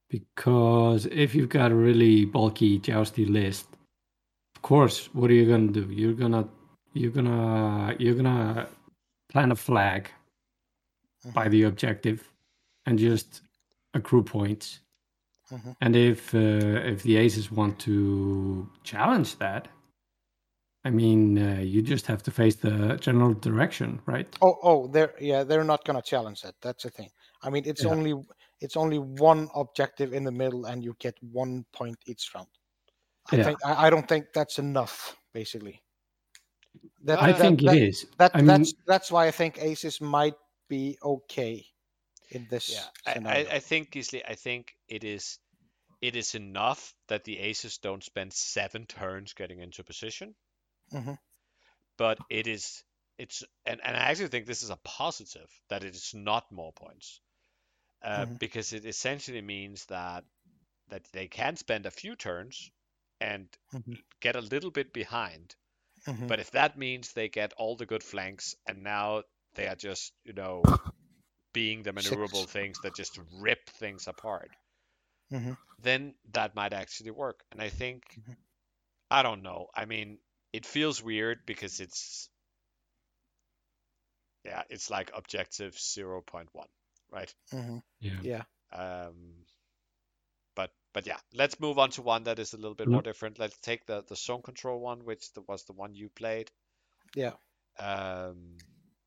because if you've got a really bulky jousty list, of course, what are you gonna do? You're gonna you're gonna you're gonna plant a flag by the objective and just accrue points.
Mhm.
And if uh, if the aces want to challenge that, I mean, uh, you just have to face the general direction, right?
Oh oh they're yeah, they're not gonna challenge that. That's the thing. I mean it's
Yeah.
only it's only one objective in the middle and you get one point each round. I
Yeah.
think I, I don't think that's enough, basically. That,
I
that-
think
that,
it is.
That,
I mean,
that's that's why I think aces might be okay in this
Yeah, I, I, think Gisli, I think it is it is enough that the aces don't spend seven turns getting into position.
Mhm.
But it is it's and, and I actually think this is a positive that it is not more points. Uh,
Mhm.
because it essentially means that that they can spend a few turns and
Mhm.
get a little bit behind.
Mhm.
But if that means they get all the good flanks and now they are just, you know, being the maneuverable
Ships.
things that just rip things apart,
Mhm.
then that might actually work. And I think,
Mhm.
I don't know. I mean, it feels weird because it's, yeah, it's like objective 0.1, right?
Mhm.
Yeah.
Yeah.
Um, but but yeah, let's move on to one that is a little bit more different. Let's take the the zone control one, which the, was the one you played.
Yeah.
Um,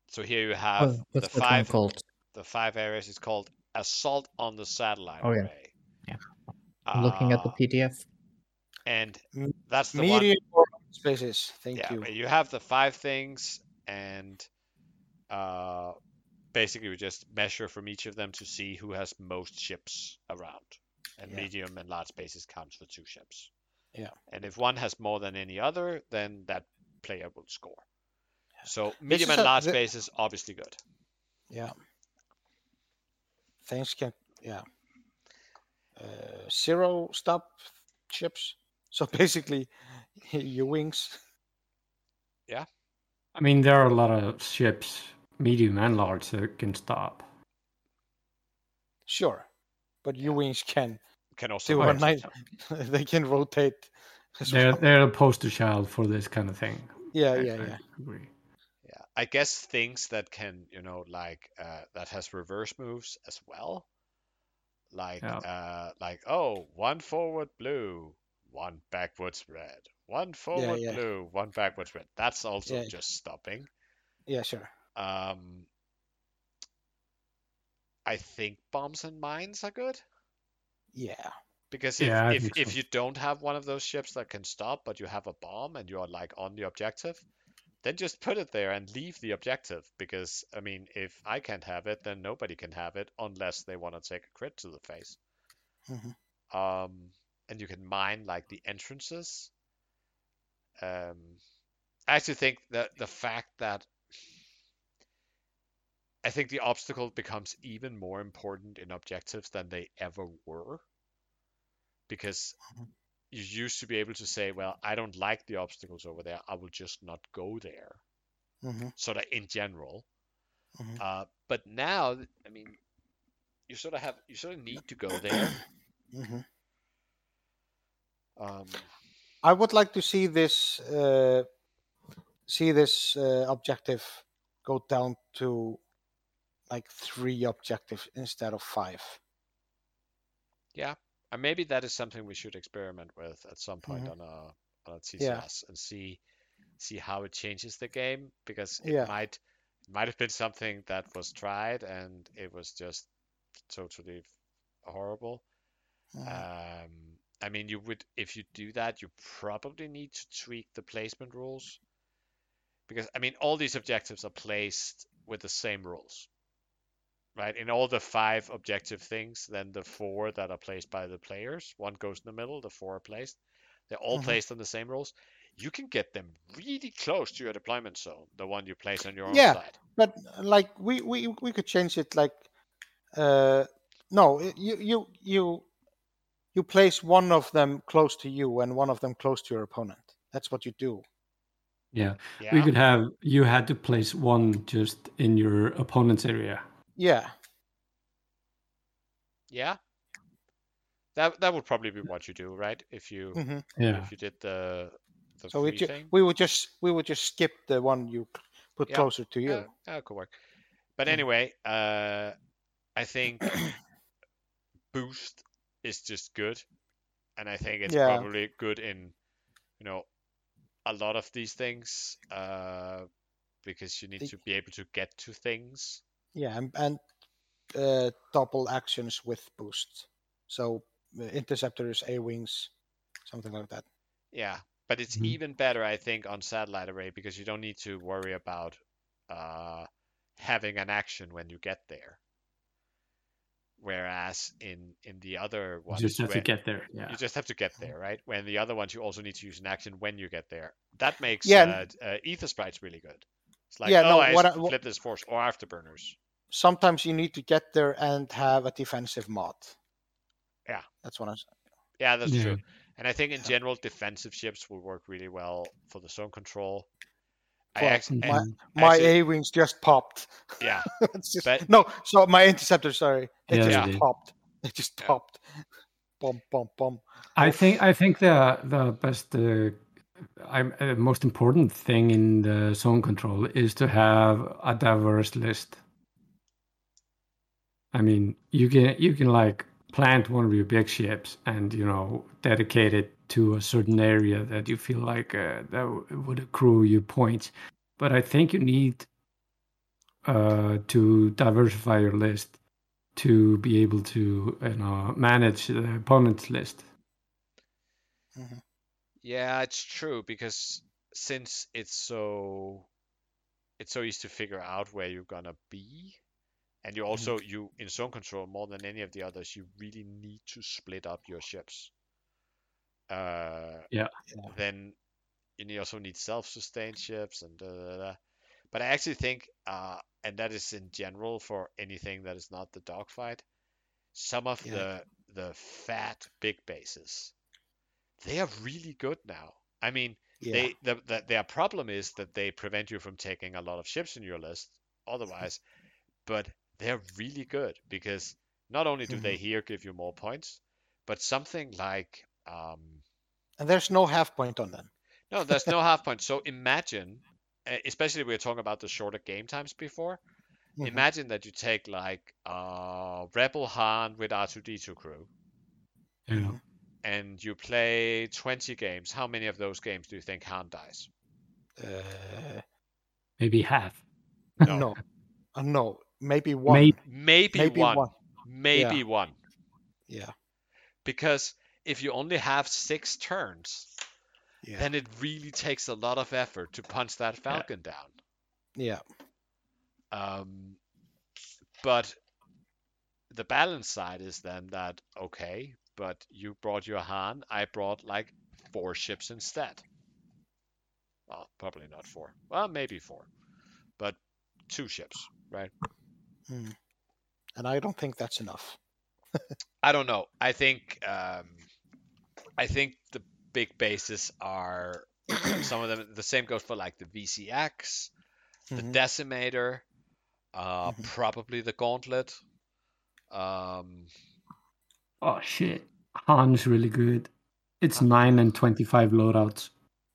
so here you have
Oh,
the
what's that one
five the five areas. It's called assault on the satellite
Oh, yeah.
array.
Yeah. I'm looking at the
Uh,
PDF.
and that's the one.
Medium spaces. Thank
yeah,
you.
you have the five things, and uh, basically we just measure from each of them to see who has most ships around. And
Yeah.
medium and large bases counts for two ships.
Yeah.
And if one has more than any other, then that player will score. So medium and
a-
large
thi-
spaces obviously good.
Yeah. Things can yeah. Uh, zero stop ships. So basically, your wings. Yeah.
I mean, there are a lot of ships, medium and large, that can stop.
Sure, but your wings can
Can also
do a
rotate.
nice. they can rotate.
They're
well.
they're a poster child for this kind of thing.
Yeah,
I-
yeah,
I
yeah.
agree.
Yeah, I guess things that can, you know, like uh, that has reverse moves as well. Like,
Yeah.
uh, like oh, one forward blue, one backwards red, one forward
yeah.
blue, one backwards red. That's also
Yeah.
just stopping.
Yeah, sure.
Um, I think bombs and mines are good
Yeah.
because if
Yeah,
if,
think
if you don't have one of those ships that can stop, but you have a bomb and you're like on the objective, then just put it there and leave the objective because I mean, if I can't have it, then nobody can have it unless they want to take a crit to the face.
Mhm.
Um, and you can mine like the entrances. Um, I actually think that the fact that I think the obstacle becomes even more important in objectives than they ever were. Because you used to be able to say, well, I don't like the obstacles over there. I will just not go there.
hmm
Sort of in general.
Mhm.
Uh, but now, I mean, you sort of have, you sort of need to go there.
hmm
Um,
I would like to see this uh, see this uh, objective go down to like three objectives instead of five.
yeah. And maybe that is something we should experiment with at some point
Mhm.
on a on a TCS
Yeah.
and see see how it changes the game because it
Yeah.
might it might have been something that was tried and it was just totally horrible.
Mhm.
Um, I mean, you would if you do that, you probably need to tweak the placement rules because I mean, all these objectives are placed with the same rules, right? In all the five objective things, then the four that are placed by the players, one goes in the middle, the four are placed. They're all
Mhm.
placed on the same rules. You can get them really close to your deployment zone, the one you place on your own
Yeah.
side.
But like we, we we could change it like uh no you you you you place one of them close to you and one of them close to your opponent. That's what you do.
Yeah.
Yeah.
we could have you had to place one just in your opponent's area.
Yeah.
Yeah. That that would probably be what you do, right? If you
hmm
Yeah,
if you did the the
So we
free
ju-
thing.
we would just we would just skip the one you put
Yeah.
closer to you.
Yeah, that could work. But
Mm.
anyway, uh, I think boost is just good, and I think it's
Yeah.
probably good in, you know, a lot of these things, uh, because you need
The-
to be able to get to things.
Yeah, and, and uh, double actions with boost. So uh, interceptors, A wings, something like that.
Yeah, but it's
Mhm.
even better, I think, on satellite array because you don't need to worry about uh, having an action when you get there. Whereas in in the other ones, you
just have to get there. Yeah,
You just have to get there, right? When the other ones, you also need to use an action when you get there. That makes
Yeah,
uh, uh, Aethersprites really good. It's like,
Yeah,
oh,
no,
I
what
s-
I- what-
flip this force or afterburners.
Sometimes you need to get there and have a defensive mod.
Yeah.
That's what I'm saying.
Yeah, that's
Yeah.
true. And I think in
Yeah.
general, defensive ships will work really well for the zone control. I
Well,
actually,
my, my A wings just popped.
yeah,
it's just,
But-
no, so my interceptor, sorry, they
Yeah,
just
they
did.
popped. They just
Yeah.
popped. Bum bum bum.
I think I think the the best uh, I'm uh, most important thing in the zone control is to have a diverse list. I mean, you can you can like plant one of your big ships and you know dedicate it to a certain area that you feel like uh, that would accrue you points. But I think you need uh, to diversify your list to be able to you know manage the opponent's list.
Yeah, it's true because since it's so, it's so easy to figure out where you're gonna be, and you also you in zone control more than any of the others, you really need to split up your ships. Uh,
Yeah.
Then you also need self-sustained ships and da, da, da. But I actually think, uh, and that is in general for anything that is not the dogfight, some of
Yeah.
the the fat big bases, they are really good now. I mean,
Yeah.
they the, the their problem is that they prevent you from taking a lot of ships in your list otherwise, but they're really good because not only do they here give you more points, but something like um,
and there's no half point on them.
no, there's no half point. So imagine, uh, especially we were talking about the shorter game times before.
Mhm.
Imagine that you take like uh, Rebel Han with R2D2 crew,
Yeah.
And you play 20 games. How many of those games do you think Han dies?
Uh,
Maybe half.
No.
no, Uh, no, maybe one.
Maybe.
Maybe,
Maybe
one.
one.
Maybe one.
Yeah,
Because if you only have six turns,
yeah,
then it really takes a lot of effort to punch that Falcon down.
yeah.
Um, but the balance side is then that okay, but you brought your Han, I brought like four ships instead. Well, probably not four. Well, maybe four, but two ships, right?
Mm. And I don't think that's enough.
I don't know. I think um, I think the big bases are some of them. The same goes for like the VCX, the
Mhm.
Decimator, uh,
Mhm.
probably the Gauntlet. Um,
Oh shit. Han's really good. It's nine and twenty-five loadouts.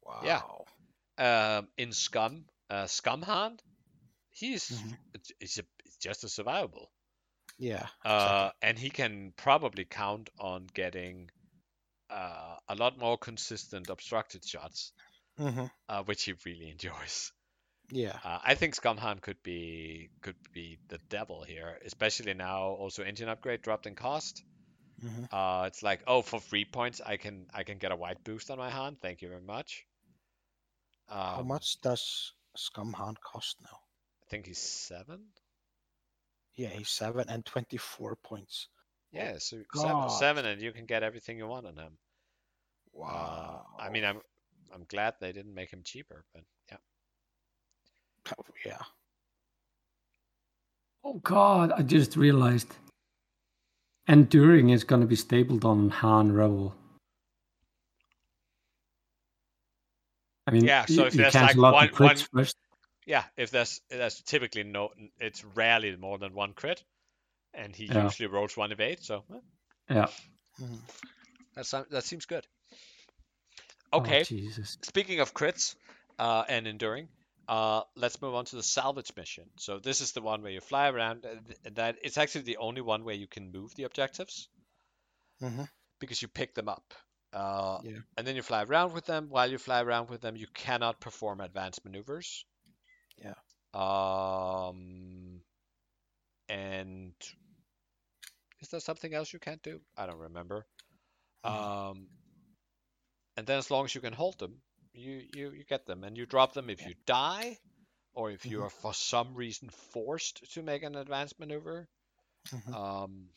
Wow.
Yeah. um, in Scum, uh, Scum Han, he's
Mhm.
he's, a, he's just as survivable.
Yeah.
Uh, and he can probably count on getting uh, a lot more consistent obstructed shots,
hmm
uh, which he really enjoys.
Yeah.
Uh, I think Scum Han could be could be the devil here, especially now. Also, engine upgrade dropped in cost.
Hmm
Uh, it's like, oh, for three points, I can I can get a white boost on my hand. Thank you very much. Um,
How much does Scum Han cost now?
I think he's seven.
Yeah, he's seven and twenty-four points.
Yeah, so seven, seven, and you can get everything you want on him. Uh,
Wow.
I mean, I'm I'm glad they didn't make him cheaper, but yeah.
Oh, yeah.
Oh god, I just realized. Enduring is gonna be stapled on Han Rebel. I mean,
Yeah, so if
you
there's
cancel
like
out
one-
the crits
one-
first.
Yeah, if there's there's typically no, it's rarely more than one crit, and he
Yeah.
usually rolls one evade, so
Yeah.
Mhm.
that sounds that seems good.
Oh,
Okay,
Jesus.
speaking of crits uh, and enduring, uh, let's move on to the salvage mission. So this is the one where you fly around. uh, th- That it's actually the only one where you can move the objectives
Mhm.
because you pick them up. Uh,
Yeah.
And then you fly around with them. While you fly around with them, you cannot perform advanced maneuvers.
Yeah.
Um. And is there something else you can't do? I don't remember. Um. And then as long as you can hold them, you you you get them, and you drop them if you die, or if you
Mhm.
are for some reason forced to make an advanced maneuver
Mhm.
um,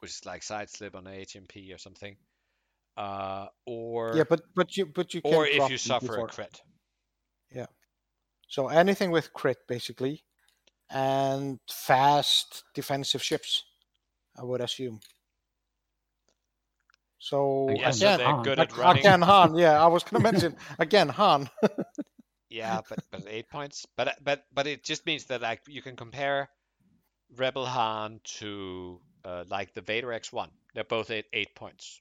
which is like side slip on a HMP or something, uh, or
Yeah, but but you but you can
or if you suffer
before.
a crit. Yeah.
So anything with crit basically, and fast defensive ships, I would assume. So
Again,
Yeah, so
again,
they're
Han.
at running.
again, Han. Yeah, I was gonna mention again, Han.
Yeah, but but eight points. But but but it just means that like you can compare Rebel Han to uh, like the Vader X1. They're both eight eight points.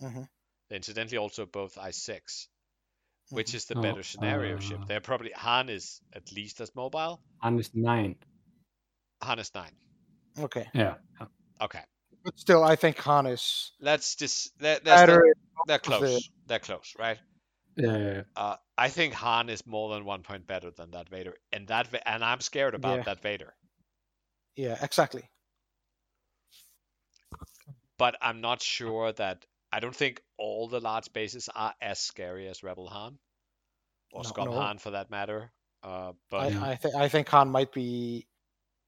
Mm-hmm. Incidentally, also both I6. Which is the
Oh,
better scenario ship?
uh,
They're probably Han is at least as mobile.
Han is nine.
Han is nine.
Okay,
Yeah.
Okay,
but still, I think Han is
let's just they're, they're,
better.
still- they're close. They're close, right?
Yeah. yeah, yeah.
Uh, I think Han is more than one point better than that Vader, and that and I'm scared about
Yeah.
that Vader.
Yeah, exactly.
but I'm not sure that I don't think all the large bases are as scary as Rebel Han or
No,
Scum
no.
Han for that matter. Uh,
I,
but
Yeah.
I think I think Han might be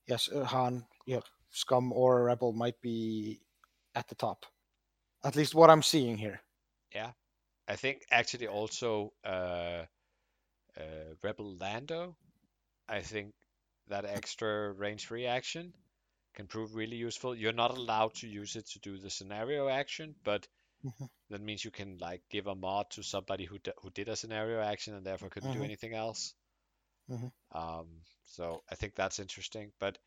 yes, uh, Han, yeah, Scum or Rebel might be at the top. At least what I'm seeing here.
Yeah, I think actually also uh, uh, Rebel Lando. I think that extra range free action can prove really useful. You're not allowed to use it to do the scenario action, but
Mhm.
that means you can like give a mod to somebody who d- who did a scenario action and therefore couldn't do
Mhm.
anything else.
Mhm.
Um, so I think that's interesting. But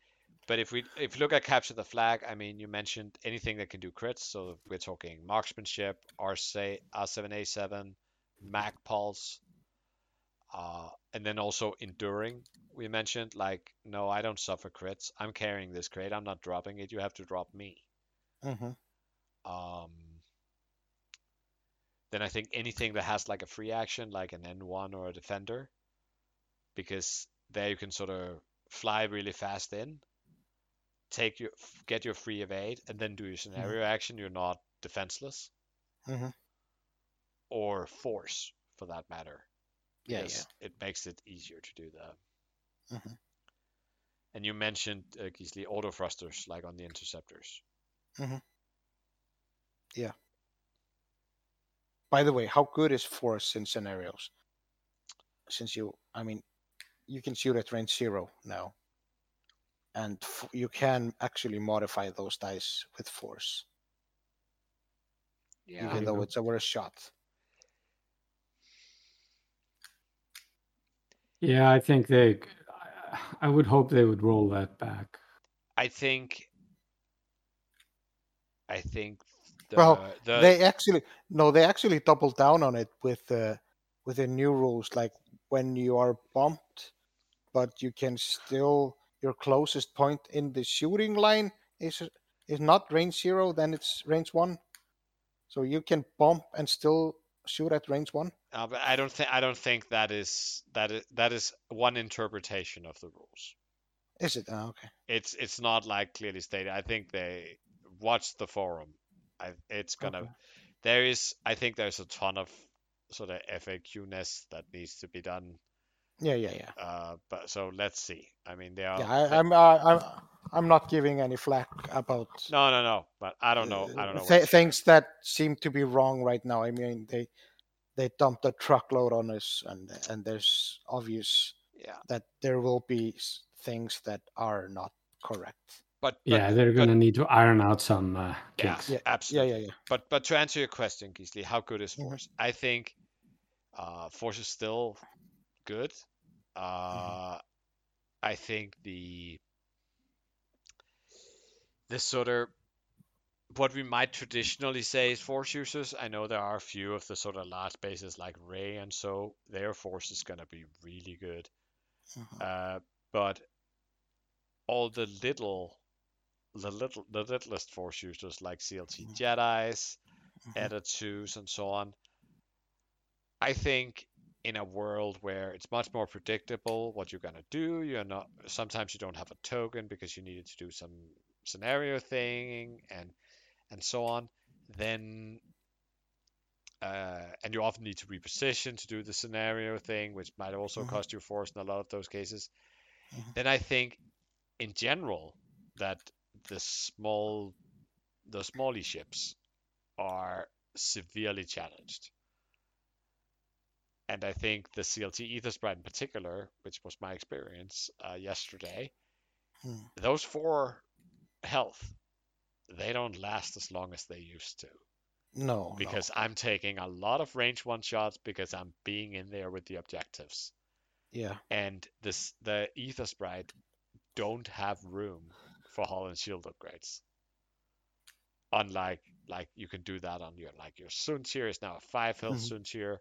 but if we if you look at capture the flag, I mean, you mentioned anything that can do crits. So we're talking marksmanship, R R7A7, Mag Pulse, uh, and then also enduring. We mentioned like, no, I don't suffer crits. I'm carrying this crate. I'm not dropping it. You have to drop me.
hmm
Um, then I think anything that has like a free action, like an N1 or a defender, because there you can sort of fly really fast in, take your get your free evade, and then do your scenario action. You're not defenseless,
Mhm.
or force for that matter.
Yeah,
because It makes it easier to do that.
Mhm.
And you mentioned uh, Gisli auto thrusters like on the interceptors. Yeah.
By the way, how good is Force in scenarios? Since you, I mean, you can shoot at range zero now, and f- you can actually modify those dice with Force,
Yeah.
even though it's a worse shot.
Yeah, I think they. I- I would hope they would roll that back.
I think. I think. The,
Well,
the,
they actually no, they actually doubled down on it with the with the new rules, like when you are bumped, but you can still your closest point in the shooting line is is not range zero, then it's range one. So you can bump and still shoot at range one.
uh, but I don't think I don't think that is that is that is one interpretation of the rules.
Is it? Ah, okay.
It's it's not like clearly stated. I think they watch the forum. I, it's gonna.
Okay.
There is. I think there's a ton of sort of FAQ-ness that needs to be done.
Yeah, yeah, yeah.
Uh, but so let's see. I mean, they are.
Yeah, I, I'm uh, I'm I'm not giving any flack about
no, no, no. But I don't know. I don't know.
uh, th- things that seem to be wrong right now. I mean, they they dumped a truckload on us, and and there's obvious
Yeah.
that there will be things that are not correct.
But, but
yeah, they're gonna need to iron out some uh,
Yeah,
kinks.
Yeah, yeah,
absolutely.
yeah, yeah.
But but to answer your question, Gisli, how good is
Mhm.
Force? I think uh, Force is still good.
Mm-hmm.
Uh, I think the the sort of what we might traditionally say is Force users. I know there are a few of the sort of large bases like Rey and so their Force is gonna be really good.
Mhm.
Uh, but all the little the little the littlest force users like CLT
Mhm.
Jedi's. Eta-2s, and so on. I think in a world where it's much more predictable what you're gonna do, you're not sometimes you don't have a token because you needed to do some scenario thing and and so on, then uh, and you often need to reposition to do the scenario thing, which might also
Mhm.
cost you force in a lot of those cases.
Mhm.
Then I think, in general, that the small, the smally ships are severely challenged. And I think the CLT Aethersprite in particular, which was my experience uh, yesterday,
Hmm.
those four health, they don't last as long as they used to.
No,
because I'm taking a lot of range one shots because I'm being in there with the objectives.
yeah,
And this the Aethersprite don't have room for hull and shield upgrades. Unlike like you can do that on your like your Soontir is now a five health
Mhm.
Soontir.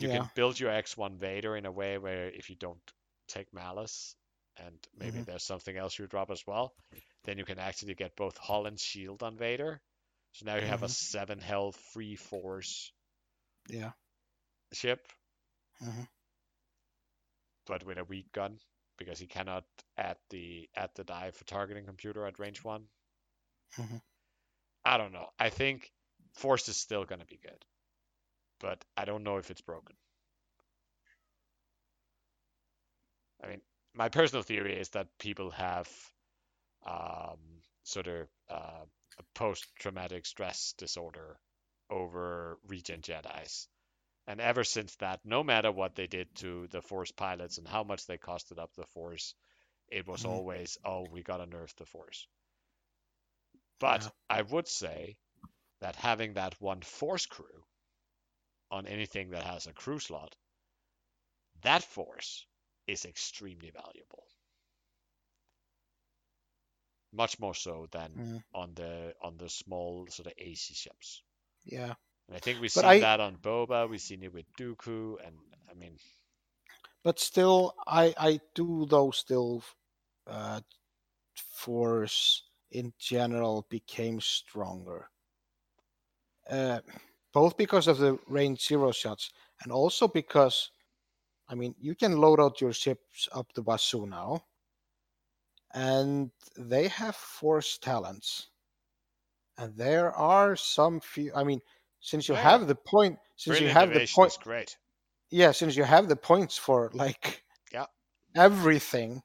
You
Yeah.
can build your X1 Vader in a way where if you don't take Malice and maybe
Mhm.
there's something else you drop as well, then you can actually get both hull and shield on Vader. So now you have a
Mhm.
seven health free force
yeah.
ship,
Mhm.
but with a weak gun because he cannot at the at the die for targeting computer at range one.
Mhm.
I don't know. I think force is still gonna be good, but I don't know if it's broken. I mean, my personal theory is that people have um, sort of uh, a post-traumatic stress disorder over regen Jedi's. And ever since that, no matter what they did to the Force pilots and how much they costed up the Force, it was
Mhm.
always, oh, we gotta nerf the Force. But
Yeah.
I would say that having that one Force crew on anything that has a crew slot, that Force is extremely valuable. Much more so than
Mm.
on the on the small sort of AC ships.
Yeah.
And I think we've
But
seen
I-
that on Boba, we've seen it with Dooku, and I mean,
But still, I I do though still, uh, force in general became stronger. Uh, both because of the range zero shots and also because, I mean, you can load out your ships up the wazoo now, and they have force talents, and there are some few. I mean, since you
Yeah.
have the point, since you have the point,
great.
yeah, since you have the points for like
Yeah.
everything,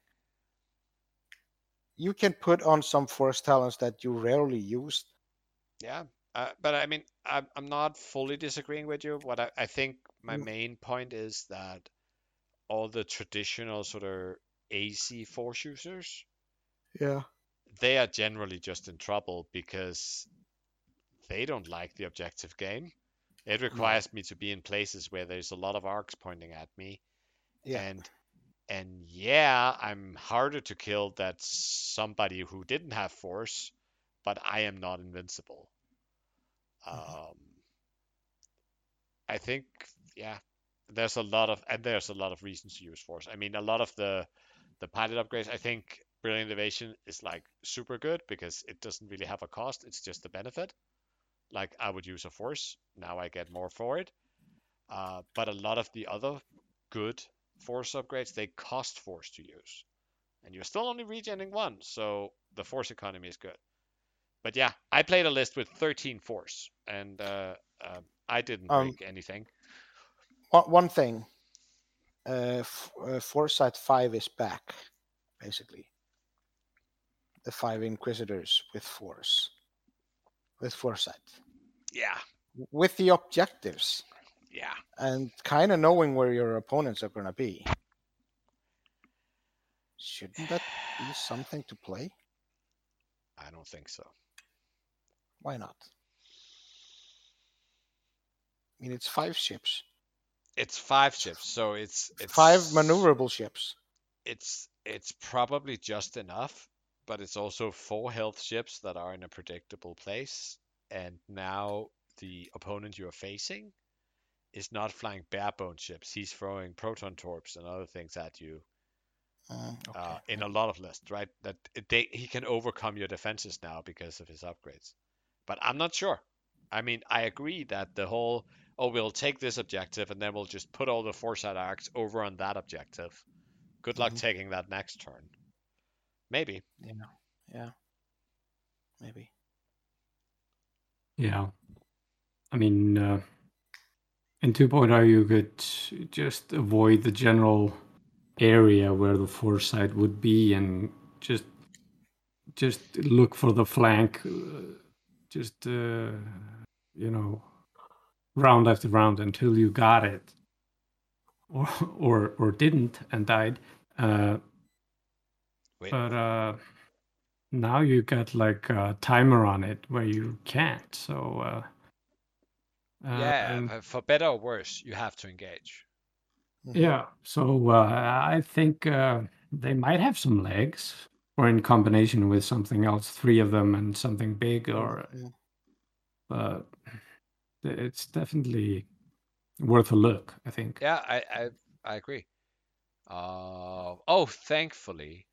you can put on some force talents that you rarely use.
Yeah, uh, but I mean, I'm I'm not fully disagreeing with you. What I, I think my
Mm.
main point is that all the traditional sort of AC force users,
Yeah.
they are generally just in trouble because they don't like the objective game. It requires me to be in places where there's a lot of arcs pointing at me,
Yeah.
and and yeah, I'm harder to kill than somebody who didn't have force, but I am not invincible. Um, I think yeah, there's a lot of and there's a lot of reasons to use force. I mean, a lot of the the pilot upgrades. I think Brilliant Evasion is like super good because it doesn't really have a cost. It's just a benefit. Like I would use a force. Now I get more for it. Uh, but a lot of the other good force upgrades they cost force to use, and you're still only regening one, so the force economy is good. But yeah, I played a list with 13 force, and uh, uh, I didn't
Um,
break anything.
One, thing, uh, f- uh, Foresight 5 is back, basically. The five Inquisitors with Force. With Foresight.
Yeah,
With the objectives.
yeah.
And kind of knowing where your opponents are going to be. Shouldn't that be something to play?
I don't think so.
Why not? I mean, it's five ships,
It's five ships, so it's it's
five maneuverable ships.
It's it's probably just enough, but it's also four health ships that are in a predictable place, and now the opponent you are facing is not flying barebone ships. He's throwing proton torps and other things at you
Mm, okay.
uh, in a lot of lists, right? That they he can overcome your defenses now because of his upgrades. But I'm not sure. I mean, I agree that the whole oh we'll take this objective and then we'll just put all the foresight arcs over on that objective. Good luck
Mhm.
taking that next turn. Maybe.
yeah. Yeah. Maybe.
Yeah. I mean, uh, in 2.0, you could just avoid the general area where the foresight would be and just just look for the flank uh, just uh, you know round after round until you got it or or or didn't and died uh,
Wait.
but uh now you got like a timer on it where you can't so uh Uh,
yeah,
and-
for better or worse, you have to engage.
Yeah, so uh, I think uh, they might have some legs, or in combination with something else, three of them and something big, or
Mm.
but it's definitely worth a look. I think.
Yeah, I I, I agree. Uh, oh, thankfully,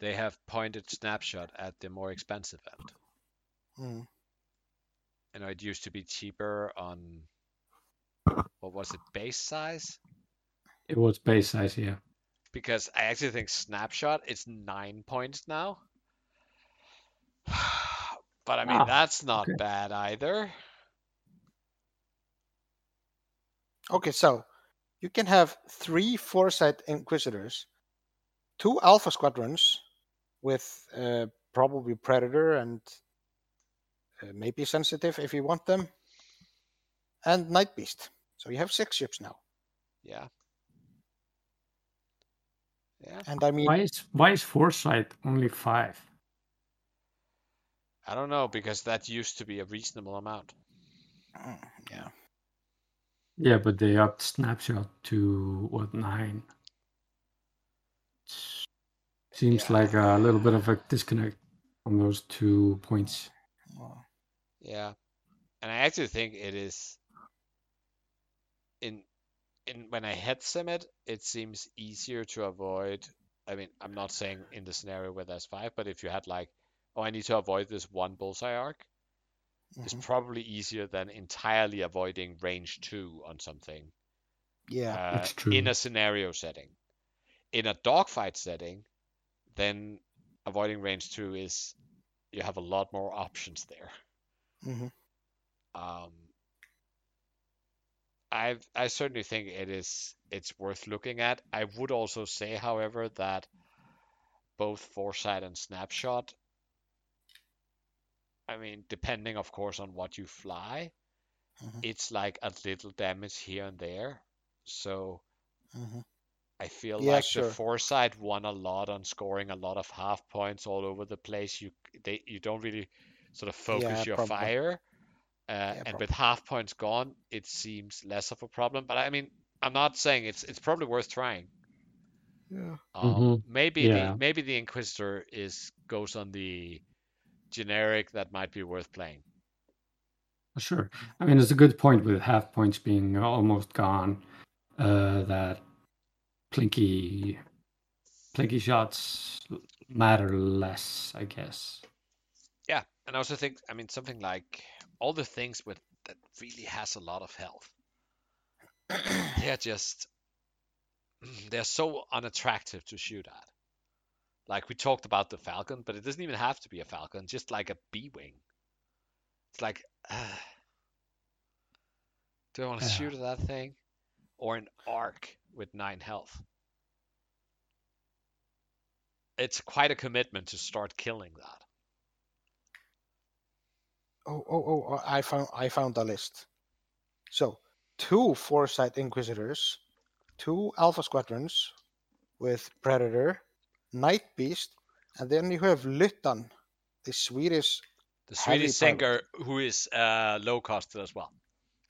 they have pointed snapshot at the more expensive end.
Mm.
You know, it used to be cheaper on what was it, base size?
It was base size, yeah.
Because I actually think snapshot it's nine points now. But I mean,
Ah,
that's not
okay.
bad either.
Okay, so you can have three Foresight Inquisitors, two Alpha Squadrons with uh, probably Predator and uh, maybe Sensitive if you want them, and Night Beast. So you have six ships now.
Yeah. Yeah.
And I mean,
Why is why is foresight only five?
I don't know because that used to be a reasonable amount.
mm, yeah.
Yeah, but they upped snapshot to what nine? Seems
Yeah.
like a little bit of a disconnect on those two points.
Yeah. And I actually think it is in in when I head sim it, seems easier to avoid. I mean, I'm not saying in the scenario where there's five, but if you had like, oh, I need to avoid this one bullseye arc, it's
mhm.
probably easier than entirely avoiding range two on something.
Yeah.
uh,
That's true.
in a scenario setting. In a dogfight setting, then avoiding range two is you have a lot more options there.
hmm
Um, I I certainly think it is it's worth looking at. I would also say, however, that both foresight and snapshot. I mean, depending, of course, on what you fly,
Mhm.
it's like a little damage here and there. So
hmm
I feel
Yeah,
like
sure.
the foresight won a lot on scoring a lot of half points all over the place. You they you don't really sort of focus
Yeah,
your
probably.
fire, uh, and
probably.
with half points gone, it seems less of a problem. But I mean, I'm not saying it's it's probably worth trying.
Yeah.
Um,
Mhm.
Maybe
Yeah.
the maybe the Inquisitor is goes on the generic that might be worth playing.
Sure. I mean, it's a good point with half points being almost gone. Uh, that plinky, plinky shots matter less, I guess.
Yeah, and I also think I mean something like all the things with that really has a lot of health. they're just they're so unattractive to shoot at. Like we talked about the Falcon, but it doesn't even have to be a Falcon, just like a B wing. It's like, uh, do I want to
Yeah.
shoot at that thing, or an Arc with nine health? It's quite a commitment to start killing that.
Oh, oh, oh! oh, I found I found a list. So, two Foresight Inquisitors, two Alpha Squadrons with Predator, Night Beast, and then you have Lyttan, the Swedish.
The Swedish sinker, who is uh, low costed as well.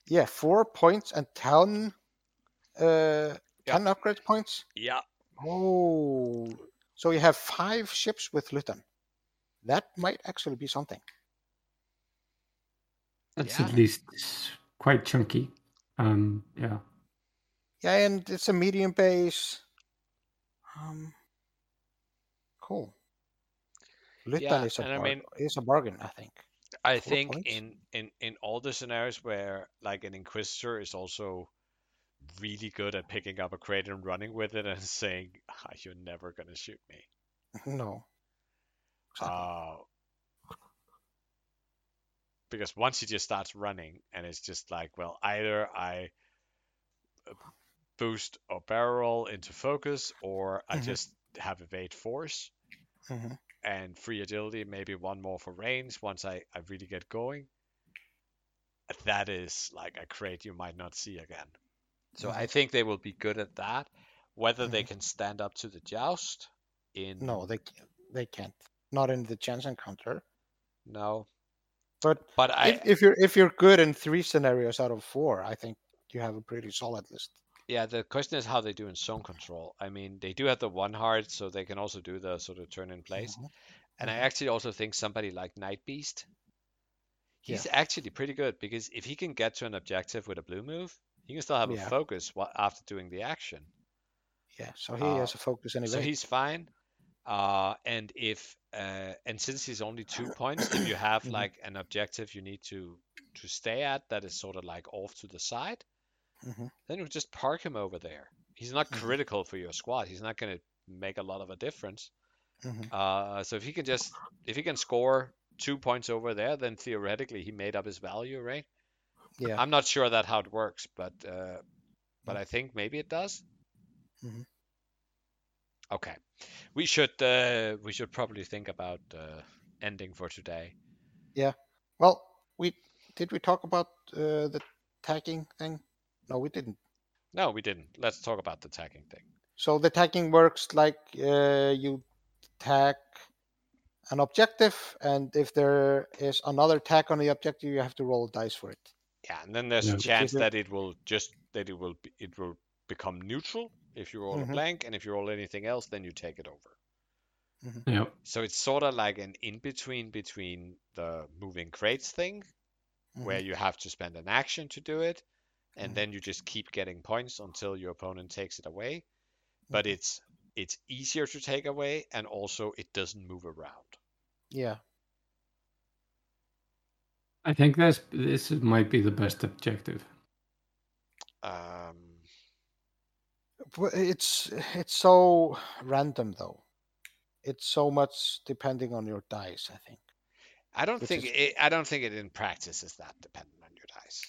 Yeah, four points and ten, uh, ten upgrade points.
Yeah,
Oh, so you have five ships with Lyttan. That might actually be something.
That's
Yeah.
at least quite chunky. Um, yeah.
Yeah, and it's a medium base. Um, cool. Lyttan
Yeah,
is a
and I mean-
is a bargain, I think.
I
Four
think
points?
in in in all the scenarios where like an inquisitor is also really good at picking up a crate and running with it and saying, "Ah, "You're never gonna shoot me."
No. Exactly.
Uh, because once he just starts running and it's just like, well, either I uh, boost or barrel into focus, or I
Mhm.
just have evade force
Mhm.
and free agility, maybe one more for range once I, I really get going. That is like a crate you might not see again. So I think they will be good at that. Whether they can stand up to the joust in
No, they they can't. Not in the chance encounter.
no.
But
But I
if, if you're if you're good in three scenarios out of four, I think you have a pretty solid list.
yeah, the question is how they do in zone control. I mean, they do have the one heart, so they can also do the sort of turn in place.
Mhm.
And I actually also think somebody like Night Beast,
Yeah.
he's actually pretty good because if he can get to an objective with a blue move, he can still have
Yeah.
a focus after doing the action.
Yeah, so he
Uh,
has a focus anyway.
So he's fine. Uh, and if uh, and since he's only two points, if you have
Mhm.
like an objective you need to to stay at that is sort of like off to the side,
Mhm.
then you just park him over there. He's not
Mhm.
critical for your squad. He's not going to make a lot of a difference.
Mhm.
Uh, so if he can just if he can score two points over there, then theoretically he made up his value, right?
Yeah.
I'm not sure that how it works, but uh, but I think maybe it does.
Mhm.
Okay, we should uh, we should probably think about uh, ending for today. Yeah.
Well, we did we talk about uh, the tagging thing? No, we didn't.
No, we didn't. Let's talk about the tagging thing.
So the tagging works like uh, you tag an objective, and if there is another tag on the objective, you have to roll dice for it.
Yeah, and then there's
Yeah.
a chance that it will just that it will be, it will become neutral if you roll
Mhm.
a blank, and if you roll anything else, then you take it over.
Yeah.
So it's sort of like an in between between the moving crates thing, where you have to spend an action to do it, and
Mhm.
then you just keep getting points until your opponent takes it away. But it's it's easier to take away, and also it doesn't move around.
Yeah.
I think this this might be the best objective.
Um,
But It's it's so random though. It's so much depending on your dice. I think.
I don't
Which
think
is-
it, I don't think it in practice is that dependent on your dice.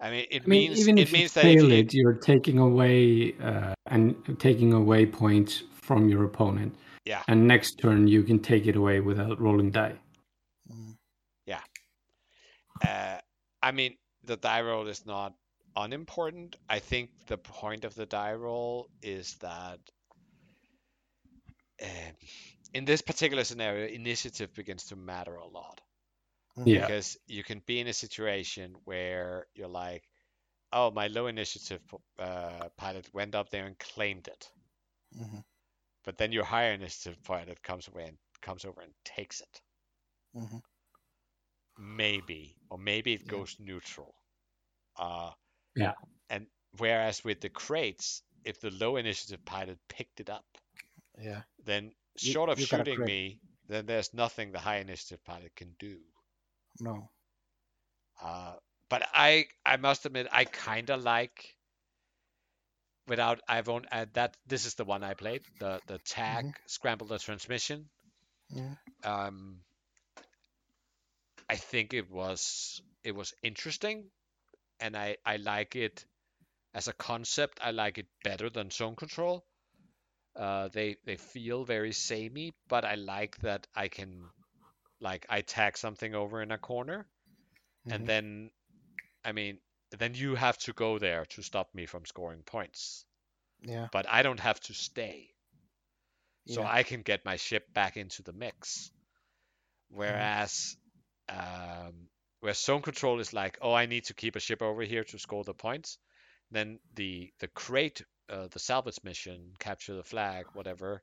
I mean, it
I mean,
means
even
it
if
means
you
that if
fail
you,
it, you're taking away uh, and taking away points from your opponent.
Yeah.
And next turn you can take it away without rolling die.
Mm.
Uh, I mean, the die roll is not unimportant. I think the point of the die roll is that um, in this particular scenario, initiative begins to matter a lot
Yeah.
because you can be in a situation where you're like, "Oh, my low initiative uh, pilot went up there and claimed it,"
Mhm.
but then your higher initiative pilot comes away and comes over and takes it.
Mhm.
maybe or maybe it
Yeah.
goes neutral uh
Yeah.
and whereas with the crates if the low initiative pilot picked it up
Yeah.
then
You-
short of
you
shooting me then there's nothing the high initiative pilot can do
No.
uh but i i must admit i kind of like without i've owned uh, that this is the one i played the the tag scramble the transmission
Mhm.
um I think it was it was interesting, and I I like it as a concept. I like it better than zone control. Uh, they they feel very samey, but I like that I can like I tag something over in a corner,
Mhm.
and then I mean then you have to go there to stop me from scoring points,
Yeah.
but I don't have to stay so
Yeah.
I can get my ship back into the mix. Whereas, um, where zone control is like, oh, I need to keep a ship over here to score the points. Then the the crate, uh, the salvage mission, capture the flag, whatever,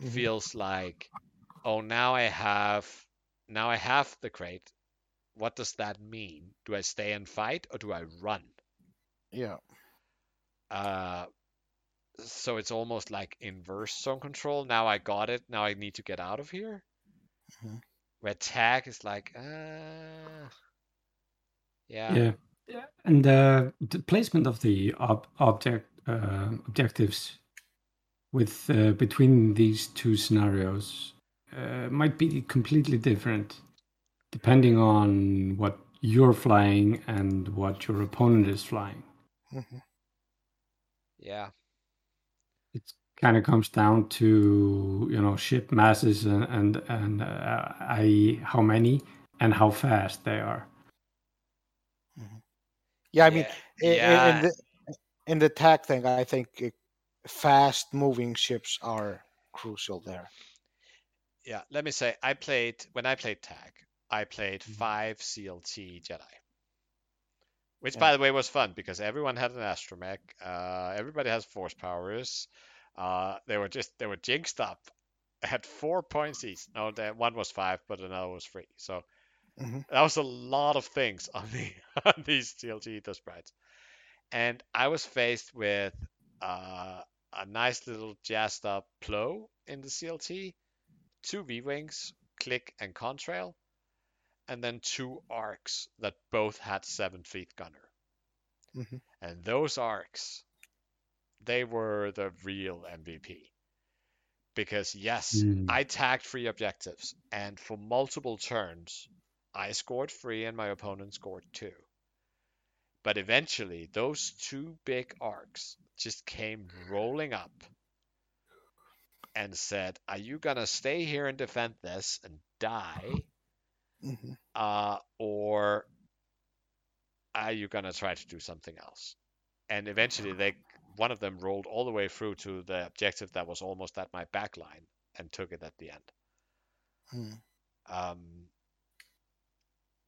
Mhm.
feels like, oh, now I have, now I have the crate. What does that mean? Do I stay and fight or do I run?
Yeah.
Uh, so it's almost like inverse zone control. Now I got it. Now I need to get out of here.
Mhm.
Where tag is like, uh, yeah,
Yeah. Yeah. And uh, the placement of the ob- object uh, objectives with uh, between these two scenarios uh, might be completely different depending on what you're flying and what your opponent is flying.
Mhm.
yeah,
It kind of comes down to you know ship masses and and, and uh, i.e. how many and how fast they are.
Yeah. I mean,
yeah,
i- i-
yeah.
in the in the tag thing, I think fast moving ships are crucial there.
yeah. Let me say, I played when I played tag. I played five CLT Jedi. Which,
Yeah.
by the way, was fun because everyone had an astromech. Uh, everybody has force powers. Uh, they were just they were jinxed up. Had four points each. No, one was five, but another was three. So
Mhm.
that was a lot of things on the on these CLT Aethersprites. And I was faced with uh, a nice little jazzed up Plo in the CLT, two V wings, Klick and contrail, and then two arcs that both had Seventh Fleet Gunner.
Mhm.
And those arcs, they were the real MVP. Because yes,
Mm.
I tagged three objectives, and for multiple turns, I scored three and my opponent scored two. But eventually, those two big arcs just came rolling up and said, Are you going to stay here and defend this and die?
hmm
uh, or are you gonna try to do something else? And eventually, they one of them rolled all the way through to the objective that was almost at my back line and took it at the end.
Mm.
Um,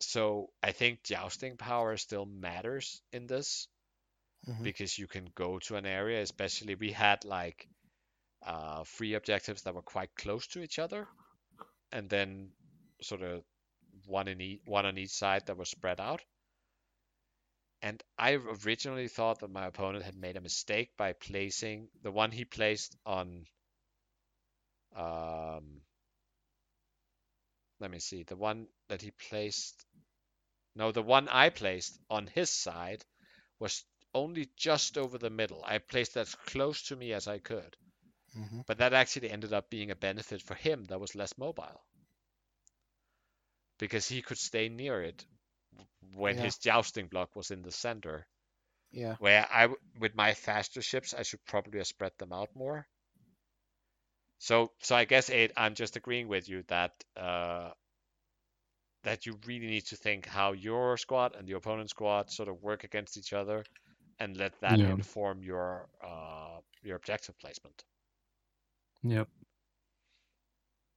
so I think jousting power still matters in this
Mhm.
because you can go to an area, especially we had like uh, three objectives that were quite close to each other, and then sort of one in each, one on each side that was spread out. And I originally thought that my opponent had made a mistake by placing the one he placed on. Um, let me see. The one that he placed. No, the one I placed on his side was only just over the middle. I placed that as close to me as I could.
Mhm.
But that actually ended up being a benefit for him that was less mobile. Because he could stay near it when
Yeah.
his jousting block was in the center.
Yeah.
Where I, with my faster ships, I should probably have spread them out more. So, so I guess Aid, I'm just agreeing with you that uh, that you really need to think how your squad and the opponent's squad sort of work against each other, and let that
Yeah.
inform your uh, your objective placement.
Yep.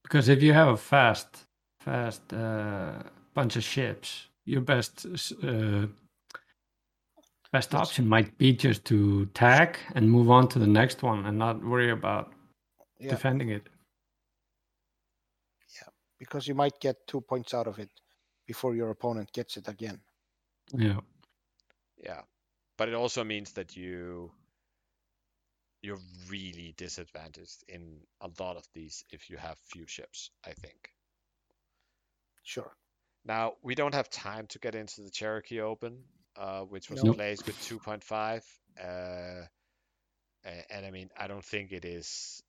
Because if you have a fast, fast uh, bunch of ships, your best uh, best option might be just to tag and move on to the next one and not worry about
Yeah.
defending it.
Yeah, because you might get two points out of it before your opponent gets it again.
Yeah.
Yeah, but it also means that you you're really disadvantaged in a lot of these if you have few ships. I think.
Sure.
Now we don't have time to get into the Cherokee Open, uh, which was
Nope.
placed with 2.5, uh, and I mean I don't think it is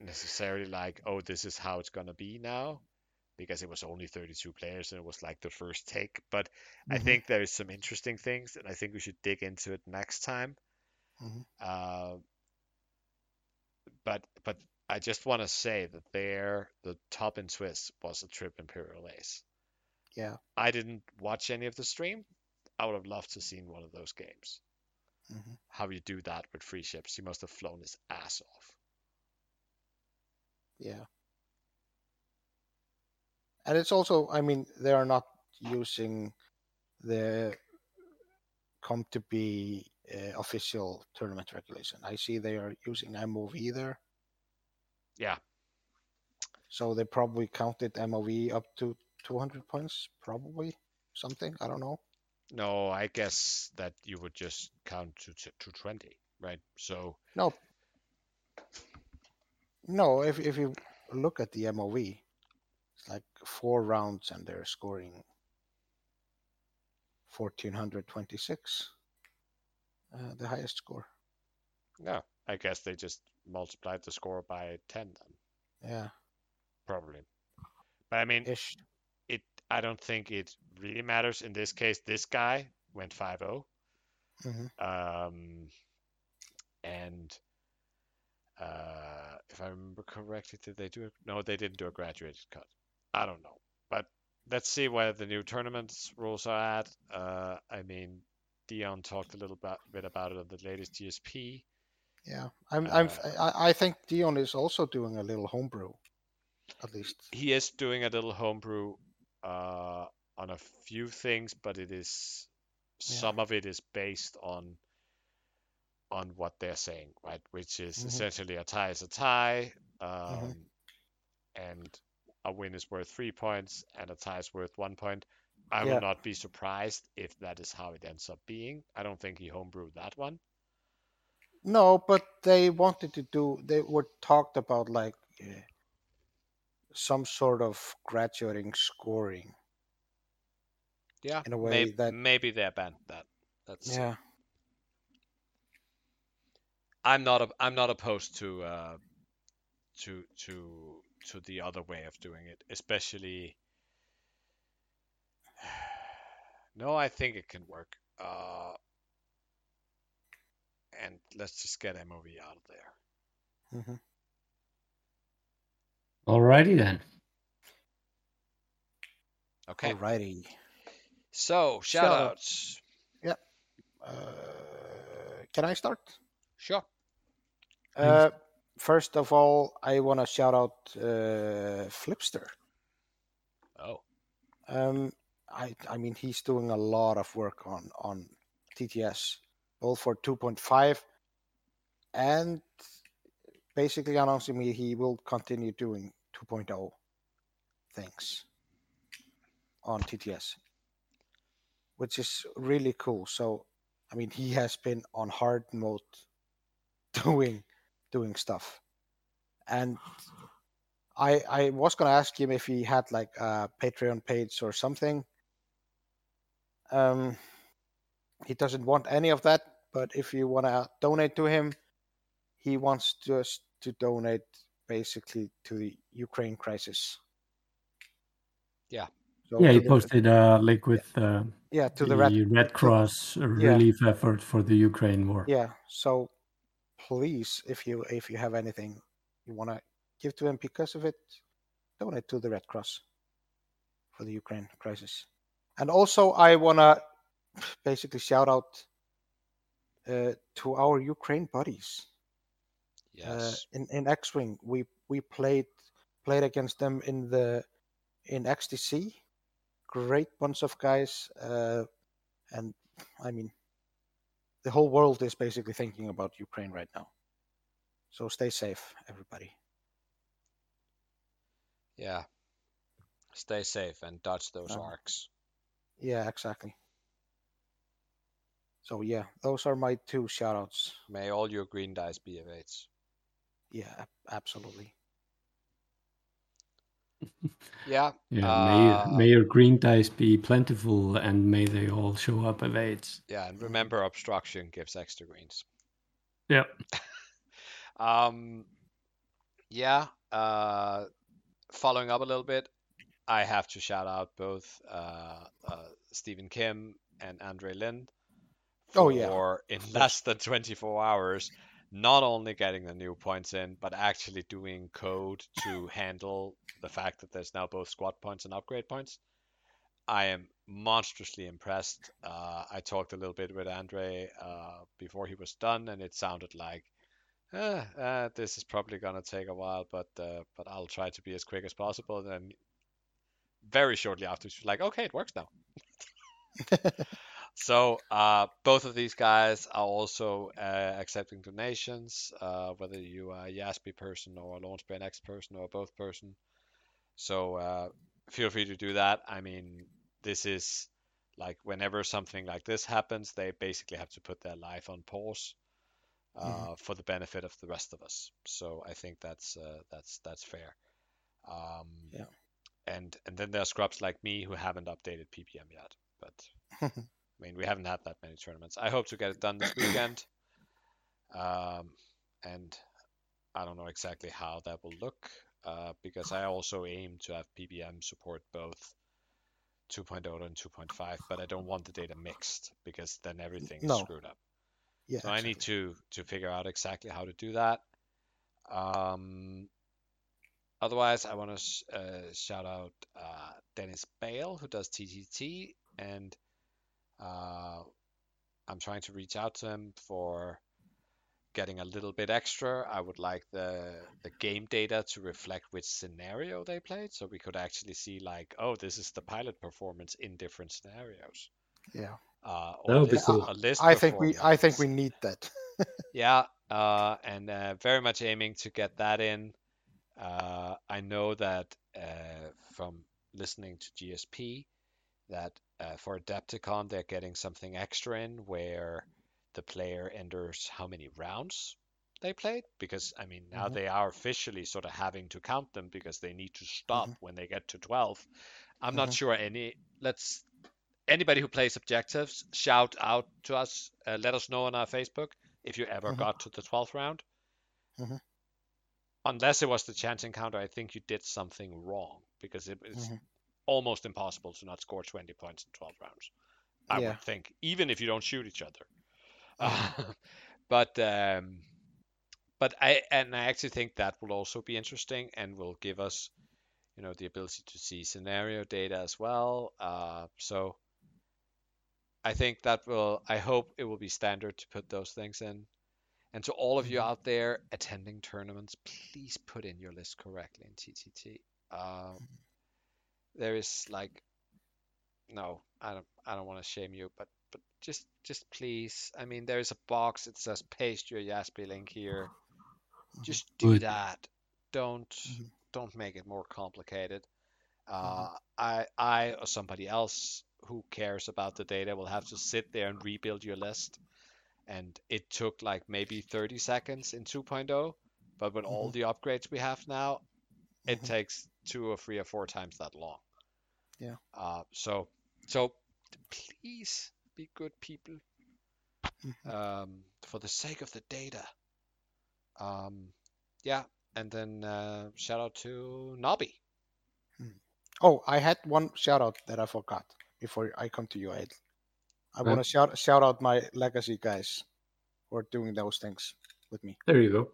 necessarily like oh this is how it's gonna be now, because it was only 32 players and it was like the first take. But I
Mhm.
think there is some interesting things, and I think we should dig into it next time.
Mhm.
Uh, but but I just want to say that there the top in Swiss was a trip Imperial Ace.
Yeah.
I didn't watch any of the stream. I would have loved to have seen one of those games.
Mhm.
How you do that with free ships? He must have flown his ass off.
Yeah. And it's also, I mean, they are not using the come to be uh, official tournament regulation. I see they are using MOV there.
Yeah.
So they probably counted MOV up to 200 points, probably something. I don't know.
No, I guess that you would just count to to, to 20, right? So
No. No, if if you look at the MOV, it's like four rounds and they're scoring 1426. Uh, the highest score.
yeah, I guess they just multiplied the score by 10 then,
Yeah,
probably. But I mean,
ish.
it I don't think it really matters in this case. This guy went 5-0.
Mhm.
Um, and uh, if I remember correctly, did they do it? No, they didn't do a graduated cut. I don't know, but let's see where the new tournaments rules are at. Uh, I mean, Dion talked a little bit, bit about it on the latest GSP.
Yeah, I'm. I'm.
Uh,
I, I think Dion is also doing a little homebrew, at least.
He is doing a little homebrew. uh, on a few things, but it is
Yeah.
some of it is based on on what they're saying, right? Which is
Mhm.
essentially a tie is a tie, um, and a win is worth three points, and a tie is worth one point. I
Yeah.
will not be surprised if that is how it ends up being. I don't think he homebrewed that one.
No, but they wanted to do. They were talked about like uh, some sort of graduating scoring.
Yeah,
In a way
maybe,
that-
maybe they abandoned that. That's
Yeah.
I'm not a, I'm not opposed to uh, to to to the other way of doing it, especially. No, I think it can work. Uh, and let's just get MOV out of there.
hmm
Alrighty then.
Okay.
Alrighty.
So
Shout out.
Yeah.
Uh, can I start?
Sure.
Uh, first of all, I want to shout out uh, Flipster.
Oh.
Um, I I mean he's doing a lot of work on on TTS, both for 2.5 and basically announcing me he will continue doing 2.0 things on TTS, which is really cool. So I mean he has been on hard mode doing doing stuff, and I I was gonna ask him if he had like a Patreon page or something. Um, he doesn't want any of that, but if you wanna donate to him, he wants just to donate basically to the Ukraine crisis.
Yeah.
So
Yeah, he posted a link with uh,
yeah to the
the
red
Red Cross relief effort for the Ukraine war.
Yeah. So please, if you if you have anything you want to give to him because of it, donate to the Red Cross for the Ukraine crisis. And also, I want to basically shout out to our Ukraine buddies. Uh,
Yes.
in in X Wing, we we played played against them in the in XTC. Great bunch of guys, uh, and I mean, the whole world is basically thinking about Ukraine right now. So stay safe, everybody.
yeah. Stay safe and dodge those
Uh,
arcs.
Yeah, exactly. So yeah, those are my two shoutouts.
May all your green dice be of evades.
Yeah, absolutely.
Yeah.
Yeah,
uh,
may, may your green dice be plentiful and may they all show up of eights.
Yeah, and remember obstruction gives extra greens.
Yep.
Um, yeah. Uh, following up a little bit, I have to shout out both uh, uh, Stephen Kim and Andre Lin.
Oh, yeah.
or in less than 24 hours, not only getting the new points in, but actually doing code to handle the fact that there's now both squad points and upgrade points. I am monstrously impressed. Uh, I talked a little bit with Andre uh, before he was done, and it sounded like, eh, uh, this is probably gonna take a while, but uh, but I'll try to be as quick as possible. And then very shortly after, she's like, okay, it works now. So uh, both of these guys are also uh, accepting donations, uh, whether you are a Yaspi person or a Launch Bay Next person or both person. So uh, feel free to do that. I mean, this is like whenever something like this happens, they basically have to put their life on pause uh,
Mhm.
for the benefit of the rest of us. So I think that's uh, that's that's fair. Um,
Yeah.
And and then there are scrubs like me who haven't updated PPM yet, but I mean, we haven't had that many tournaments. I hope to get it done this weekend. Um, and I don't know exactly how that will look uh, because I also aim to have PBM support both 2.0 and 2.5, but I don't want the data mixed because then everything is
No.
screwed up.
Yeah.
So I need to to figure out exactly how to do that. Um, otherwise, I want to uh, shout out uh, Dennis Bale who does TTT, and uh, I'm trying to reach out to him for getting a little bit extra, I would like the the game data to reflect which scenario they played, so we could actually see like, oh, this is the pilot performance in different scenarios.
Yeah.
Uh,
That
or
would be cool.
a list
I think we I think we need that.
Yeah, uh, and uh, very much aiming to get that in. Uh, I know that uh, from listening to GSP that uh, for Adepticon they're getting something extra in where the player enters how many rounds they played because I mean now
Mhm.
they are officially sort of having to count them because they need to stop when they get to 12. I'm not
Mhm.
sure any let's anybody who plays objectives shout out to us uh, let us know on our Facebook if you ever
Mhm.
got to the 12th round.
Mhm.
Unless it was the chance encounter, I think you did something wrong because it
Mhm.
Almost impossible to not score 20 points in 12 rounds. I
Yeah.
would think, even if you don't shoot each other. but um, but I and I actually think that will also be interesting and will give us, you know, the ability to see scenario data as well. Uh, so I think that will. I hope it will be standard to put those things in. And to all of you
Mhm.
out there attending tournaments, please put in your list correctly in TTT. Uh, there is like, no, I don't, I don't want to shame you, but but just just please. I mean, there is a box that says paste your Yaspi link here. Just do
Good.
that. Don't
Mhm.
don't make it more complicated. Uh, I I or somebody else who cares about the data will have to sit there and rebuild your list. And it took like maybe 30 seconds in 2.0, but with all the upgrades we have now, it
Mhm.
takes two or three or four times that long.
Yeah.
Uh, so so please be good people.
Mhm.
Um, for the sake of the data. Um, yeah, and then uh, shout out to Nobby.
Oh, I had one shout out that I forgot before I come to you, Ed. I
Okay.
want to shout shout out my legacy guys for doing those things with me.
There you go.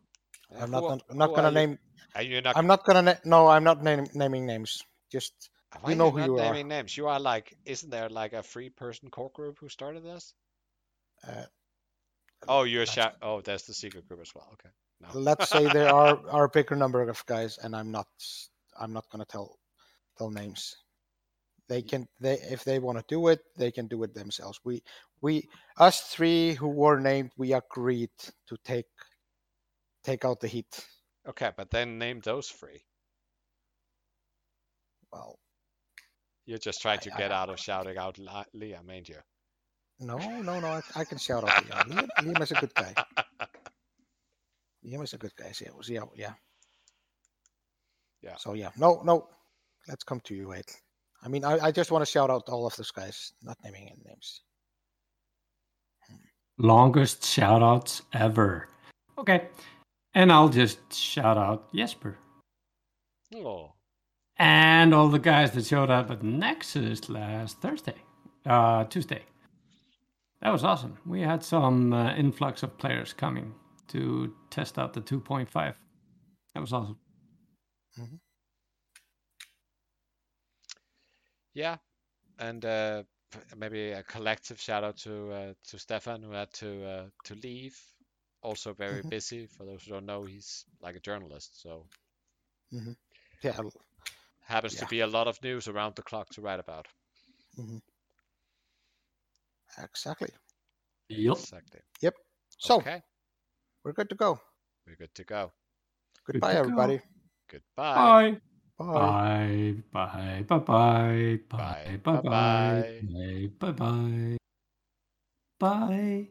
Uh,
I'm not
who-
gonna- I'm not
who
gonna name.
Are you not?
I'm not gonna. Na- no, I'm not name, naming names. Just
why
know
are
who you are.
naming names. You are like, isn't there like a free person core group who started this?
uh,
Oh, you're
Let's-
shout. Oh, there's the secret group as well. Okay. No.
let's say there are are a bigger number of guys, and I'm not. I'm not gonna tell tell names. They can. They if they want to do it, they can do it themselves. We we us three who were named, we agreed to take take out the heat.
Okay, but then name those free.
Well,
You're just trying to
I- I-
get out of shouting out Liam, ain't you?
no, no, no. I, I can shout out Liam. Liam. Liam is a good guy. Liam is a good guy. Yeah, yeah, yeah.
Yeah.
So yeah, no, no. Let's come to you, Ed. I mean, I, I just want to shout out all of those guys, not naming any names. Hmm.
Longest shout outs ever. Okay. And I'll just shout out Jesper.
Oh,
And all the guys that showed up at Nexus last Thursday, uh, Tuesday. That was awesome. We had some uh, influx of players coming to test out the 2.5. That was awesome.
yeah, and uh, maybe a collective shout out to uh, to Stefan who had to uh, to leave. Also very
Mhm.
busy. For those who don't know, he's like a journalist, so
Yeah, l-
happens to be a lot of news around the clock to write about.
exactly.
Yup.
Exactly. Yep.
So
okay,
we're good to go.
we're good to go.
Goodbye,
to go.
everybody.
Goodbye.
Bye.
Bye.
Bye. Bye. Bye. Bye.
Bye.
Bye. Bye.
Bye-bye.
Bye. Bye. Bye.